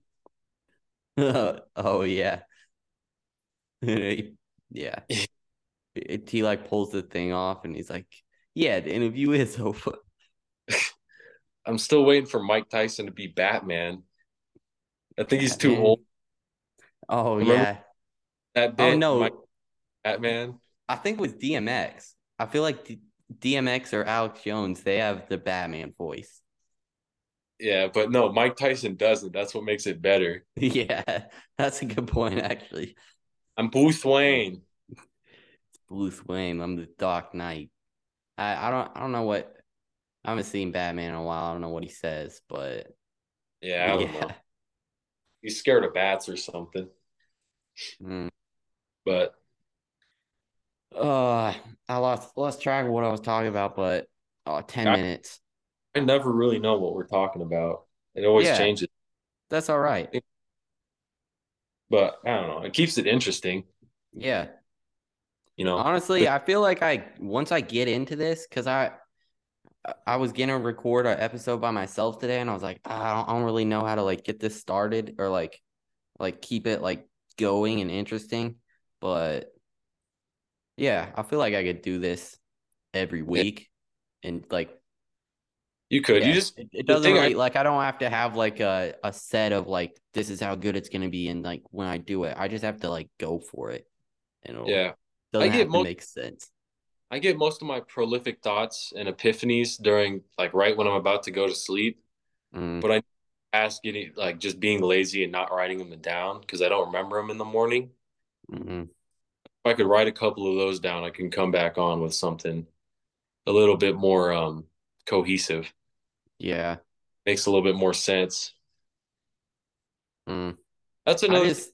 oh yeah. yeah. It, he like pulls the thing off and he's like, Yeah, the interview is over. I'm still waiting for Mike Tyson to be Batman. I think he's too old. Oh Remember- yeah. That Oh no. Mike Batman. I think with DMX. I feel like D- DMX or Alex Jones, they have the Batman voice. Yeah, but no, Mike Tyson doesn't. That's what makes it better. yeah, that's a good point actually. I'm Bruce Wayne. Bruce Wayne, I'm the Dark Knight. I, I don't I don't know what I haven't seen Batman in a while. I don't know what he says, but Yeah, I don't yeah. know. He's scared of bats or something. Mm. But Uh, I lost lost track of what I was talking about, but uh, 10 I- minutes. I never really know what we're talking about. It always Yeah. changes. That's all right. But I don't know. It keeps it interesting, Yeah. you know. Honestly, I feel like I once I get into this, because I I was gonna record an episode by myself today, and I was like, "Ah, I don't, I don't really know how to like get this started or like like keep it like going and interesting. But yeah, I feel like I could do this every week. and like You could. yeah, You just it, it doesn't thing I- like I don't have to have like a, a set of like this is how good it's gonna be and like when I do it, I just have to like go for it. And it'll, yeah. doesn't get have most- make sense. I get most of my prolific thoughts and epiphanies during like right when I'm about to go to sleep. Mm, But I ask getting like just being lazy and not writing them down because I don't remember them in the morning. mm, If I could write a couple of those down, I can come back on with something a little bit more um cohesive. Yeah. Makes a little bit more sense. Mm. That's another just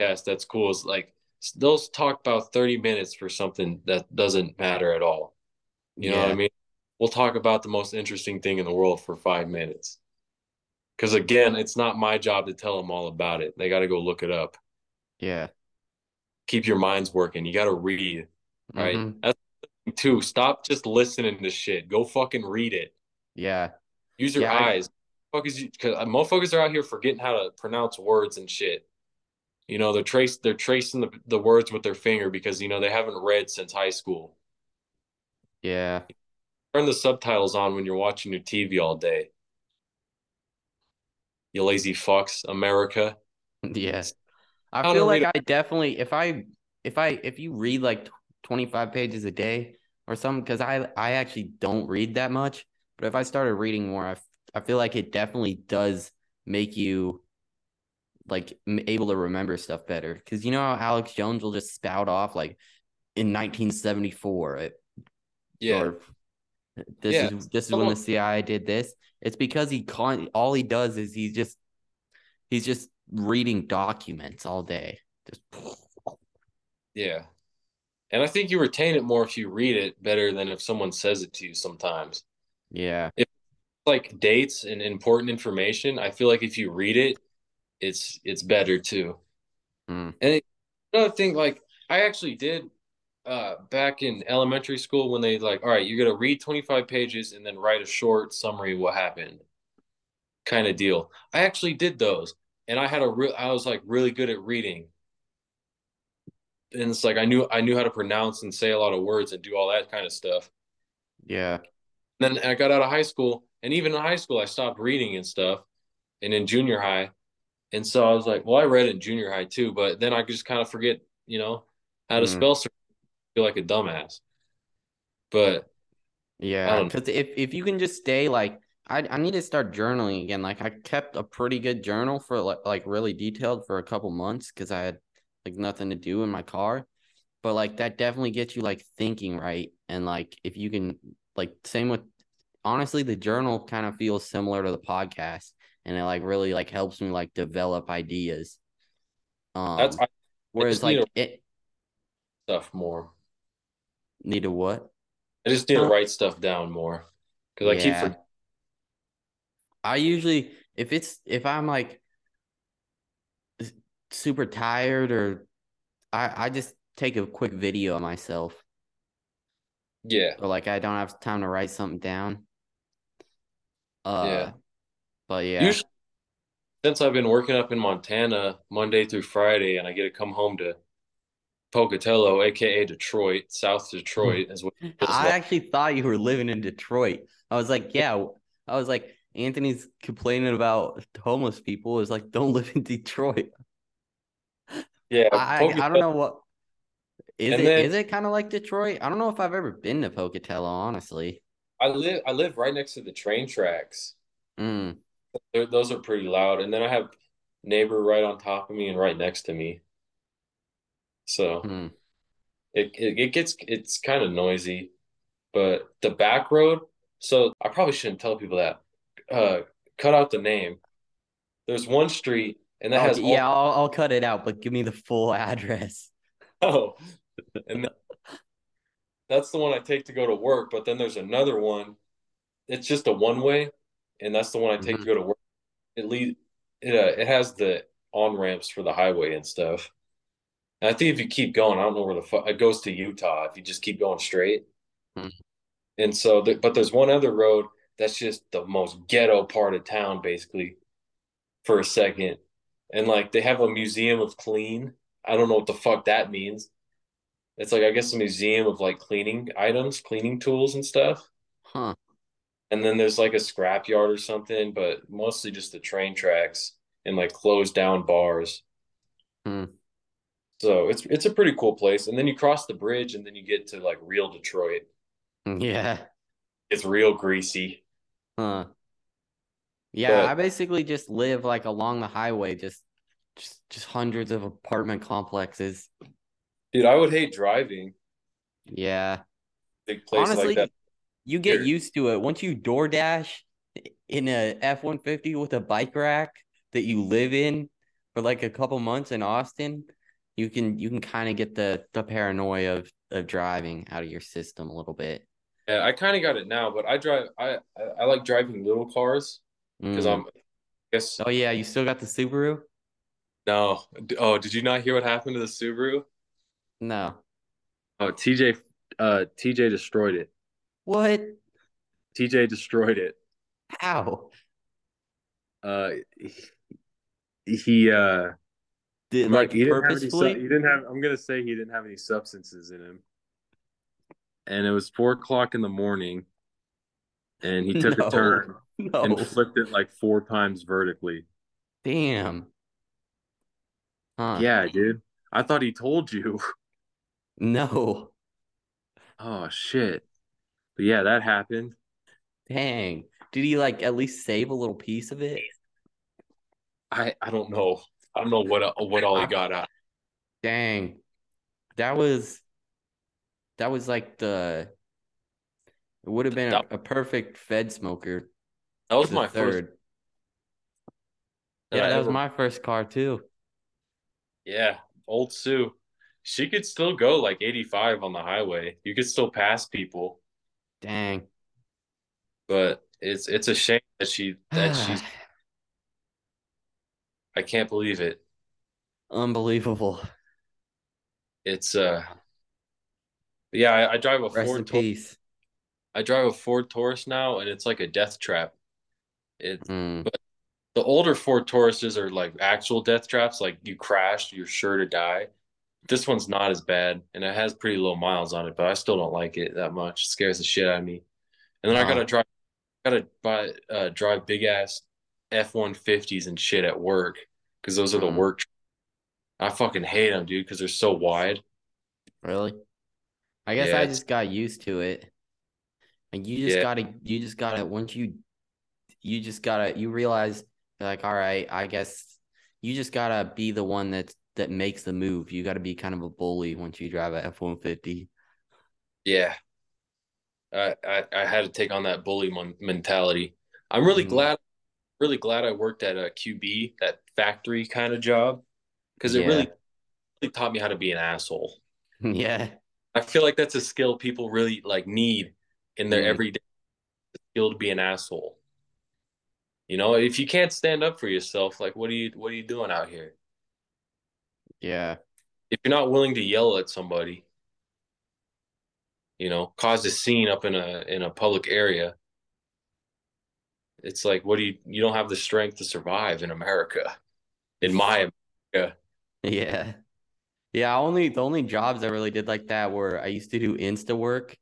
podcast that's cool is like they'll talk about 30 minutes for something that doesn't matter at all. You know what I mean? We'll talk about the most interesting thing in the world for five minutes. Because again, it's not my job to tell them all about it. They got to go look it up. Yeah. Keep your minds working. You got to read, right? mhm, That's too. Stop just listening to shit. Go fucking read it. Yeah. Use your Yeah, eyes. Because uh, motherfuckers are out here forgetting how to pronounce words and shit. You know, they're trace they're tracing the, the words with their finger because you know they haven't read since high school. Yeah. Turn the subtitles on when you're watching your TV all day. You lazy fucks, America. Yes. I How feel like I definitely if I if I if you read like 25 pages a day or something cuz I I actually don't read that much, but if I started reading more I, f- I feel like it definitely does make you like m- able to remember stuff better cuz you know how Alex Jones will just spout off like in 1974 it, Yeah. or this Yeah. is this is when the CIA did this. It's because he can't all he does is he's just he's just reading documents all day. Just Yeah. And I think you retain it more if you read it better than if someone says it to you sometimes. Yeah. If, Like dates and important information, I feel like if you read it, it's it's better too. Mm. And another thing, like I actually did uh back in elementary school when they like, all right, you're gonna read 25 pages and then write a short summary of what happened kind of deal. I actually did those and I had a real I was like really good at reading. And it's like I knew I knew how to pronounce and say a lot of words and do all that kind of stuff. Yeah. Then I got out of high school, and even in high school, I stopped reading and stuff. And in junior high, and so I was like, well, I read in junior high too, but then I could just kind of forget, you know, how to Mhm. spell. certain- Feel like a dumbass. But Yeah. Cause if, if you can just stay like I I need to start journaling again. Like I kept a pretty good journal for like like really detailed for a couple months because I had like nothing to do in my car. But like that definitely gets you like thinking right. And like if you can like same with honestly the journal kind of feels similar to the podcast and it like really like helps me like develop ideas. Um that's I whereas like it stuff more. need a what? I just need to write stuff down more because I keep forgetting. I usually if it's if I'm like super tired or I I just take a quick video of myself Yeah, or like I don't have time to write something down. Uh Yeah. but yeah. usually since I've been working up in Montana Monday through Friday, and I get to come home to Pocatello, aka Detroit, South Detroit, is it feels I actually thought you were living in Detroit. I was like, yeah. I was like, Anthony's complaining about homeless people. It's like, don't live in Detroit. Yeah, I I don't know what is And it. then- Is it kind of like Detroit? I don't know if I've ever been to Pocatello, honestly. I live I live right next to the train tracks. Mm, those are pretty loud, and then I have neighbor right on top of me and right next to me. So mm. it it, it gets it's kind of noisy, but the back road. So I probably shouldn't tell people that. Uh, cut out the name. There's one street, and that Oh, has all yeah, I'll, I'll cut it out, but give me the full address. Oh, and that's the one I take to go to work. But then there's another one. It's just a one way, and that's the one I take to go to work. It lead it uh, it has the on ramps for the highway and stuff. And I think if you keep going, I don't know where the fuck it goes to Utah. If you just keep going straight, Hmm. and so the, but there's one other road that's just the most ghetto part of town, basically, for a second. And like they have a museum of clean. I don't know what the fuck that means. It's like I guess a museum of like cleaning items, cleaning tools and stuff. Huh. And then there's like a scrapyard or something, but mostly just the train tracks and like closed down bars. Hmm. So it's it's a pretty cool place. And then you cross the bridge and then you get to like real Detroit. Yeah. It's real greasy. Huh. Yeah, But- I basically just live like along the highway, just just just hundreds of apartment complexes. Dude, I would hate driving Yeah. big place Honestly, like that. you get Here. used to it. Once you DoorDash in a F-150 with a bike rack that you live in for like a couple months in Austin, you can you can kind of get the the paranoia of of driving out of your system a little bit. Yeah, I kind of got it now, but I drive I I, I like driving little cars because Mm. I'm I guess Oh yeah, you still got the Subaru? no. Oh, did you not hear what happened to the Subaru? No. Oh, TJ uh TJ destroyed it. What? TJ destroyed it. How? Uh he, he uh Did I'm like he didn't have any su- he didn't have I'm gonna say he didn't have any substances in him. And it was four o'clock in the morning and he took No. a turn No. and flipped it like four times vertically. Damn. Huh. Yeah, dude. I thought he told you. No. Oh shit. But yeah, that happened. Dang. Did he like at least save a little piece of it? I I don't know. I don't know what uh, what all he got out. Dang. That was that was like the it would have been a, a perfect Fed smoker. That was my third. that Yeah, that was ever- my first car too. Yeah, old Sue. She could still go like 85 on the highway. You could still pass people, Dang. but it's it's a shame that she that she's I can't believe it. Unbelievable. It's uh yeah, I, I drive a Rest Ford Taurus. I drive a Ford Taurus now and it's like a death trap. It Mm. the older Ford Tauruses are like actual death traps, like you crashed, you're sure to die. This one's not as bad, and it has pretty low miles on it, but I still don't like it that much. It scares the shit out of me. And then I gotta drive, gotta buy, uh, drive big ass F one fifties and shit at work because those are the Mhm. work. I fucking hate them, dude, because they're so wide. Really? I guess Yeah, I just got used to it. And you just Yeah. gotta you just gotta once you you just gotta you realize like, all right, I guess you just gotta be the one that's that makes the move. You gotta be kind of a bully once you drive a F one fifty. Yeah, I, I I had to take on that bully mon- mentality. I'm really Mhm. glad, really glad I worked at a QB, that factory kind of job, because it Yeah. really, really taught me how to be an asshole. Yeah. I feel like that's a skill people really like need in their Mhm. everyday skill to be an asshole. You know, if you can't stand up for yourself, like what are you what are you doing out here? Yeah. If you're not willing to yell at somebody, you know, cause a scene up in a in a public area, it's like what do you you don't have the strength to survive in America. In my America. Yeah. Yeah, only the only jobs I really did like that were I used to do Instawork.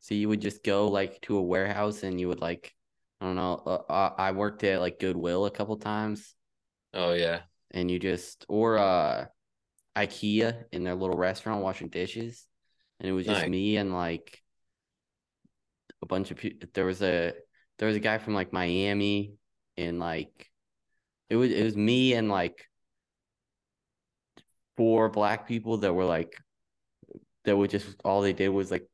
So you would just go like to a warehouse and you would like I don't know, uh, uh, I worked at like Goodwill a couple times Oh yeah. and you just or uh IKEA in their little restaurant washing dishes and it was just Nice. me and like a bunch of people there was a there was a guy from like Miami and like it was it was me and like four black people that were like that would just all they did was like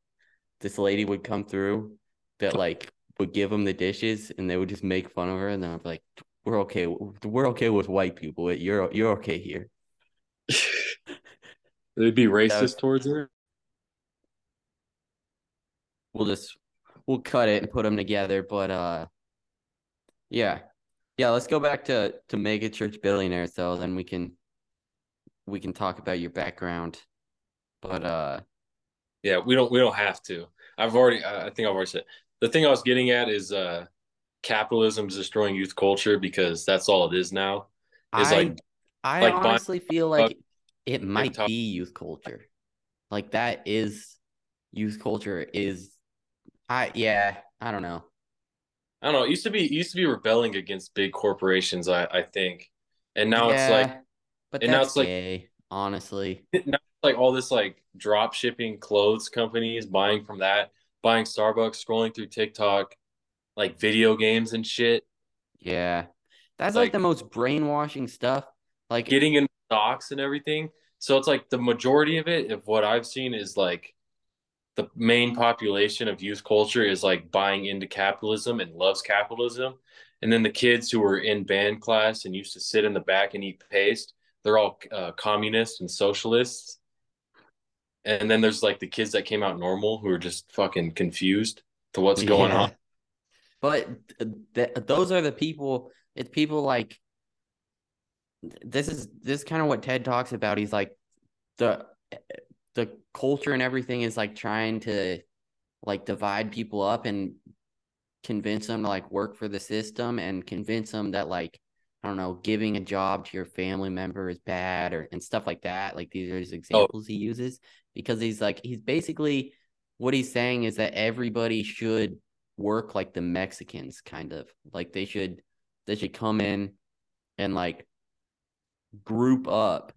this lady would come through that like would give them the dishes and they would just make fun of her and then I'd be like we're okay we're okay with white people you're you're okay here They'd be racist was- towards her. we'll just we'll cut it and put them together but uh yeah yeah let's go back to to mega church billionaires though then we can we can talk about your background but uh Yeah, we don't we don't have to. I've already I I think I've already said. The thing I was getting at is uh capitalism is destroying youth culture because that's all it is now. Is I like I like buying- honestly feel like it might be youth culture. Like that is youth culture is I yeah, I don't know. I don't know. It used to be used to be rebelling against big corporations. I I think, and now it's like but and now it's like- gay, honestly. now it's like all this like drop shipping clothes companies buying from that, buying Starbucks, scrolling through TikTok, like video games and shit, Yeah. That's like, Like- the most brainwashing stuff. Like getting in stocks and everything. So it's like the majority of it, of what I've seen, is like the main population of youth culture is like buying into capitalism and loves capitalism. And then the kids who were in band class and used to sit in the back and eat paste, they're all uh, communists and socialists. And then there's like the kids that came out normal who are just fucking confused to what's going Yeah. on. But th- those are the people. It's people like this is this is kind of what Ted talks about. He's like the the culture and everything is like trying to like divide people up and convince them to like work for the system and convince them that like I don't know, giving a job to your family member is bad or and stuff like that. Like these are his oh. examples he uses because he's like he's basically what he's saying is that everybody should work like the Mexicans kind of. Like they should they should come in and like group up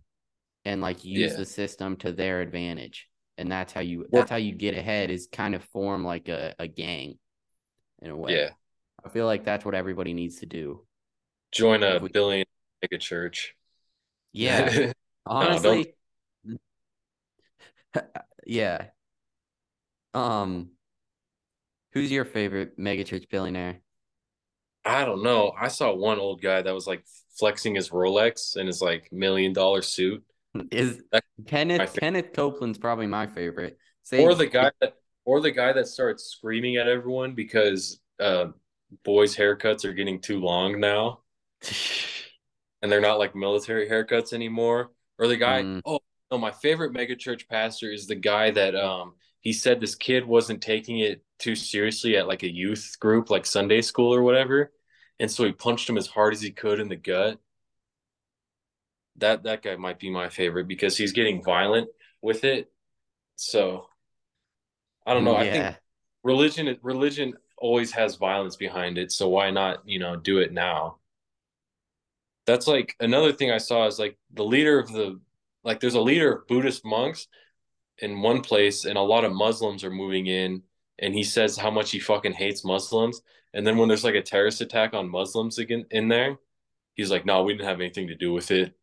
and like use Yeah. the system to their advantage. And that's how you that's how you get ahead is kind of form like a, a gang in a way. Yeah. I feel like that's what everybody needs to do. Join a we- billion mega church. Yeah. Honestly. yeah. Um who's your favorite megachurch billionaire? I don't know. I saw one old guy that was like flexing his Rolex in his like million dollar suit. Is That- Kenneth Kenneth Copeland's probably my favorite. Say, Or the guy that or the guy that starts screaming at everyone because uh boys' haircuts are getting too long now and they're not like military haircuts anymore. Or the guy, Mm. oh no, my favorite megachurch pastor is the guy that um he said this kid wasn't taking it too seriously at like a youth group, like Sunday school or whatever. And so he punched him as hard as he could in the gut. That that guy might be my favorite because he's getting violent with it. So I don't know. I think religion religion always has violence behind it so why not you know do it now that's like another thing i saw is like the leader of the like there's a leader of buddhist monks in one place and a lot of muslims are moving in and he says how much he fucking hates muslims and then when there's like a terrorist attack on muslims again in there he's like no we didn't have anything to do with it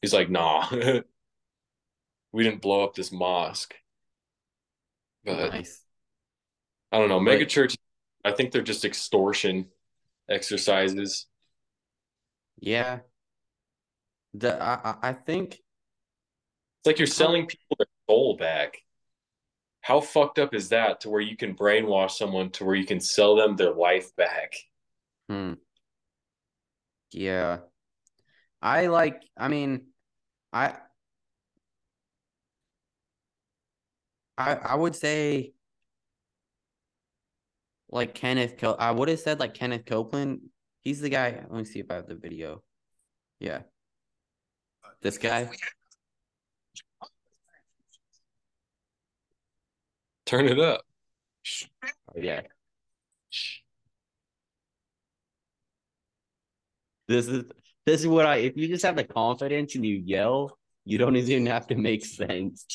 he's like nah we didn't blow up this mosque but nice. I don't know. But- Mega church, I think they're just extortion exercises. Yeah. The I I- I think It's like you're selling people their soul back. How fucked up is that to where you can brainwash someone to where you can sell them their life back? hmm. Yeah. I like I mean I I I would say like Kenneth Co I would have said like Kenneth Copeland. He's the guy. Let me see if I have the video. Yeah. This guy. Turn it up. Oh, yeah. This is this is what I if you just have the confidence and you yell, you don't even have to make sense.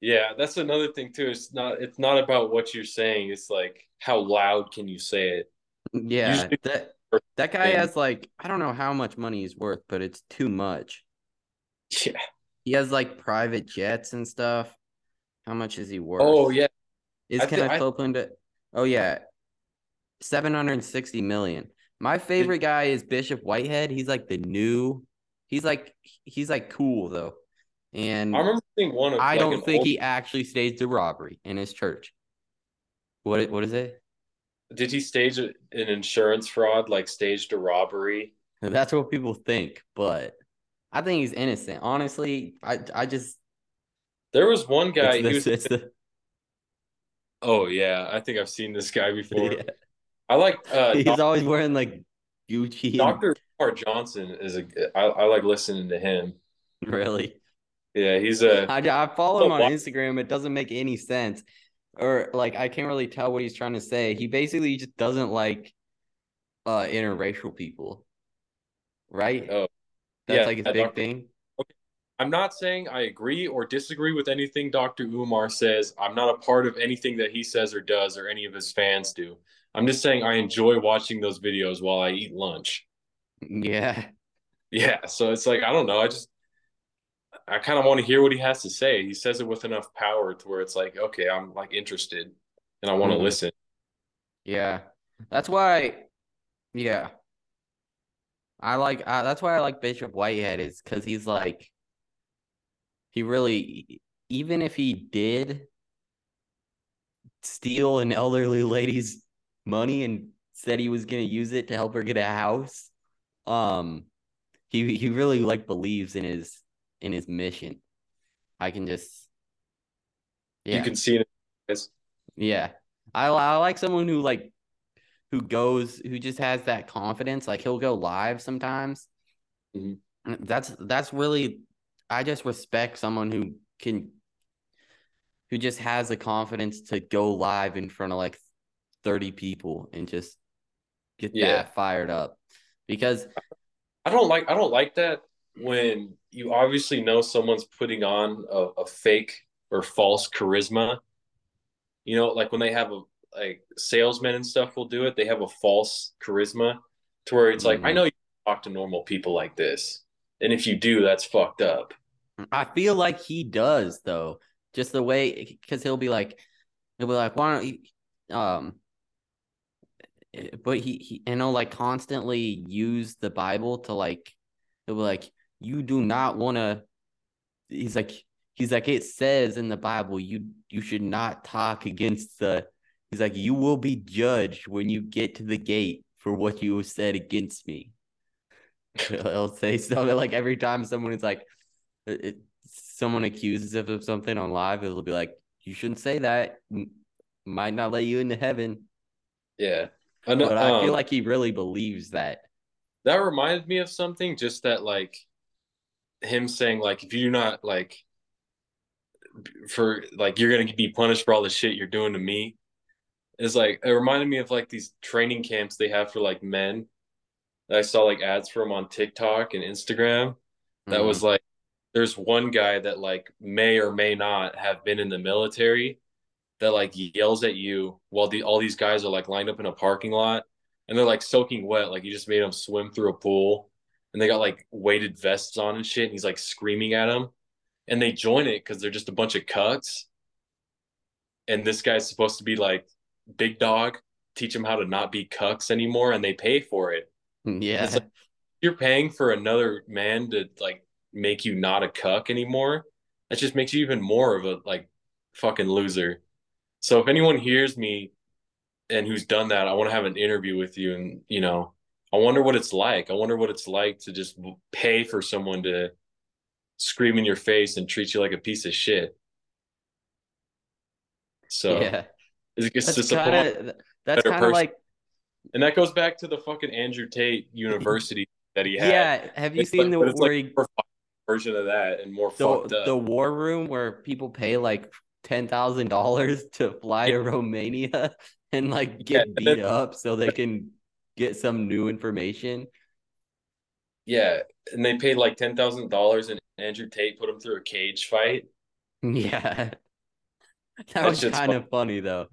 Yeah, that's another thing too. It's not it's not about what you're saying. It's like how loud can you say it? Yeah, Usually- that that guy thing. has like I don't know how much money he's worth, but it's too much. Yeah. He has like private jets and stuff. How much is he worth? Oh yeah. Is I Kenneth I- Copeland? a- Oh yeah, seven hundred sixty million. My favorite guy is Bishop Whitehead. He's like the new. He's like he's like cool though, and I remember seeing one of I like, don't think old- he actually staged a robbery in his church. What what is it? did he stage an insurance fraud, like staged a robbery? That's what people think, but I think he's innocent. Honestly, I I just There was one guy. it's, this- was, it's the oh yeah, I think I've seen this guy before. yeah. I like uh, he's always wearing like Gucci. Dr. Umar Johnson is a I, I like listening to him. really. Yeah, he's a I, I follow him on Instagram. It doesn't make any sense. or like I can't really tell what he's trying to say. He basically just doesn't like uh interracial people. Right? Oh, That's yeah, like his big Dr. thing. I'm not saying I agree or disagree with anything Dr. Umar says. I'm not a part of anything that he says or does or any of his fans do. I'm just saying I enjoy watching those videos while I eat lunch. Yeah. Yeah, so it's like I don't know. I just I kind of want to hear what he has to say. He says it with enough power to where it's like, okay, I'm like interested and I want to Mhm. listen. Yeah. That's why yeah. I like uh, that's why I like Bishop Whitehead is cuz he's like he really even if he did steal an elderly lady's money and said he was going to use it to help her get a house um he he really like believes in his in his mission i can just yeah You can see it. Yeah I, I like someone who like who goes who just has that confidence like he'll go live sometimes Mhm. that's that's really i just respect someone who can who just has the confidence to go live in front of like 30 people and just get Yeah. that fired up because I don't like I don't like that when you obviously know someone's putting on a, a fake or false charisma. You know, like when they have a like salesmen and stuff will do it, they have a false charisma to where it's like, I Mhm. know you talk to normal people like this. And if you do, that's fucked up. I feel like he does though. Just the way because he'll be like he'll be like, why don't you um eh, but he, he and he'll like constantly use the Bible to like he'll be like, you do not wanna he's like he's like it says in the Bible you you should not talk against the he's like you will be judged when you get to the gate for what you said against me. He'll say something like every time someone is like it, someone accuses him of something on live, it'll be like, you shouldn't say that. Might not let you into heaven. Yeah. I know, But I feel um, like he really believes that. that reminded me of something just that like him saying like if you do not like for like you're gonna be punished for all the shit you're doing to me is like it reminded me of like these training camps they have for like men i saw like ads for them on tiktok and instagram. That Mhm. was like there's one guy that like may or may not have been in the military that like yells at you while the all these guys are like lined up in a parking lot and they're like soaking wet like you just made them swim through a pool and they got like weighted vests on and shit and he's like screaming at them and they join it because they're just a bunch of cucks and this guy's supposed to be like big dog teach them how to not be cucks anymore and they pay for it Hmm. yeah. Like- you're paying for another man to like make you not a cuck anymore, that just makes you even more of a like fucking loser. So if anyone hears me and who's done that, I want to have an interview with you and you know, I wonder what it's like. I wonder what it's like to just pay for someone to scream in your face and treat you like a piece of shit. So yeah. it's, it's That's just a kind of that's kind of like and that goes back to the fucking Andrew Tate University that he had. yeah. Have you It's seen like- the where like he, version of that and more fucked up. the war room where people pay like ten thousand dollars to fly to Romania and like get Yeah, beat then- up so they can get some new information? Yeah, and they paid like ten thousand dollars, and Andrew Tate put him through a cage fight. Yeah. That That was kind fun. of funny though.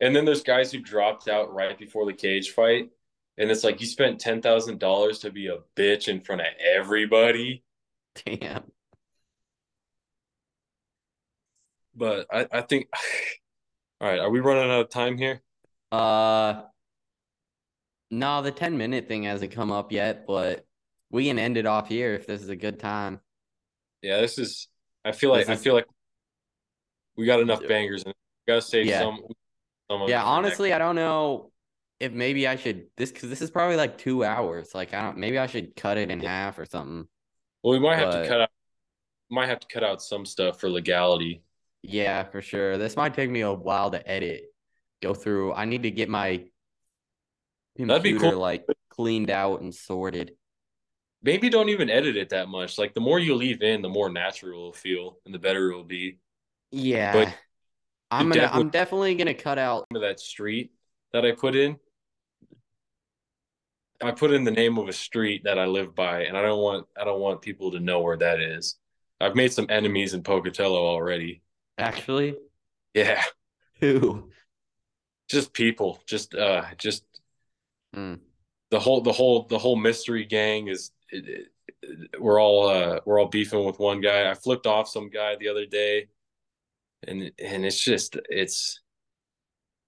And then there's guys who dropped out right before the cage fight, and it's like you spent ten thousand dollars to be a bitch in front of everybody. Damn. But I, I think, all right, are we running out of time here? Uh, no, the 10 minute thing hasn't come up yet, but we can end it off here if this is a good time. Yeah, this is. I feel like This I feel like we got enough bangers, and gotta save Yeah. some. Yeah, honestly, I don't know if maybe I should this because this is probably like two hours. Like, I don't maybe I should cut it in half or something. Well, we might have to cut out. Might have to cut out some stuff for legality. Yeah, for sure. This might take me a while to edit, go through. I need to get my That'd be computer cool. like cleaned out and sorted. Maybe don't even edit it that much. Like the more you leave in, the more natural it'll feel and the better it will be. Yeah. I'm gonna devil- I'm definitely gonna cut out that street that I put in. I put in the name of a street that I live by, and I don't want I don't want people to know where that is. I've made some enemies in Pocatello already. actually. Yeah, Who? just people, just uh, just Hmm. the whole the whole the whole mystery gang is. It, it, we're all uh, we're all beefing with one guy. I flipped off some guy the other day, and and it's just it's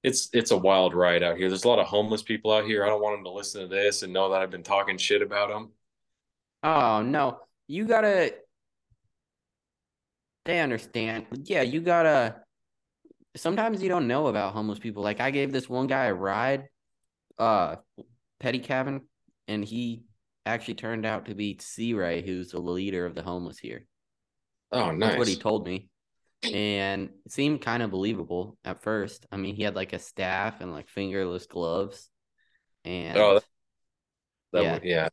it's it's a wild ride out here. There's a lot of homeless people out here. I don't want them to listen to this and know that I've been talking shit about them. Oh no, you gotta. They understand. Yeah, you gotta. Sometimes you don't know about homeless people. Like I gave this one guy a ride, uh, Petty Cabin, and he actually turned out to be C Ray, who's the leader of the homeless here. Oh, That's nice. what he told me. And it seemed kind of believable at first. I mean, he had like a staff and like fingerless gloves. And Oh, That yeah. would- yeah.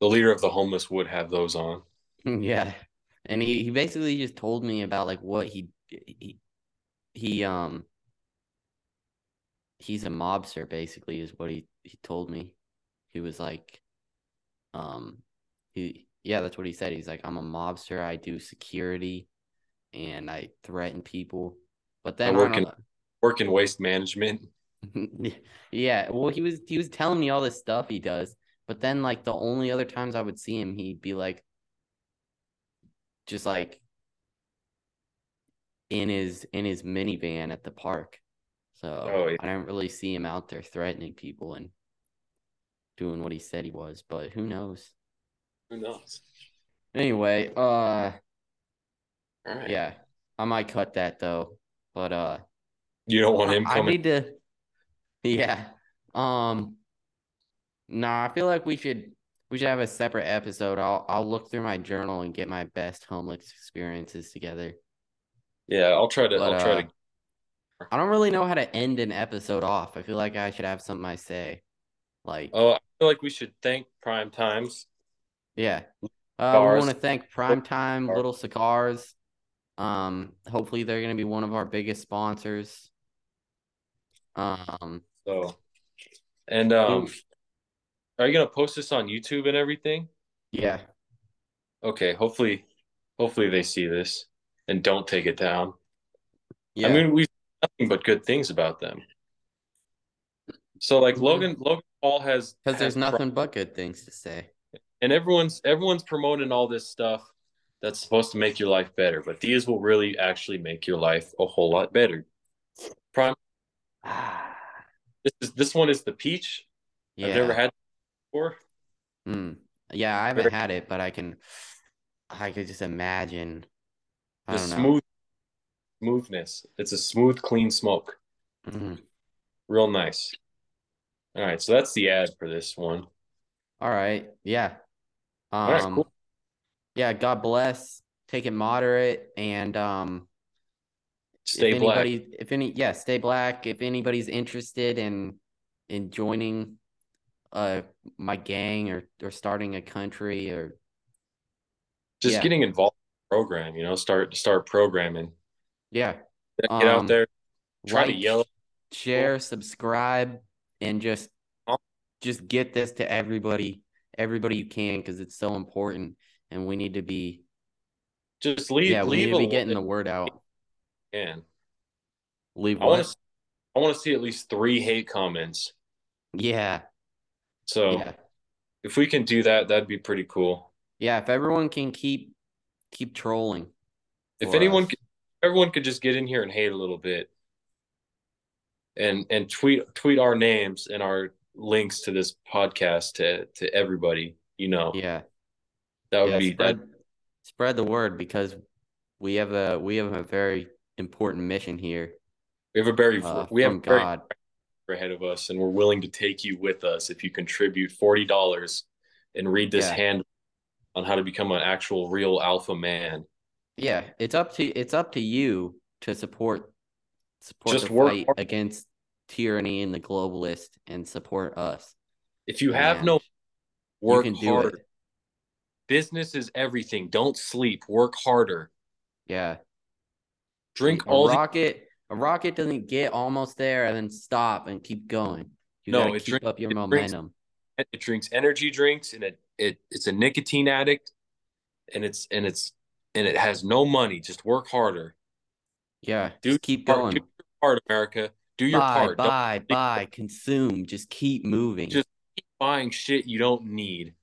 The leader of the homeless would have those on. yeah. And he, he basically just told me about like what he he he um he's a mobster basically is what he he told me. He was like um he yeah, that's what he said. He's like I'm a mobster. I do security and I threaten people. But then work on in- Work in waste management. yeah, well, he was he was telling me all this stuff he does, but then like the only other times I would see him, he'd be like, just like in his in his minivan at the park. So Oh, yeah. I didn't really see him out there threatening people and doing what he said he was, but who knows? Who knows? Anyway, uh, right. yeah, I might cut that though, but uh. You don't want him I need to. Yeah. Um. Nah, I feel like we should we should have a separate episode. I'll I'll look through my journal and get my best homeless experiences together. yeah, I'll try to. But, I'll try uh, to. I don't really know how to end an episode off. I feel like I should have something I say. Like, Oh, I feel like we should thank Prime Times. yeah. Uh, we want to thank Primetime Cigar. Little Cigars. Um, hopefully they're gonna be one of our biggest sponsors. Um, So, and um, are you gonna post this on YouTube and everything? yeah. Okay, hopefully, hopefully they see this and don't take it down. Yeah. I mean, we've nothing but good things about them. So, like Mhm. Logan, Logan Paul has because there's nothing but good things to say. and everyone's everyone's promoting all this stuff that's supposed to make your life better, but these will really actually make your life a whole lot better. Prime, this is this one is the peach. Yeah. I've never had it before. Mm. Yeah, I haven't had it, but I can I could just imagine. I The smooth smoothness. It's a smooth, clean smoke. Mhm. Real nice. All right, so that's the ad for this one. All right. Yeah. Um All right, cool. Yeah, God bless. Take it moderate and um Stay if black. if any yeah, stay black. If anybody's interested in in joining uh my gang or or starting a country or Just yeah. getting involved in the program, you know, start start programming. yeah, Get out Um, there, try to yell. share, subscribe, and just just get this to everybody, everybody you can, because it's so important, and we need to be Just leave. yeah, we leave need to be getting the word out. And Leave I want to. I want to see at least three hate comments. Yeah, So yeah, if we can do that, that'd be pretty cool. yeah. If everyone can keep keep trolling, If anyone, could, everyone could just get in here and hate a little bit, and and tweet tweet our names and our links to this podcast to to everybody. You know, yeah, that would yeah, be spread that. spread the word because we have a we have a very important mission here We have a very uh, we have very God. ahead of us, and we're willing to take you with us if you contribute forty dollars and read this Yeah. hand on how to become an actual real alpha man. Yeah, it's up to it's up to you to support support Just the work fight hard. against tyranny and the globalist and support us. If you have And no you work can do hard. it. Business is everything. Don't sleep. Work harder. Yeah. Drink A all the rocket A rocket doesn't get almost there and then stop and keep going. You No, it keep drink- up your it drinks- momentum. It drinks energy drinks and it it it's a nicotine addict and it's and it's and it has no money. Just work harder. Yeah, Do just keep Part- going. Do your part, America. Do your buy, part. Don't buy, buy, consume. Just keep moving. Just- keep buying shit you don't need.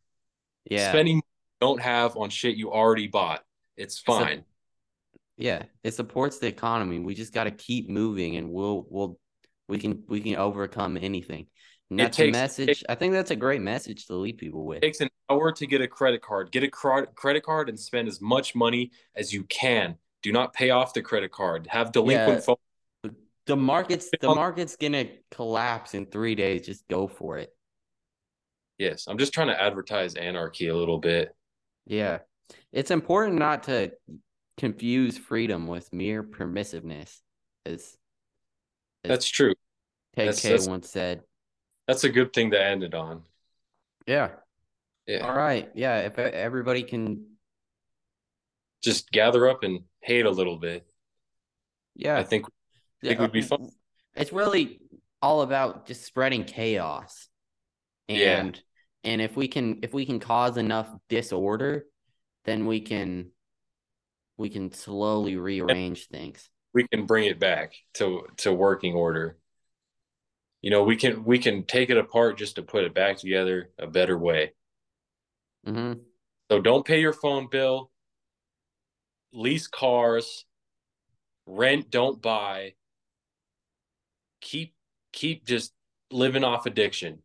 yeah, Spending don't have on shit you already bought. It's fine. yeah. It supports the economy. We just got to keep moving, and we'll we'll we can we can overcome anything. And that's takes- a message. I think that's a great message to leave people with. It takes an hour to get a credit card. Get a cr- credit card and spend as much money as you can. Do not pay off the credit card. Have delinquent Yeah. phone. The market's the market's gonna collapse in three days. Just go for it. Yes, I'm just trying to advertise anarchy a little bit. Yeah. It's important not to confuse freedom with mere permissiveness, as That's true. Ted that's- K that's- once said. That's a good thing to end it on. Yeah. Yeah. All right. Yeah. If everybody can, Just gather up and hate a little bit. yeah. I think think it would be fun. It's really all about just spreading chaos. Yeah. And if we can if we can cause enough disorder, then we can we can slowly rearrange things. we can bring it back to to working order. You know, we can we can take it apart just to put it back together a better way. hmm So don't pay your phone bill. Lease cars. Rent, don't buy. Keep keep just living off addiction.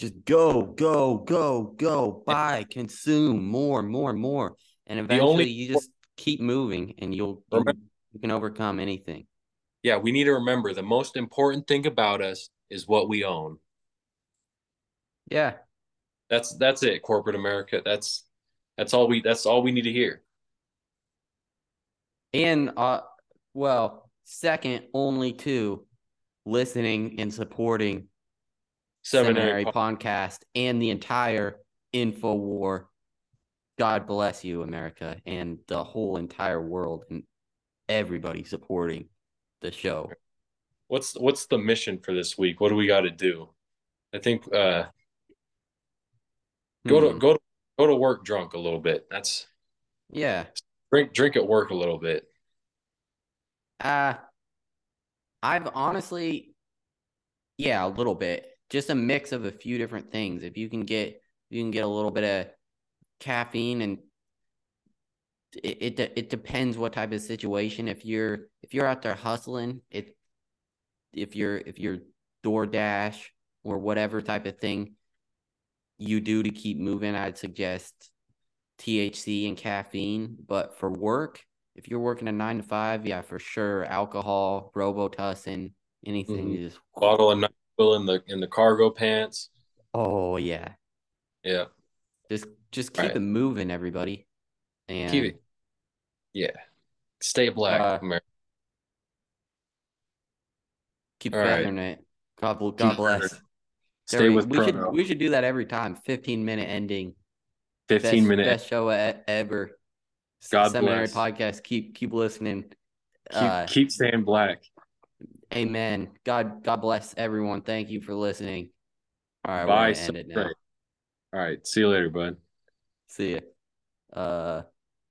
Just go, go, go, go, buy, consume more, more, more. And eventually only- you just keep moving and you'll Remember- you can overcome anything. Yeah, we need to remember the most important thing about us is what we own. Yeah. That's that's it, corporate America. That's that's all we that's all we need to hear. And uh well, second only to listening and supporting Seminary Seminary podcast and the entire info war. God bless you, America, and the whole entire world and everybody supporting the show. What's what's the mission for this week? What do we got to do? I think uh go to Hmm. go to go to work drunk a little bit. That's Yeah. drink drink at work a little bit. Uh I've honestly yeah, a little bit. Just a mix of a few different things. If you can get you can get a little bit of caffeine and it, it it depends what type of situation. If you're if you're out there hustling, it if you're if you're DoorDash or whatever type of thing you do to keep moving, I'd suggest THC and caffeine. But for work, if you're working a nine to five, yeah, for sure, alcohol, Robitussin, anything Mhm. you just Bottle of In the in the cargo pants. Oh yeah, Yeah, just just keep Right. it moving, everybody. And keep it. Yeah, stay black, Uh, America. keep All right. feathering it. God, bl- God bless. Stay we, with we should we should do that every time. Fifteen minute ending. Fifteen best, minute. best show ever. God Seminary bless. podcast. Keep keep listening. Keep Uh, keep staying black. Amen. God God bless everyone. Thank you for listening. All right, Bye. we're end it now. All right. See you later, bud. See ya. Uh.